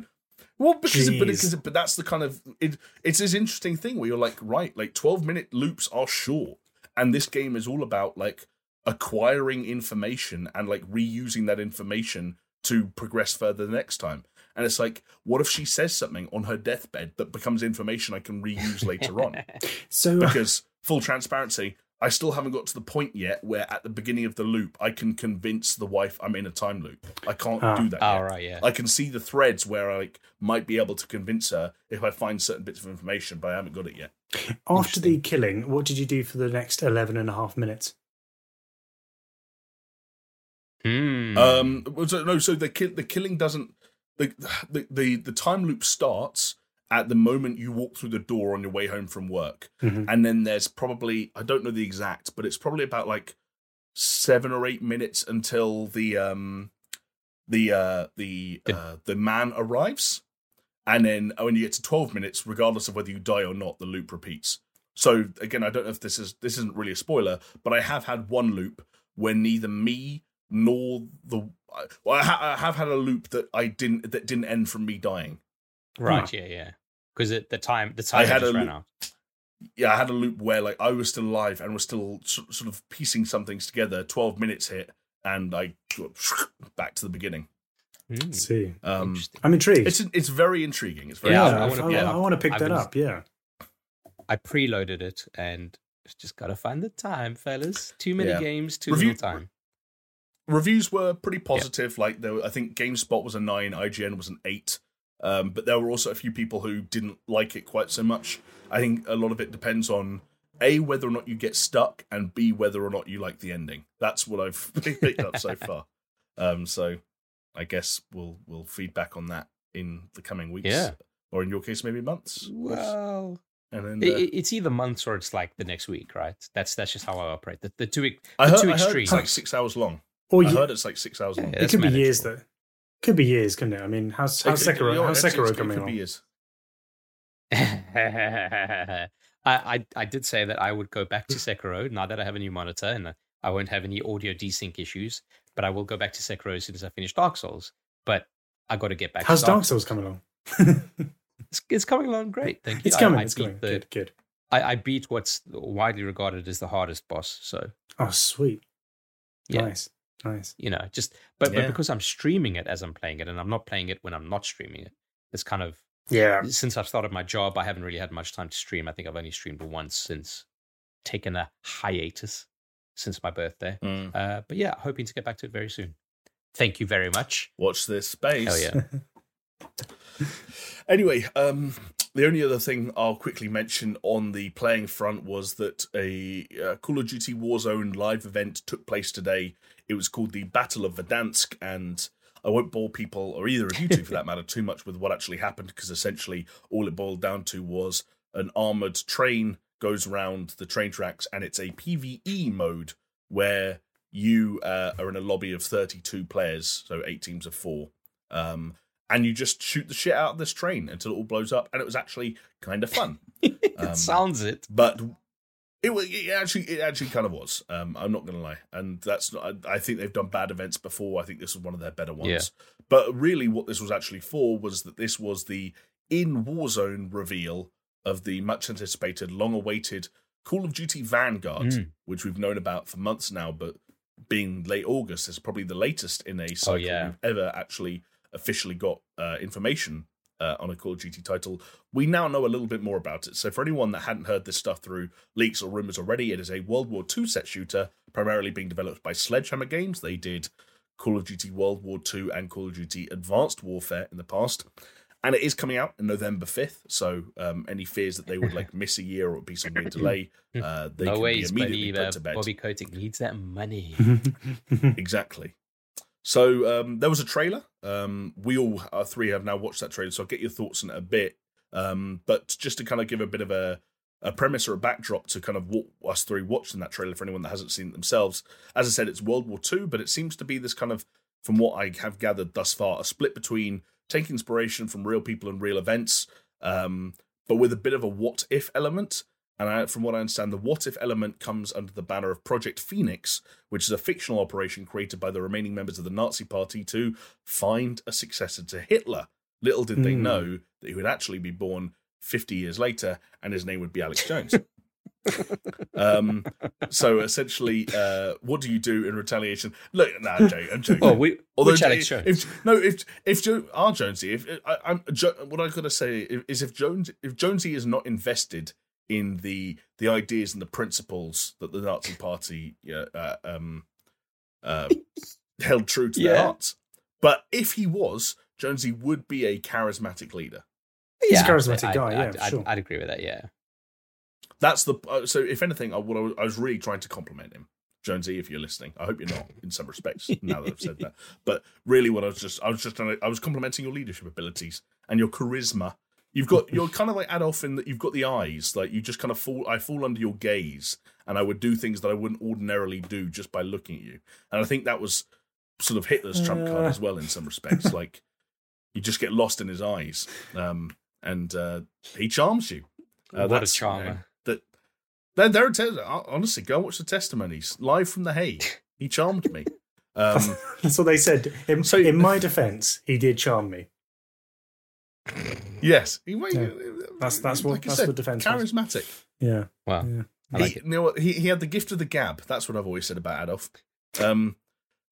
well because but, Jeez. because but that's the kind of it, it's this interesting thing where you're like right like 12 minute loops are short and this game is all about like acquiring information and like reusing that information to progress further the next time and it's like what if she says something on her deathbed that becomes information i can reuse later on [laughs] so uh, because full transparency i still haven't got to the point yet where at the beginning of the loop i can convince the wife i'm in a time loop i can't Ah. do that All yet. right. Yeah. I can see the threads where I like, might be able to convince her if I find certain bits of information, but I haven't got it yet. after the killing, what did you do for the next 11 and a half minutes? Hmm. Um, so, no, so the ki- the killing doesn't the, the the the time loop starts at the moment you walk through the door on your way home from work, Mhm. and then there's probably I don't know the exact, but it's probably about like seven or eight minutes until the um the uh the The- uh, the man arrives, and then when you get to twelve minutes, regardless of whether you die or not, the loop repeats. So again, I don't know if this is this isn't really a spoiler, but I have had one loop where neither me nor the well, I, ha- I have had a loop that I didn't that didn't end from me dying. right. Yeah. Yeah. Because at the time the time I had just a ran loop- out. Yeah, I had a loop where like I was still alive and was still sort of piecing some things together. Twelve minutes hit, and I [sniffs] back to the beginning. Let's see. Um, I'm intrigued. it's it's very intriguing. It's very Yeah, yeah, I I, wanna- I, want to pick I've that been- up. Yeah. I preloaded it and just gotta find the time, fellas. Too many Yeah. games, too Review- little time. reviews were pretty positive. Like there, were, I think GameSpot was a nine, IGN was an eight. Um, but there were also a few people who didn't like it quite so much. I think a lot of it depends on a whether or not you get stuck, and b whether or not you like the ending. That's what I've [laughs] picked up so far. Um, so I guess we'll we'll feedback on that in the coming weeks. Yeah. Or in your case, maybe months. Well, and then uh, it- it's either months or it's like the next week, right? That's that's just how I operate. The, the two week, I the heard, two I heard extremes. it's like six hours long. Or I heard it's like six hours long. yeah. it that's could be years though. Could be years, couldn't it? I mean, how's how's It- it- Sekiro? you How's it's- it's- Sekiro it coming could be along? years. [laughs] I, I I did say that I would go back to Sekiro now that I have a new monitor and I won't have any audio desync issues. But I will go back to Sekiro as soon as I finish Dark Souls. But I got to get back. How's to Dark Souls coming along? It's, it's coming along great. Thank you. it's I- coming. I, it's coming. the- Good, good. I, I beat what's widely regarded as the hardest boss. So Oh, sweet. Yeah. Nice, nice. you know, just but, Yeah. but because I'm streaming it as I'm playing it, and I'm not playing it when I'm not streaming it. It's kind of Yeah. since I've started my job, I haven't really had much time to stream. I think I've only streamed once since taken a hiatus since my birthday. Mm. Uh, but yeah, hoping to get back to it very soon. Thank you very much. Watch this space. Hell yeah. [laughs] [laughs] Anyway, um, the only other thing I'll quickly mention on the playing front was that a uh, Call of Duty Warzone live event took place today. It was called the Battle of Verdansk, and I won't bore people, or either of you two for that [laughs] matter, too much with what actually happened, because essentially all it boiled down to was an armored train goes around the train tracks, and it's a PVE mode where you uh, are in a lobby of 32 players, so eight teams of four. Um, and you just shoot the shit out of this train until it all blows up, and it was actually kind of fun. [laughs] it Um, sounds it. But it, wa- it actually, it actually kind of was. Um, I'm not going to lie, and that's not. I, I think they've done bad events before. I think this was one of their better ones. Yeah. But really, what this was actually for was that this was the in Warzone reveal of the much anticipated, long awaited Call of Duty Vanguard, Mm. which we've known about for months now, but being late August is probably the latest in a cycle yeah. we've ever actually officially got uh, information uh, on a Call of Duty title. We now know a little bit more about it. So for anyone that hadn't heard this stuff through leaks or rumors already, it is a World War II set shooter, primarily being developed by Sledgehammer Games. They did Call of Duty World War II and Call of Duty Advanced Warfare in the past. And it is coming out on November 5th. So um, any fears that they would like miss a year or it would be some weird delay, [laughs] uh, they no can ways, be immediately buddy. put Uh, to bed. Bobby Kotick needs that money. [laughs] Exactly. So um, there was a trailer. Um, we all our three have now watched that trailer, so I'll get your thoughts on it a bit. Um, but just to kind of give a bit of a, a premise or a backdrop to kind of what us three watched in that trailer for anyone that hasn't seen it themselves. As I said, it's World War II, but it seems to be this kind of, from what I have gathered thus far, a split between taking inspiration from real people and real events, um, but with a bit of a what if element. And I, from what I understand, the what if element comes under the banner of Project Phoenix, which is a fictional operation created by the remaining members of the Nazi Party to find a successor to Hitler. Little did they Hmm. know that he would actually be born 50 years later and his name would be Alex Jones. [laughs] um, so essentially, uh, what do you do in retaliation? Look, no, I'm joking. I'm joking. Oh, we, Although which Alex Jones? If, no, if if jo- our Jonesy, if I, I'm jo- what I gotta say is if Jones if Jonesy is not invested in the the ideas and the principles that the Nazi Party uh, um uh, [laughs] held true to their hearts, but if he was, Jonesy would be a charismatic leader. He's a charismatic I'd- guy, I'd, yeah, I'd, for I'd, sure. I'd agree with that. Yeah. That's the uh, so. If anything, I, what I was, I was really trying to compliment him, Jonesy. If you're listening, I hope you're not in some respects. now that I've said that, [laughs] but really, what I was just I was just trying to, I was complimenting your leadership abilities and your charisma. You've got you're kind of like Adolf in that you've got the eyes. Like you just kind of fall. I fall under your gaze, and I would do things that I wouldn't ordinarily do just by looking at you. And I think that was sort of Hitler's trump card Uh. as well in some respects. [laughs] like you just get lost in his eyes, um, and uh, he charms you. Uh, what a that's, you know, charmer. that there, there are te- honestly go and watch the testimonies live from the Hague. He charmed me. [laughs] Um, That's what they said. In, So- in my defense, he did charm me. Yes, he, Yeah. That's- that's what- like I that's said, what defense was. charismatic. Yeah. Wow. Yeah. I like he, it. You know what? He, he had the gift of the gab. That's what I've always said about Adolf. Um,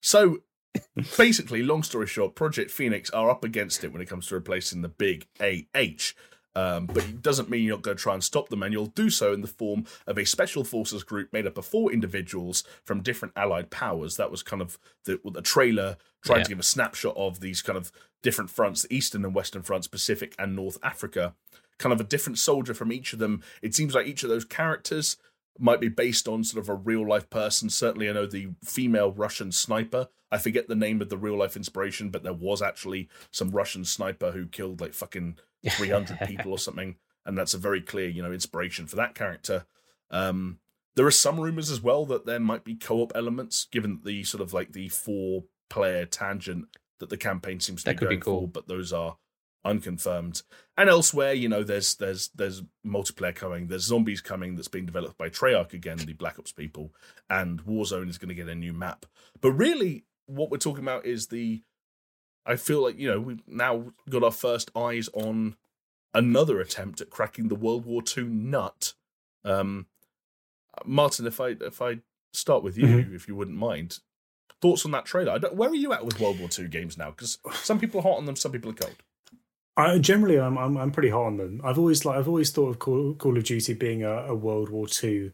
so [laughs] basically, long story short, Project Phoenix are up against it when it comes to replacing the big AH. Um, but it doesn't mean you're not going to try and stop them, and you'll do so in the form of a special forces group made up of four individuals from different allied powers. That was kind of the, the trailer trying Yeah. to give a snapshot of these kind of different fronts the Eastern and Western fronts, Pacific and North Africa. Kind of a different soldier from each of them. It seems like each of those characters might be based on sort of a real life person. Certainly, I know the female Russian sniper. I forget the name of the real life inspiration, but there was actually some Russian sniper who killed like fucking 300 [laughs] people or something. And that's a very clear, you know, inspiration for that character. Um, there are some rumors as well that there might be co op elements, given the sort of like the four player tangent that the campaign seems to That be could be going cool. for, but those are unconfirmed. And elsewhere, you know, there's there's there's multiplayer coming. There's zombies coming that's being developed by Treyarch again, the Black Ops people, and Warzone is going to get a new map. But really, what we're talking about is the. I feel like you know we've now got our first eyes on another attempt at cracking the World War II nut. Um, Martin, if I if I start with you, Mhm. if you wouldn't mind, thoughts on that trailer? I don't, where are you at with World War II games now? Because some people are hot on them, some people are cold. I generally I'm, I'm I'm pretty hot on them. I've always like I've always thought of Call, Call of Duty being a, a World War II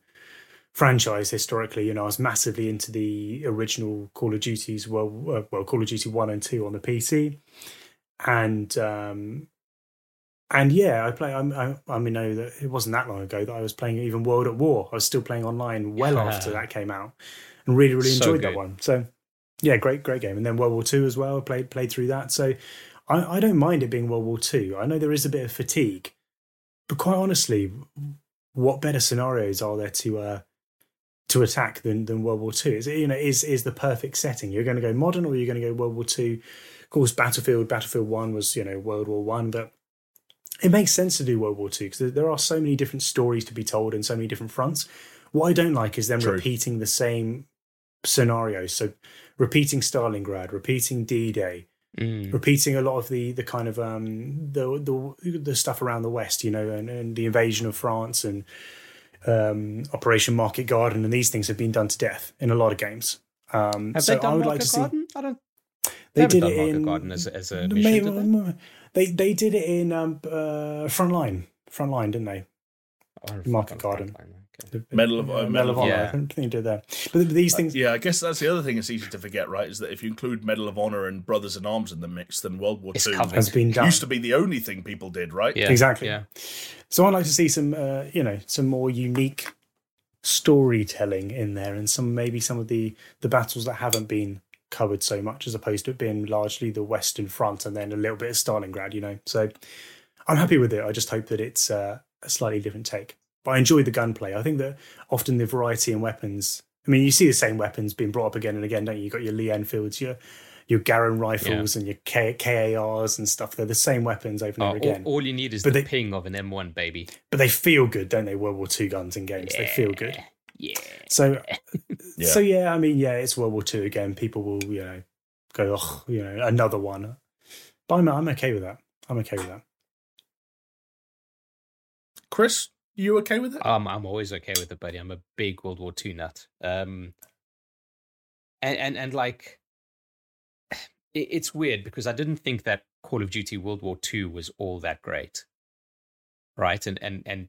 franchise historically. You know, I was massively into the original Call of Duties, well, uh, well, Call of Duty One and Two on the PC, and um, and yeah, I play. I, I, I mean, know that it wasn't that long ago that I was playing even World at War. I was still playing online well Yeah. after that came out, and really, really So enjoyed that one. So yeah, great, great game. And then World War Two as well. Played played through that. So I, I don't mind it being World War Two. I know there is a bit of fatigue, but quite honestly, what better scenarios are there to uh, to attack than than World War Two? Is it, you know is is the perfect setting? You're going to go modern or you're going to go World War Two? Of course, Battlefield Battlefield One was you know World War One, but it makes sense to do World War Two because there are so many different stories to be told and so many different fronts. What I don't like is them True. repeating the same scenarios. So repeating Stalingrad, repeating D Day, Mm. repeating a lot of the the kind of um the the the stuff around the west you know and, and the invasion of france and um operation market garden and these things have been done to death in a lot of games um Have so they done i would Market like to see Garden? I don't. they They did done it Market in Garden as a- as a mission, main- did they they did it in um uh frontline frontline didn't they Oh, Market Garden. fuck, okay. Medal of- uh, uh, medal of honor Yeah. i think they did that but these things Yeah, I guess that's the other thing that's easy to forget, right? Is that if you include Medal of Honor and Brothers in Arms in the mix, then World War It's Two covered. has been done used to be the only thing people did, right? Yeah, Exactly. Yeah, So I'd like to see some, uh, you know, some more unique storytelling in there, and some maybe some of the the battles that haven't been covered so much, as opposed to it being largely the Western Front and then a little bit of Stalingrad. You know, so I'm happy with it. I just hope that it's uh, a slightly different take. But I enjoy the gunplay. I think that often the variety in weapons. I mean, you see the same weapons being brought up again and again, don't you? You've got your Lee Enfields, your your Garand rifles, and your K- KARs and stuff. They're the same weapons over and Oh, over again all you need is But the they- ping of an M1, baby. but they feel good, don't they? World War II guns in games, they feel good. Yeah. [laughs] So, Yeah. so yeah, I mean, yeah, it's World War II again. People will, you know, go, oh, you know, another one. But I'm, I'm okay with that. I'm okay with that. Chris, you okay with it? Um, I'm always okay with it, buddy. I'm a big World War II nut. Um, and and and like, [sighs] it, it's weird because I didn't think that Call of Duty World War II was all that great, right? And and and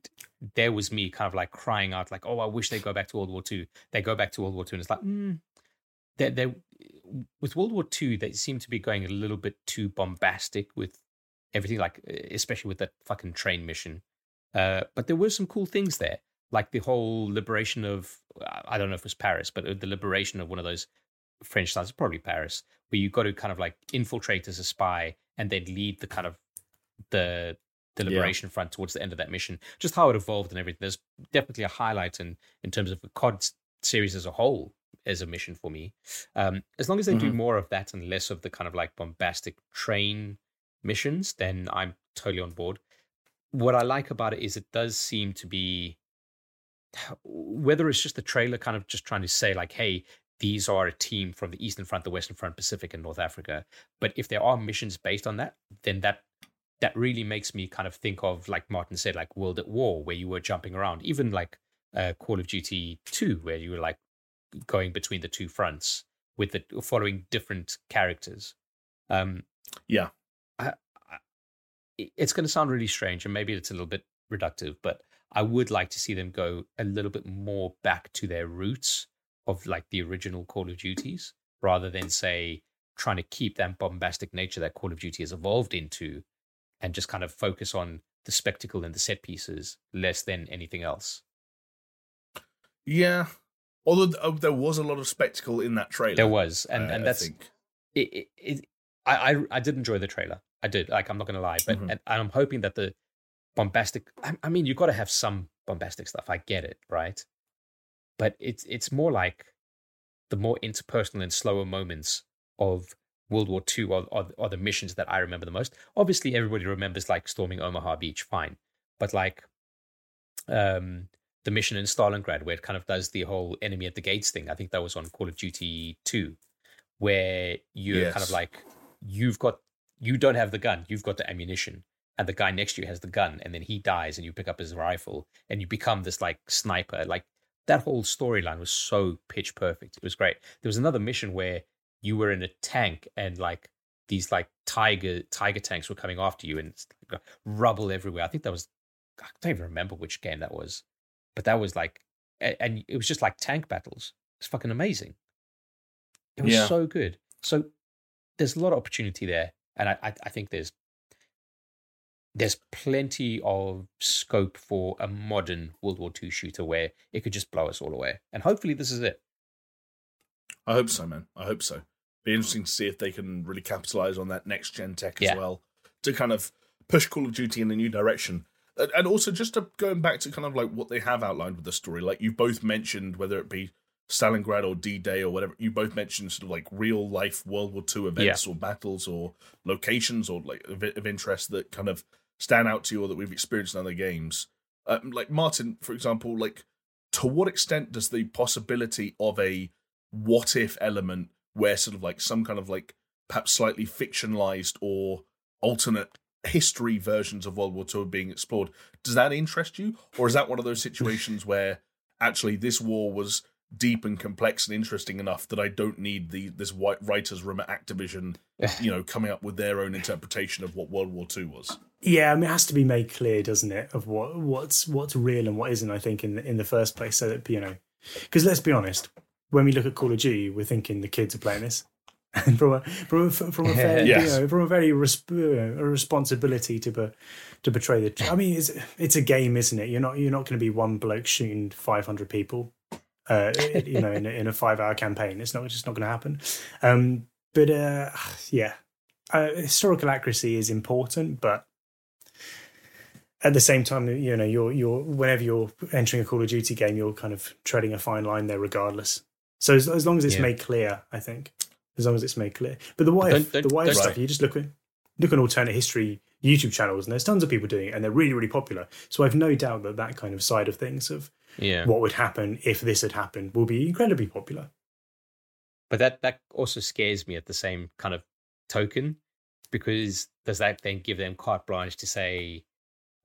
there was me kind of like crying out, like, "Oh, I wish they go back to World War II." They go back to World War II, and it's like, mm, they they with World War II, they seem to be going a little bit too bombastic with everything, like especially with that fucking train mission. Uh, but there were some cool things there, like the whole liberation of I don't know if it was Paris, but uh, the liberation of one of those French towns, probably Paris, where you got to kind of like infiltrate as a spy and then lead the kind of the the Yeah. liberation front towards the end of that mission. Just how it evolved and everything. There's definitely a highlight in in terms of the COD series as a whole as a mission for me. Um, as long as they do Mhm. more of that and less of the kind of like bombastic train missions, then I'm totally on board. What I like about it is it does seem to be [sighs] whether it's just the trailer kind of just trying to say like, hey, these are a team from the Eastern Front, the Western Front, Pacific, and North Africa. But if there are missions based on that, then that that really makes me kind of think of like Martin said, like World at War, where you were jumping around, even like uh, Call of Duty Two, where you were like going between the two fronts with the following different characters. Um, Yeah. I, I, it- it's going to sound really strange, and maybe it's a little bit reductive, but I would like to see them go a little bit more back to their roots of like the original Call of Duties, rather than say trying to keep that bombastic nature that Call of Duty has evolved into, and just kind of focus on the spectacle and the set pieces less than anything else. Yeah. Although th- oh, there was a lot of spectacle in that trailer. There was, and uh, and I that's think. it, it, it I, I I did enjoy the trailer. I did. Like I'm not gonna lie, but Mhm. and, I'm hoping that the bombastic. I, I mean, you've got to have some bombastic stuff. I get it, right? But it's it's more like the more interpersonal and slower moments of World War II are, are, are the missions that I remember the most. Obviously, everybody remembers like storming Omaha Beach, fine, but like um the mission in Stalingrad where it kind of does the whole enemy at the gates thing. I think that was on Call of Duty 2 where you're kind of like you've got you don't have the gun, you've got the ammunition and the guy next to you has the gun and then he dies and you pick up his rifle and you become this like sniper. Like that whole storyline was so pitch perfect. It was great. There was another mission where you were in a tank and like these like tiger tiger tanks were coming after you and rubble everywhere. I think that was I don't even remember which game that was, but that was like and it was just like tank battles. It's fucking amazing. It was yeah. so good. So there's a lot of opportunity there, and I, I, think there's there's plenty of scope for a modern World War II shooter where it could just blow us all away. And hopefully, this is it. I hope so, man. I hope so. Be interesting to see if they can really capitalize on that next gen tech as yeah. well to kind of push Call of Duty in a new direction. And also, just to going back to kind of like what they have outlined with the story, like you both mentioned, whether it be Stalingrad or D Day or whatever, you both mentioned sort of like real life World War II events yeah. or battles or locations or like of, of interest that kind of stand out to you or that we've experienced in other games. Um, like Martin, for example, like to what extent does the possibility of a what if element where sort of like some kind of like perhaps slightly fictionalized or alternate history versions of World War II are being explored, does that interest you? Or is that one of those situations where actually this war was deep and complex and interesting enough that I don't need the this white writers room at Activision, [laughs] you know, coming up with their own interpretation of what World War II was. Yeah, I mean, it has to be made clear, doesn't it, of what what's what's real and what isn't. I think in the, in the first place, so that you know, because let's be honest, when we look at Call of Duty, we're thinking the kids are playing this. And [laughs] from a from a, from a [laughs] fair, yes. you know, from a very resp- a responsibility to be, to betray the. I mean, it's it's a game, isn't it? You're not you're not going to be one bloke shooting 500 people uh, you know, in a, in a five hour campaign. It's not it's just not going to happen. Um, but uh, yeah, uh, historical accuracy is important, but at the same time, you know, you're you're whenever you're entering a Call of Duty game, you're kind of treading a fine line there, regardless. So as, as long as it's yeah. made clear, I think, as long as it's made clear. But the why the why stuff, right. you just look at look at alternate history YouTube channels, and there's tons of people doing it, and they're really really popular. So I've no doubt that that kind of side of things of yeah. what would happen if this had happened will be incredibly popular. But that that also scares me at the same kind of token, because does that then give them carte blanche to say,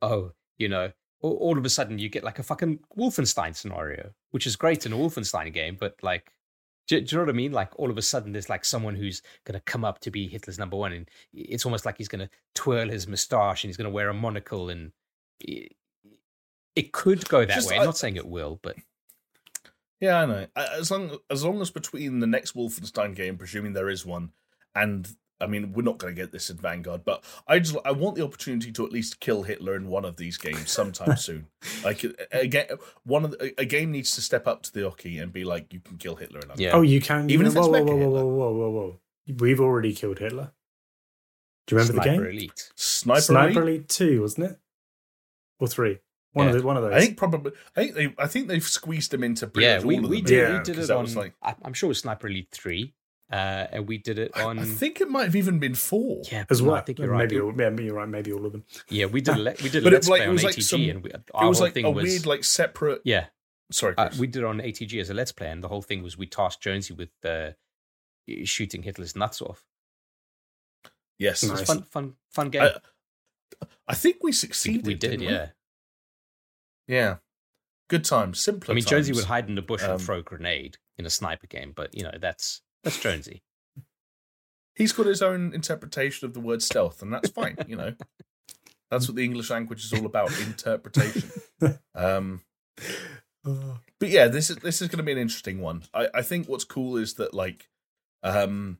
oh, you know, all, of a sudden you get like a fucking Wolfenstein scenario, which is great in a Wolfenstein game, but like do, do, you know what I mean? Like all of a sudden, there's like someone who's going to come up to be Hitler's number one, and it's almost like he's going to twirl his moustache and he's going to wear a monocle, and it could go that Just, way. I'm not saying it will, but yeah, I know. As long as long as between the next Wolfenstein game, presuming there is one, and I mean, we're not going to get this in Vanguard, but I just I want the opportunity to at least kill Hitler in one of these games sometime [laughs] soon. Like again, one of the, a game needs to step up to the oche and be like, you can kill Hitler in. Yeah. Oh, you can. Even if whoa, whoa, whoa, whoa, whoa, whoa, whoa, We've already killed Hitler. Do you remember Sniper the game? Elite. Sniper, Sniper Elite? Elite Two, wasn't it? Or three? One yeah. of the, one of those. I think probably. I think they. I think they've squeezed them into. Yeah, we, we did. Yeah. We did it on. Like, I'm sure it was Sniper Elite Three, uh, and we did it on. I, I, think it might have even been four. Yeah, as well. I think you're maybe right. All, maybe you're right. Maybe all of them. Yeah, we did. [laughs] Le- we did. but let's it, like, play on like ATG, some, and we, it was like a was, weird, like separate. Yeah. Sorry, uh, we did it on ATG as a let's play, and the whole thing was we tasked Jonesy with uh, shooting Hitler's nuts off. Yes, nice. fun, fun, fun game. I, I think we succeeded. We did, yeah. Yeah. Good times, simpler. I mean, times. Jonesy would hide in a bush um, and throw a grenade in a sniper game, but you know that's that's Jonesy. [laughs] He's got his own interpretation of the word stealth, and that's fine. you know, [laughs] that's what the English language is all about: interpretation. [laughs] Um, [sighs] but yeah, this is this is going to be an interesting one. I, I think what's cool is that like, um,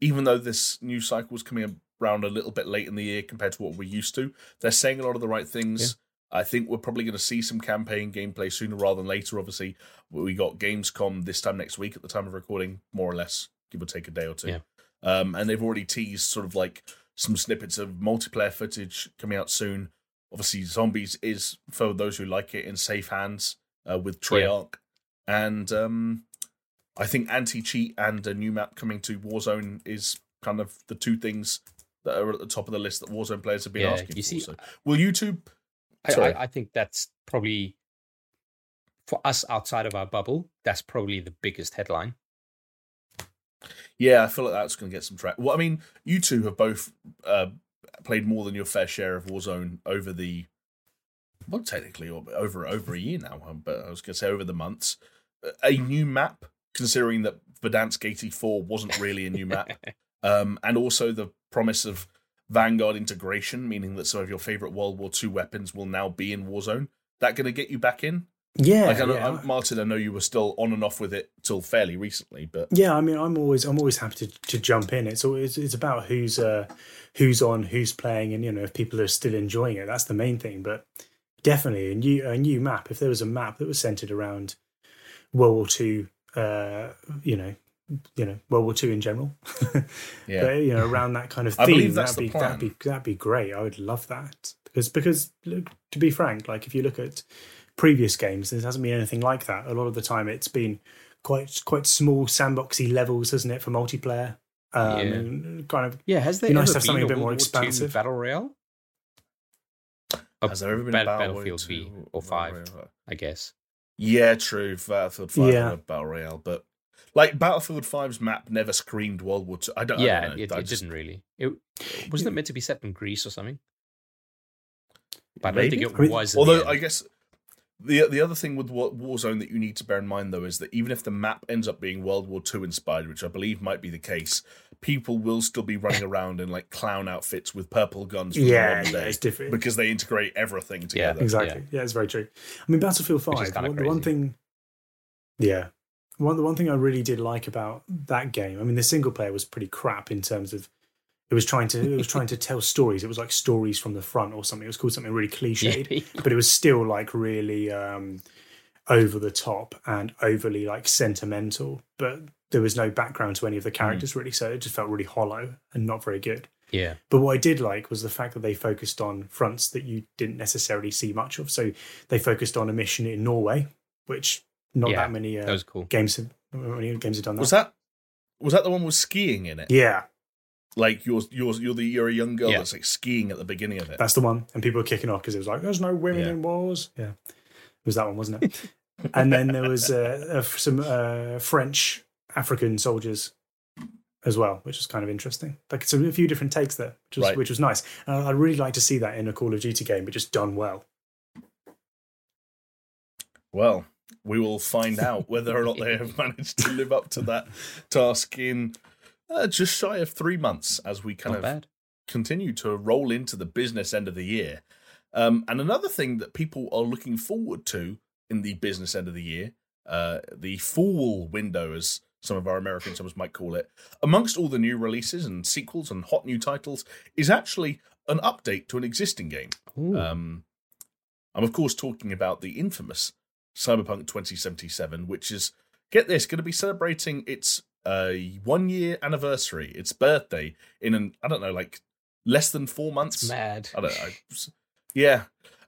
even though this news cycle is coming around a little bit late in the year compared to what we're used to, they're saying a lot of the right things. Yeah I think we're probably going to see some campaign gameplay sooner rather than later. Obviously, we got Gamescom this time next week at the time of recording, more or less, give or take a day or two. Yeah. Um, and they've already teased sort of like some snippets of multiplayer footage coming out soon. Obviously, Zombies is for those who like it in safe hands uh, with Treyarch, yeah. and um, I think anti cheat and a new map coming to Warzone is kind of the two things that are at the top of the list that Warzone players have been yeah, asking you for. See, so, will YouTube I, I, I, think that's probably for us outside of our bubble. That's probably the biggest headline. Yeah, I feel like that's going to get some track. Well, I mean, you two have both uh, played more than your fair share of Warzone over the well, technically over over a year now. Um, but I was going to say over the months. A new map, considering that Verdansk 84 wasn't really a new map. [laughs] um, and also the promise of Vanguard integration, meaning that some of your favorite World War II weapons will now be in Warzone. That going to get you back in? Yeah, Like, I know, yeah. I'm- Martin, I know you were still on and off with it till fairly recently, but Yeah, I mean, I'm always I'm always happy to, to jump in. It's always it's about who's uh who's on, who's playing, and you know if people are still enjoying it. That's the main thing. But definitely a new a new map. If there was a map that was centered around World War Two, uh, you know, you know World War Two in general, [laughs] yeah. but you know around that kind of I theme, believe that's that'd the be that'd be that'd be great. I would love that because because look, to be frank, like if you look at previous games, there hasn't been anything like that. A lot of the time, it's been quite quite small sandboxy levels, hasn't it, for multiplayer? Um, Yeah. kind of Yeah, has there Be nice ever to have something been a bit more World War II expansive. battle royale? Has there ever been Bat- Battle Battlefield Royale V 2 or five? I guess. Yeah, true. Battlefield 5 Yeah. had Battle Royale, but like Battlefield 5's map never screamed World War II. I don't, I yeah, don't know. it, it just- didn't really. It wasn't it meant to be set in Greece or something. But I don't think it was. Although. I guess the the other thing with War- Warzone that you need to bear in mind though is that even if the map ends up being World War II inspired, which I believe might be the case, people will still be running [laughs] around in like clown outfits with purple guns. From yeah, the yeah, day it's different. because they integrate everything together. exactly. Yeah. it's very true. I mean, Battlefield Which is Five. kinda One, the one thing, yeah, one the one thing I really did like about that game. I mean, the single player was pretty crap in terms of it was trying to it was trying to [laughs] tell stories. It was like stories from the front or something. It was called something really cliched, but it was still like really um, over the top and overly like sentimental. But there was no background to any of the characters really, so it just felt really hollow and not very good. yeah, But what I did like was the fact that they focused on fronts that you didn't necessarily see much of. So they focused on a mission in Norway, which not Yeah, that many uh, that was cool. games have many games have done that. Was that was that the one with skiing in it? Yeah, Like you're you're you're the you're a young girl Yeah. that's like skiing at the beginning of it. that's the one. And people were kicking off because it was like, "There's no women Yeah. in wars." Yeah, it was that one, wasn't it? [laughs] and then there was uh, uh, some uh, French African soldiers as well, which was kind of interesting. Like some a few different takes there, which was Right. which was nice. And I'd really like to see that in a Call of Duty game, but just done well. Well, we will find out whether or not they have managed to live up to that task in uh, just shy of three months as we kind Not of bad. continue to roll into the business end of the year. Um, and another thing that people are looking forward to in the business end of the year, uh, the fall window, as some of our American summers might call it, amongst all the new releases and sequels and hot new titles, is actually an update to an existing game. Um, I'm of course talking about the infamous Cyberpunk 2077, which is get this going to be celebrating its uh, one year anniversary, its birthday in an I don't know like less than four months. it's mad. I don't know. Yeah.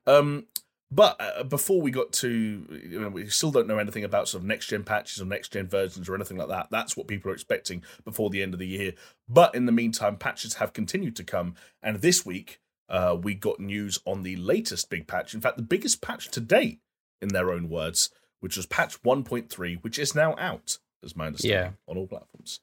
Um, but uh, before we got to, you know, we still don't know anything about sort of next gen patches or next gen versions or anything like that. That's what people are expecting before the end of the year. But in the meantime, patches have continued to come. And this week, uh, we got news on the latest big patch. In fact, the biggest patch to date, in their own words, which was patch 1.3, which is now out, as my understanding, on all platforms.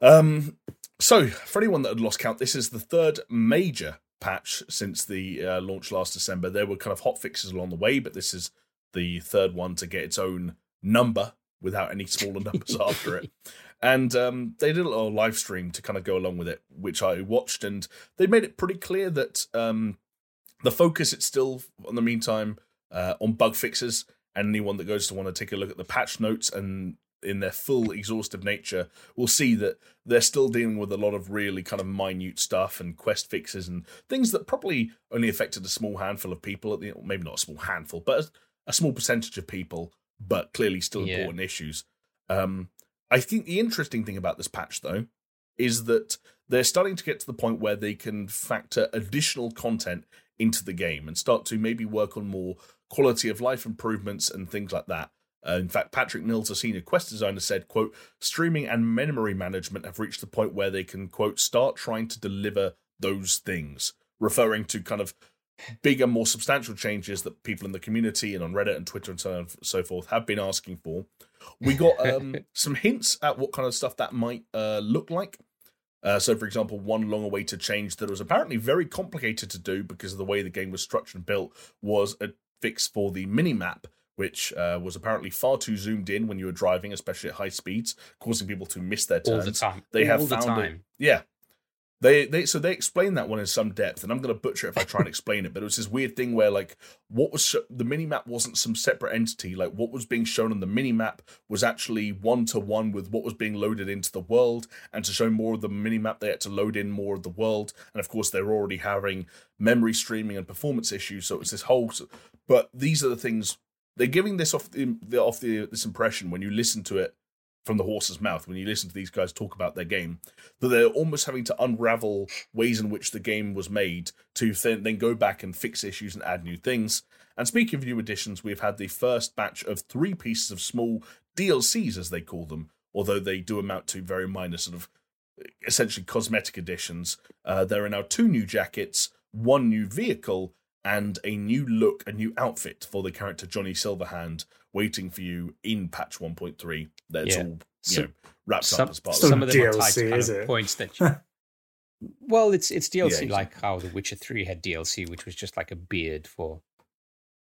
Um, so, for anyone that had lost count, this is the third major patch since the uh, launch last December. There were kind of hot fixes along the way, but this is the third one to get its own number without any smaller [laughs] numbers after it. And um, they did a little live stream to kind of go along with it, which I watched, and they made it pretty clear that um, the focus it's still, in the meantime, uh, on bug fixes. And anyone that goes to want to take a look at the patch notes and in their full exhaustive nature will see that they're still dealing with a lot of really kind of minute stuff and quest fixes and things that probably only affected a small handful of people. know, Maybe not a small handful, but a, a small percentage of people, but clearly still Yeah. important issues. Um, I think the interesting thing about this patch, though, is that they're starting to get to the point where they can factor additional content into the game and start to maybe work on more quality of life improvements and things like that. Uh, in fact, Patrick Mills, a senior quest designer, said, quote, streaming and memory management have reached the point where they can, quote, start trying to deliver those things, referring to kind of bigger, more substantial changes that people in the community and on Reddit and Twitter and so on and so forth have been asking for. We got [laughs] um, some hints at what kind of stuff that might uh, look like. Uh, so, for example, one long awaited change that was apparently very complicated to do because of the way the game was structured and built was a fix for the mini map which uh, was apparently far too zoomed in when you were driving, especially at high speeds, causing people to miss their turns. All the time. They All have the found time. it. Yeah. They, they so they explain that one in some depth, and I'm going to butcher it if I try and explain it. But it was this weird thing where like what was sho- the mini map wasn't some separate entity. Like what was being shown on the mini map was actually one to one with what was being loaded into the world. And to show more of the mini map, they had to load in more of the world. And of course, they're already having memory streaming and performance issues. So it was this whole. But these are the things they're giving this off the off the this impression when you listen to it from the horse's mouth when you listen to these guys talk about their game that they're almost having to unravel ways in which the game was made to then, then go back and fix issues and add new things. And speaking of new additions, we've had the first batch of three pieces of small DLCs, as they call them, although they do amount to very minor sort of essentially cosmetic additions. Uh, there are now two new jackets, one new vehicle, and a new look, a new outfit for the character Johnny Silverhand waiting for you in patch 1.3. That's Yeah. all you So- know, wrapped some, up as part of some of them are tied DLC, to kind is of it? points that. [laughs] You, well, it's it's DLC exactly. like how The Witcher Three had DLC, which was just like a beard for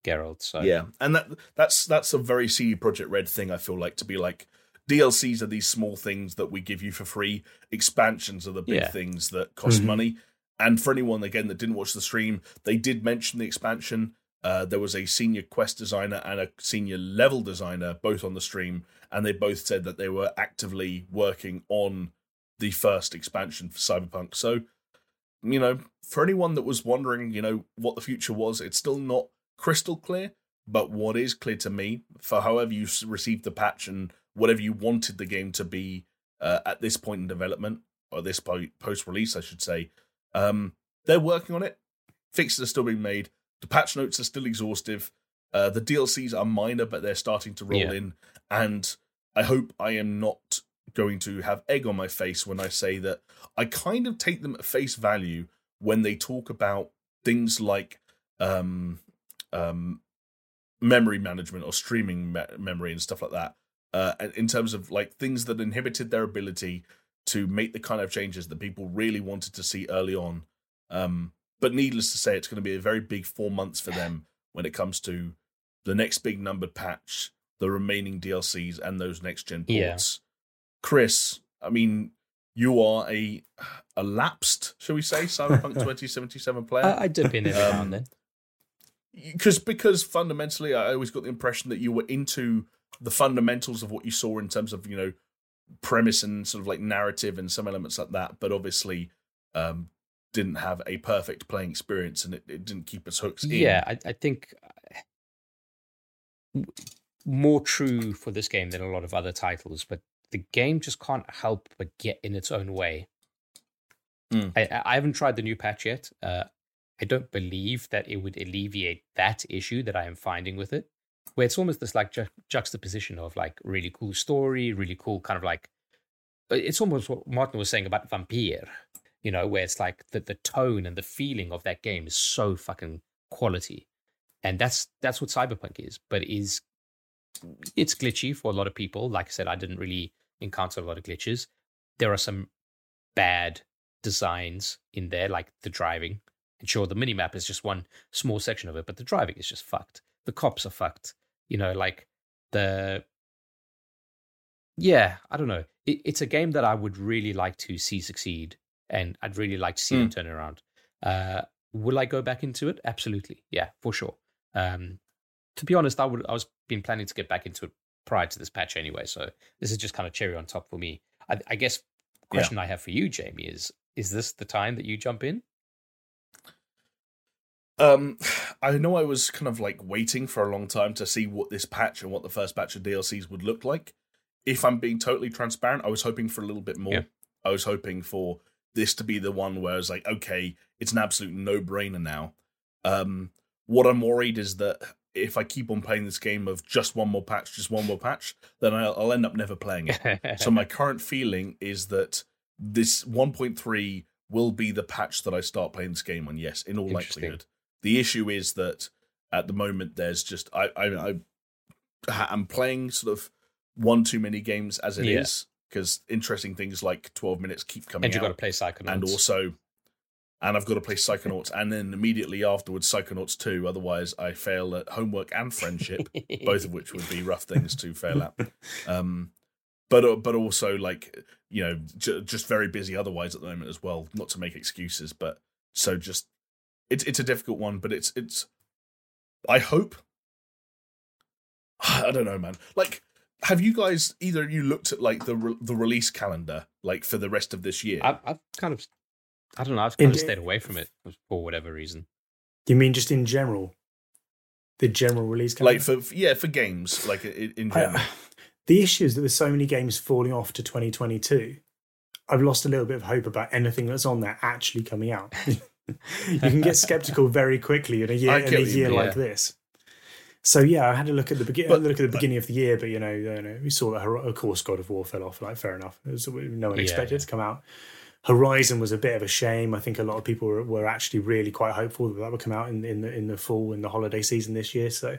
Geralt. So Yeah, and that that's that's a very CD Projekt Red thing. I feel like to be like DLCs are these small things that we give you for free. Expansions are the big Yeah. things that cost Mhm. money. And for anyone again that didn't watch the stream, they did mention the expansion. Uh, there was a senior quest designer and a senior level designer both on the stream, and they both said that they were actively working on the first expansion for Cyberpunk. So, you know, for anyone that was wondering, you know, what the future was, it's still not crystal clear. But what is clear to me, for however you received the patch and whatever you wanted the game to be uh, at this point in development, or this post release, I should say, um, they're working on it. Fixes are still being made. The patch notes are still exhaustive. Uh, the DLCs are minor, but they're starting to roll Yeah. in. And I hope I am not going to have egg on my face when I say that I kind of take them at face value when they talk about things like um, um, memory management or streaming me- memory and stuff like that. Uh, in terms of like things that inhibited their ability to make the kind of changes that people really wanted to see early on. Um, but needless to say, it's going to be a very big four months for them when it comes to the next big numbered patch, the remaining DLCs, and those next gen Yeah. ports. Chris, I mean, you are a a lapsed, shall we say, [laughs] Cyberpunk 2077 player I, I dip in every now Um, and then. because because fundamentally I always got the impression that you were into the fundamentals of what you saw in terms of you know premise and sort of like narrative and some elements like that but obviously um didn't have a perfect playing experience and it, it didn't keep us hooks in Yeah, I, I think uh, more true for this game than a lot of other titles, but the game just can't help but get in its own way. Mm. I, I- I haven't tried the new patch yet. Uh, I don't believe that it would alleviate that issue that I am finding with it, where it's almost this like ju- juxtaposition of like really cool story, really cool kind of like uh, it's almost what Martin was saying about Vampire, you know, where it's like the, the tone and the feeling of that game is so fucking quality. And that's that's what Cyberpunk is, but it is it's glitchy for a lot of people. Like I said, I didn't really encounter a lot of glitches. There are some bad designs in there, like the driving. And sure, the minimap is just one small section of it, but the driving is just fucked. The cops are fucked. You know, like the yeah, I don't know. It, it's a game that I would really like to see succeed, and I'd really like to see them turn around. Uh, will I go back into it? Absolutely, yeah, for sure. Um, to be honest, I would I was been planning to get back into it prior to this patch anyway, so this is just kind of cherry on top for me. I, I guess Yeah. question I have for you, Jamie, is is this the time that you jump in? Um [sighs] i know i was kind of like waiting for a long time to see what this patch and what the first batch of dlcs would look like if i'm being totally transparent i was hoping for a little bit more Yeah. i was hoping for this to be the one where it's like okay it's an absolute no-brainer now um what i'm worried is that if i keep on playing this game of just one more patch just one more patch then i'll, I'll end up never playing it so my [laughs] current feeling is that this 1.3 will be the patch that I start playing this game on. Yes, in all likelihood. The issue is that at the moment there's just I I, I I'm playing sort of one too many games as it is Yeah. because interesting things like 12 minutes keep coming and you got to play Psychonauts. and also and I've got to play Psychonauts, and then immediately afterwards Psychonauts two. Otherwise, I fail at homework and friendship, both of which would be rough things to fail at. [laughs] Um, but uh, but also like you know j- just very busy otherwise at the moment as well. Not to make excuses, but so just it's it's a difficult one, but it's it's. I hope. [sighs] I don't know, man. Like, have you guys either of you looked at like the re- the release calendar like for the rest of this year? I've, I've kind of, I don't know, I've kind In- of stayed away from it for whatever reason. You mean just in general? The general release calendar? like for yeah for games like in, in I- general. [sighs] the issue is that there's so many games falling off to 2022. I've lost a little bit of hope about anything that's on there actually coming out. [laughs] you can get skeptical very quickly in a year in a year mean, like yeah. this. So yeah, I had to look at the beginning. Look at the beginning of the year, but you know, you know, we saw that of course God of War fell off. Like fair enough, was, no one Yeah, expected yeah. it to come out. Horizon was a bit of a shame. I think a lot of people were, were actually really quite hopeful that that would come out in, in the in the fall in the holiday season this year. So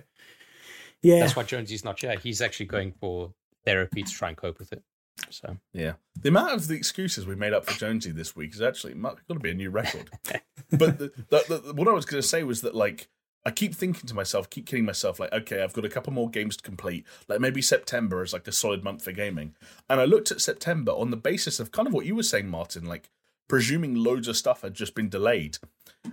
yeah, That's why Jonesy's not here. He's actually going for therapy to try and cope with it. So Yeah, the amount of the excuses we made up for Jonesy this week is actually got to be a new record. [laughs] but the, the, the, what I was going to say was that like I keep thinking to myself, keep kidding myself, like okay, I've got a couple more games to complete. Like maybe September is like a solid month for gaming. And I looked at September on the basis of kind of what you were saying, Martin, like presuming loads of stuff had just been delayed.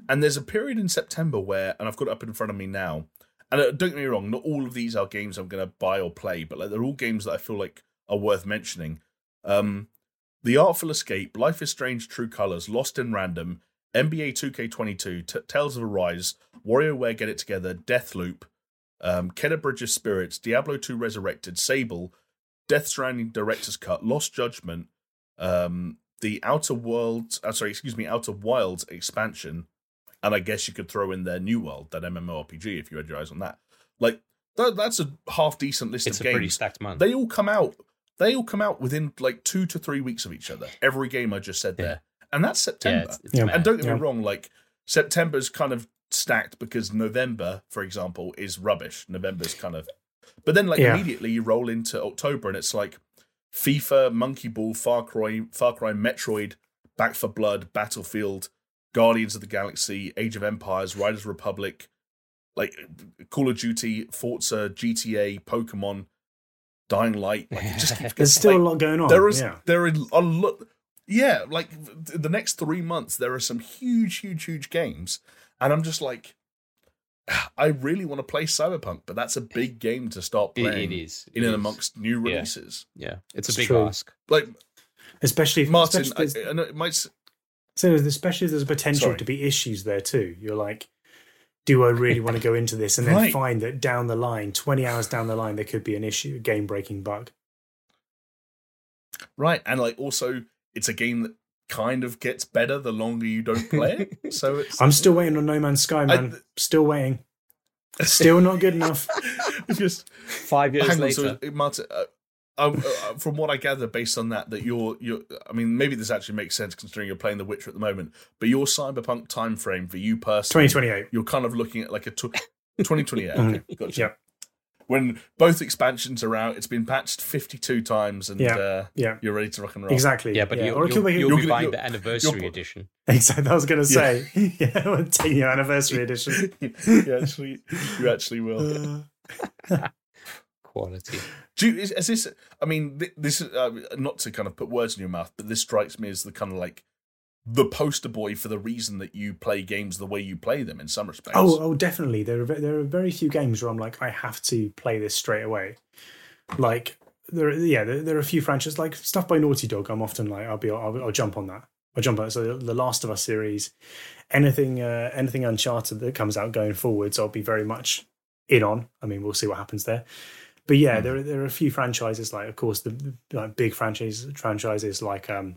And there's a period in September where, and I've got it up in front of me now. And uh, don't get me wrong, not all of these are games I'm going to buy or play, but like they're all games that I feel like are worth mentioning. Um, the Artful Escape, Life is Strange, True Colors, Lost in Random, NBA 2K22, T- Tales of Arise, WarioWare Get It Together, Deathloop, um, Kena Bridge of Spirits, Diablo 2 Resurrected, Sable, Death Stranding Director's Cut, Lost Judgment, um, the Outer Worlds, uh, sorry, excuse me, Outer Wilds expansion, and I guess you could throw in their New World, that MMORPG, if you had your eyes on that. Like, that, that's a half decent list it's of a games pretty stacked month. they all come out they all come out within like two to three weeks of each other every game i just said Yeah. there and that's yeah, september it's, it's Yeah. and don't get Yeah. me wrong like september's kind of stacked because november for example is rubbish november's kind of but then like Yeah. immediately you roll into october and it's like fifa monkey ball far cry far cry metroid Back 4 Blood battlefield guardians of the galaxy age of empires riders republic like call of duty forza gta pokemon dying light like it just [laughs] keeps there's still like, a lot going on. there is yeah. there are a lot yeah like the next three months there are some huge huge huge games and i'm just like [sighs] i really want to play cyberpunk but that's a big game to start It- playing it is. in It and amongst new releases Yeah, it's, It's a big true. ask. like especially if, martin especially I, I know it might s- So especially if there's a potential Sorry. to be issues there too. You're like, do I really want to go into this? And then Right. find that down the line, 20 hours down the line, there could be an issue, a game breaking bug. right and like also it's a game that kind of gets better the longer you don't play it [laughs] so it's I'm still waiting on No Man's Sky, man. still waiting. Still not good enough. [laughs] it's just Five years Hang on, later. so Martin, uh, uh, uh, from what I gather, based on that, that you're you're. I mean, maybe this actually makes sense considering you're playing The Witcher at the moment. But your cyberpunk time frame for you personally, 2028. you're kind of looking at like a tw- 2028. Okay, gotcha. Yep. When both expansions are out, it's been patched 52 times, and Yeah. uh, Yeah, you're ready to rock and roll. exactly. yeah, but yeah. you'll, or it could you'll, be- you'll You're be gonna- buying the anniversary edition. exactly. I was going to Yeah. say, [laughs] yeah, we'll take your anniversary [laughs] edition. you actually, you actually will. Uh, [laughs] Quality. Do you, is, is this? I mean, this is uh, not to kind of put words in your mouth, but this strikes me as the kind of like the poster boy for the reason that you play games the way you play them in some respects. oh, oh, definitely. There are there are very few games where I'm like, I have to play this straight away. Like there, are- yeah, there, there are a few franchises like stuff by Naughty Dog. I'm often like, I'll be, I'll, I'll jump on that. I'll jump on. it. So the Last of Us series, anything, uh, anything Uncharted that comes out going forwards, I'll be very much in on. I mean, we'll see what happens there. But yeah, Hmm. there are, there are a few franchises like, of course, the, the like big franchises franchises like um,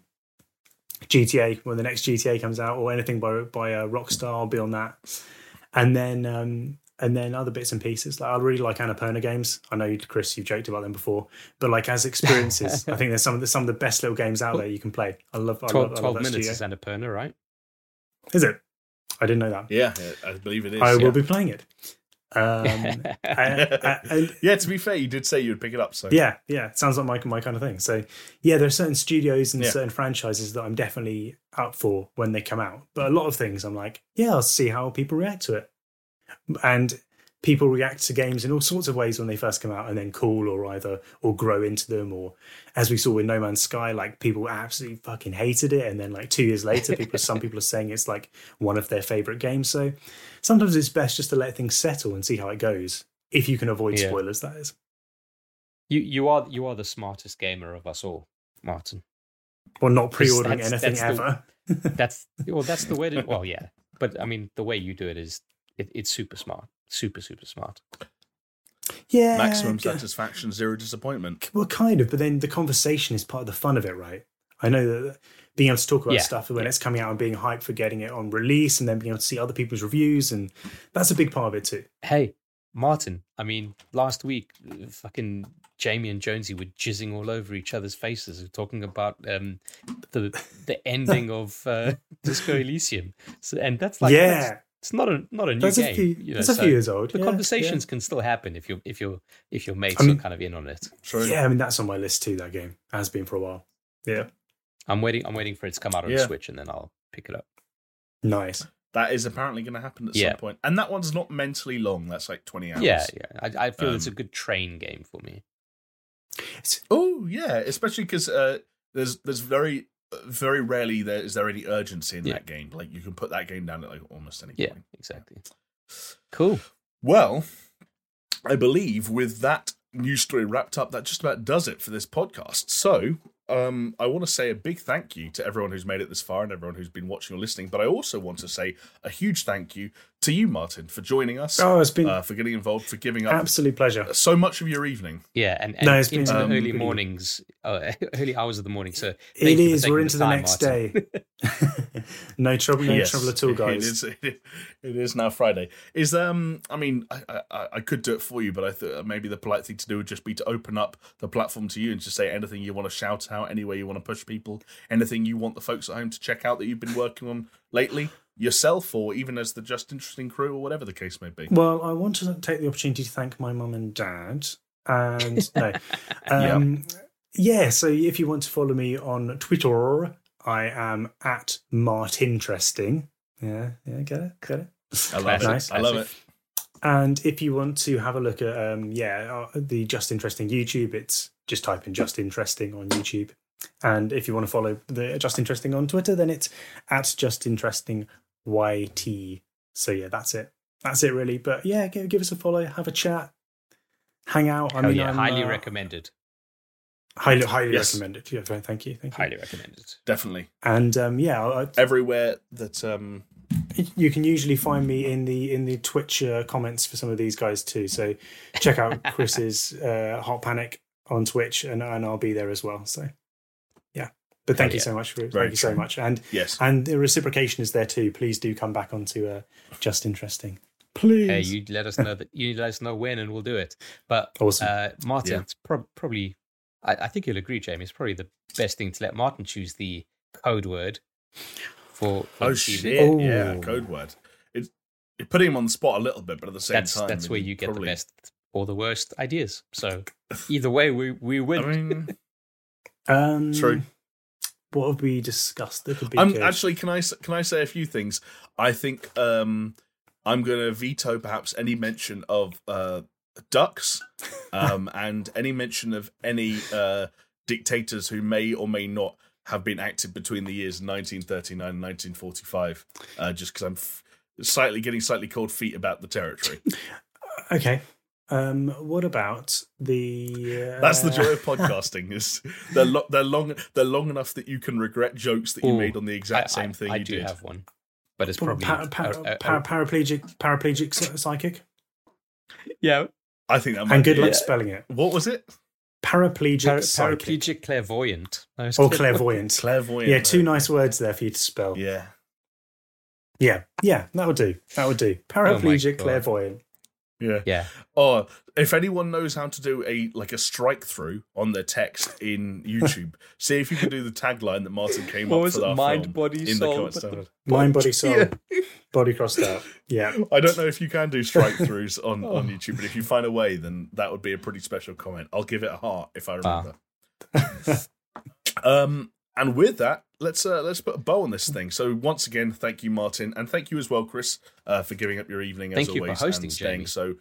GTA when the next GTA comes out, or anything by by uh, Rockstar. I'll be on that, and then um, and then other bits and pieces. Like I really like Annapurna games. I know Chris, you've joked about them before, but like as experiences, [laughs] I think there's some of the some of the best little games out there you can play. I love. I 12, love, I love minutes studio. is Annapurna, right? Is it? I didn't know that. yeah, yeah, I believe it is. I yeah. will be playing it. Um, [laughs] I- I- and- yeah, to be fair, you did say you'd pick it up. So yeah, yeah, it sounds like my my kind of thing. So yeah, there are certain studios and Yeah. certain franchises that I'm definitely up for when they come out. But a lot of things I'm like, yeah, I'll see how people react to it. And people react to games in all sorts of ways when they first come out and then cool or either or grow into them or as we saw with No Man's Sky, like people absolutely fucking hated it and then like two years later [laughs] people some people are saying it's like one of their favourite games. So sometimes it's best just to let things settle and see how it goes. If you can avoid Yeah. spoilers, that is. You you are you are the smartest gamer of us all, Martin. Or not pre-ordering that's- anything that's the- ever. That's [laughs] well, that's the way to. Well, yeah, but I mean, the way you do it is it, it's super smart, super super smart. yeah, maximum satisfaction, zero disappointment. Well, kind of, but then the conversation is part of the fun of it, right? I know that being able to talk about Yeah, stuff when yeah. it's coming out and being hyped for getting it on release, and then being able to see other people's reviews, and that's a big part of it too. Hey, Martin. I mean, last week, fucking Jamie and Jonesy were jizzing all over each other's faces, talking about um, the the ending [laughs] of uh, [laughs] Disco Elysium. So, and that's like, yeah, that's- it's not a not a new that's game. a few. you know, that's a few years old. The Yeah, conversations can still happen if you if your if your mates I mean- are kind of in on it. True. Yeah. yeah, I mean that's on my list too. That game has been for a while. Yeah, I'm waiting. I'm waiting for it to come out on Yeah. Switch, and then I'll pick it up. nice. That is apparently going to happen at Yeah. some point. And that one's not mentally long. That's like 20 hours. Yeah, yeah. I, I feel it's a Um, good train game for me. Oh, yeah. Especially because uh, there's there's very very rarely there is there any urgency in Yeah. that game. Like you can put that game down at like almost any Yeah, point. exactly. Cool. Well, I believe with that news story wrapped up, that just about does it for this podcast. So, um, I want to say a big thank you to everyone who's made it this far and everyone who's been watching or listening. But I also want to say a huge thank you to you, Martin, for joining us, oh, it's been uh, for getting involved, for giving up absolute pleasure. so much of your evening. Yeah, and, and No, it's been, into um, the early mornings, uh, [laughs] early hours of the morning. So It thank you for is. taking We're into the, time, next Martin. day. [laughs] [laughs] no trouble. No Yes, trouble at all, guys. is, it is now Friday. Is um, I mean, I, I I could do it for you, but I thought maybe the polite thing to do would just be to open up the platform to you and just say anything you want to shout out, any way you want to push people, anything you want the folks at home to check out that you've been working on lately yourself, or even as the Just Interesting crew, or whatever the case may be. Well, I want to take the opportunity to thank my mum and dad. And [laughs] no, um, yeah. So if you want to follow me on Twitter, I am at Martinteresting. Yeah, yeah, get it, get it. I love Nice. it. I love it. And if you want to have a look at, um, yeah, uh, the Just Interesting YouTube, it's just type in Just Interesting on YouTube. And if you want to follow the Just Interesting on Twitter, then it's at Just Interesting YT. So yeah, that's it. That's it really. But yeah, give, give us a follow, have a chat, hang out. I Hell mean, yeah, I'm, highly uh, recommended. highly, highly Yes. recommended. Yeah, very- thank you, thank you. Highly recommended. Definitely. And um, yeah, I, Everywhere that um, you can usually find me in the in the Twitch uh, comments for some of these guys too. So check out [laughs] Chris's uh, Hot Panic on Twitch, and, and I'll be there as well. So yeah, but thank Hell you yeah. so much for Very thank you so much, and yes, and the reciprocation is there too. Please do come back onto uh, Just Interesting, please. Hey, you let us know that you let us know when, and we'll do it. But Awesome. uh, Martin, Yeah. it's prob- probably. I, I think you'll agree, Jamie. It's probably the best thing to let Martin choose the code word for. for oh this evening. shit, yeah, Oh. code word. It's you're putting him on the spot a little bit, but at the same That's time, that's where you get probably- the best or the worst ideas. So [laughs] either way, we we win. I mean, um, true. What have we discussed that could be I'm actually can I s- can I say a few things? I think um I'm going to veto perhaps any mention of uh ducks [laughs] um and any mention of any uh dictators who may or may not have been active between the years 1939 and 1945 uh just cuz I'm f- slightly getting slightly cold feet about the territory. [laughs] okay. Um, what about the? Uh, That's the joy of [laughs] podcasting is they're lo- they're long they're long enough that you can regret jokes that you Ooh, made on the exact I- same thing I you do did. have one, but it's probably pa- pa- a- a- a- paraplegic, paraplegic psychic, yeah, I think that might and good be luck it. spelling it. What was it? Paraplegic, Par- psychic, paraplegic clairvoyant. Or clairvoyant. clairvoyant. [laughs] Clairvoyant. Yeah, two nice words there for you to spell. Yeah. Yeah, yeah, that would do. That would do. Oh paraplegic, God. clairvoyant. Yeah. Yeah. Or if anyone knows how to do a like a strike through on their text in YouTube, [laughs] see if you can do the tagline that Martin came What up was for it? Mind, film body, in the soul, comments. the- Mind, body, soul, Yeah. [laughs] body crossed out. Yeah. [laughs] I don't know if you can do strike throughs on, Oh. on YouTube, but if you find a way, then that would be a pretty special comment. I'll give it a heart if I Wow. remember. um, and with that, let's uh, let's put a bow on this thing. So once again, thank you, Martin, and thank you as well, Chris, uh, for giving up your evening as Thank you for always hosting, and staying Jamie. so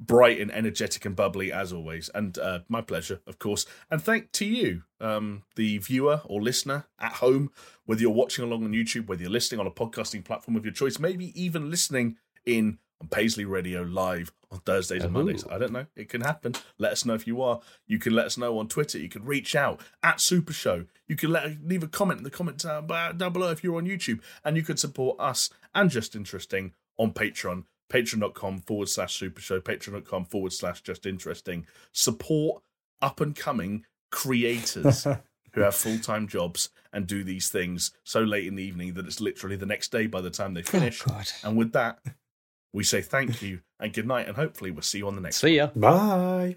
bright and energetic and bubbly as always. And uh, my pleasure, of course. And thank to you, um, the viewer or listener at home, whether you're watching along on YouTube, whether you're listening on a podcasting platform of your choice, maybe even listening in on Paisley Radio live on Thursdays and Ooh. Mondays. I don't know. It can happen. Let us know if you are. You can let us know on Twitter. You can reach out at Super Show. You can let leave a comment in the comment uh, down below if you're on YouTube, and you can support us and Just Interesting on Patreon. Patreon.com forward slash Super Show. Patreon.com forward slash Just Interesting. Support up and coming creators [laughs] who have full time jobs and do these things so late in the evening that it's literally the next day by the time they finish. Oh. And with that, we say thank you and good night, and hopefully we'll see you on the next See ya. Bye.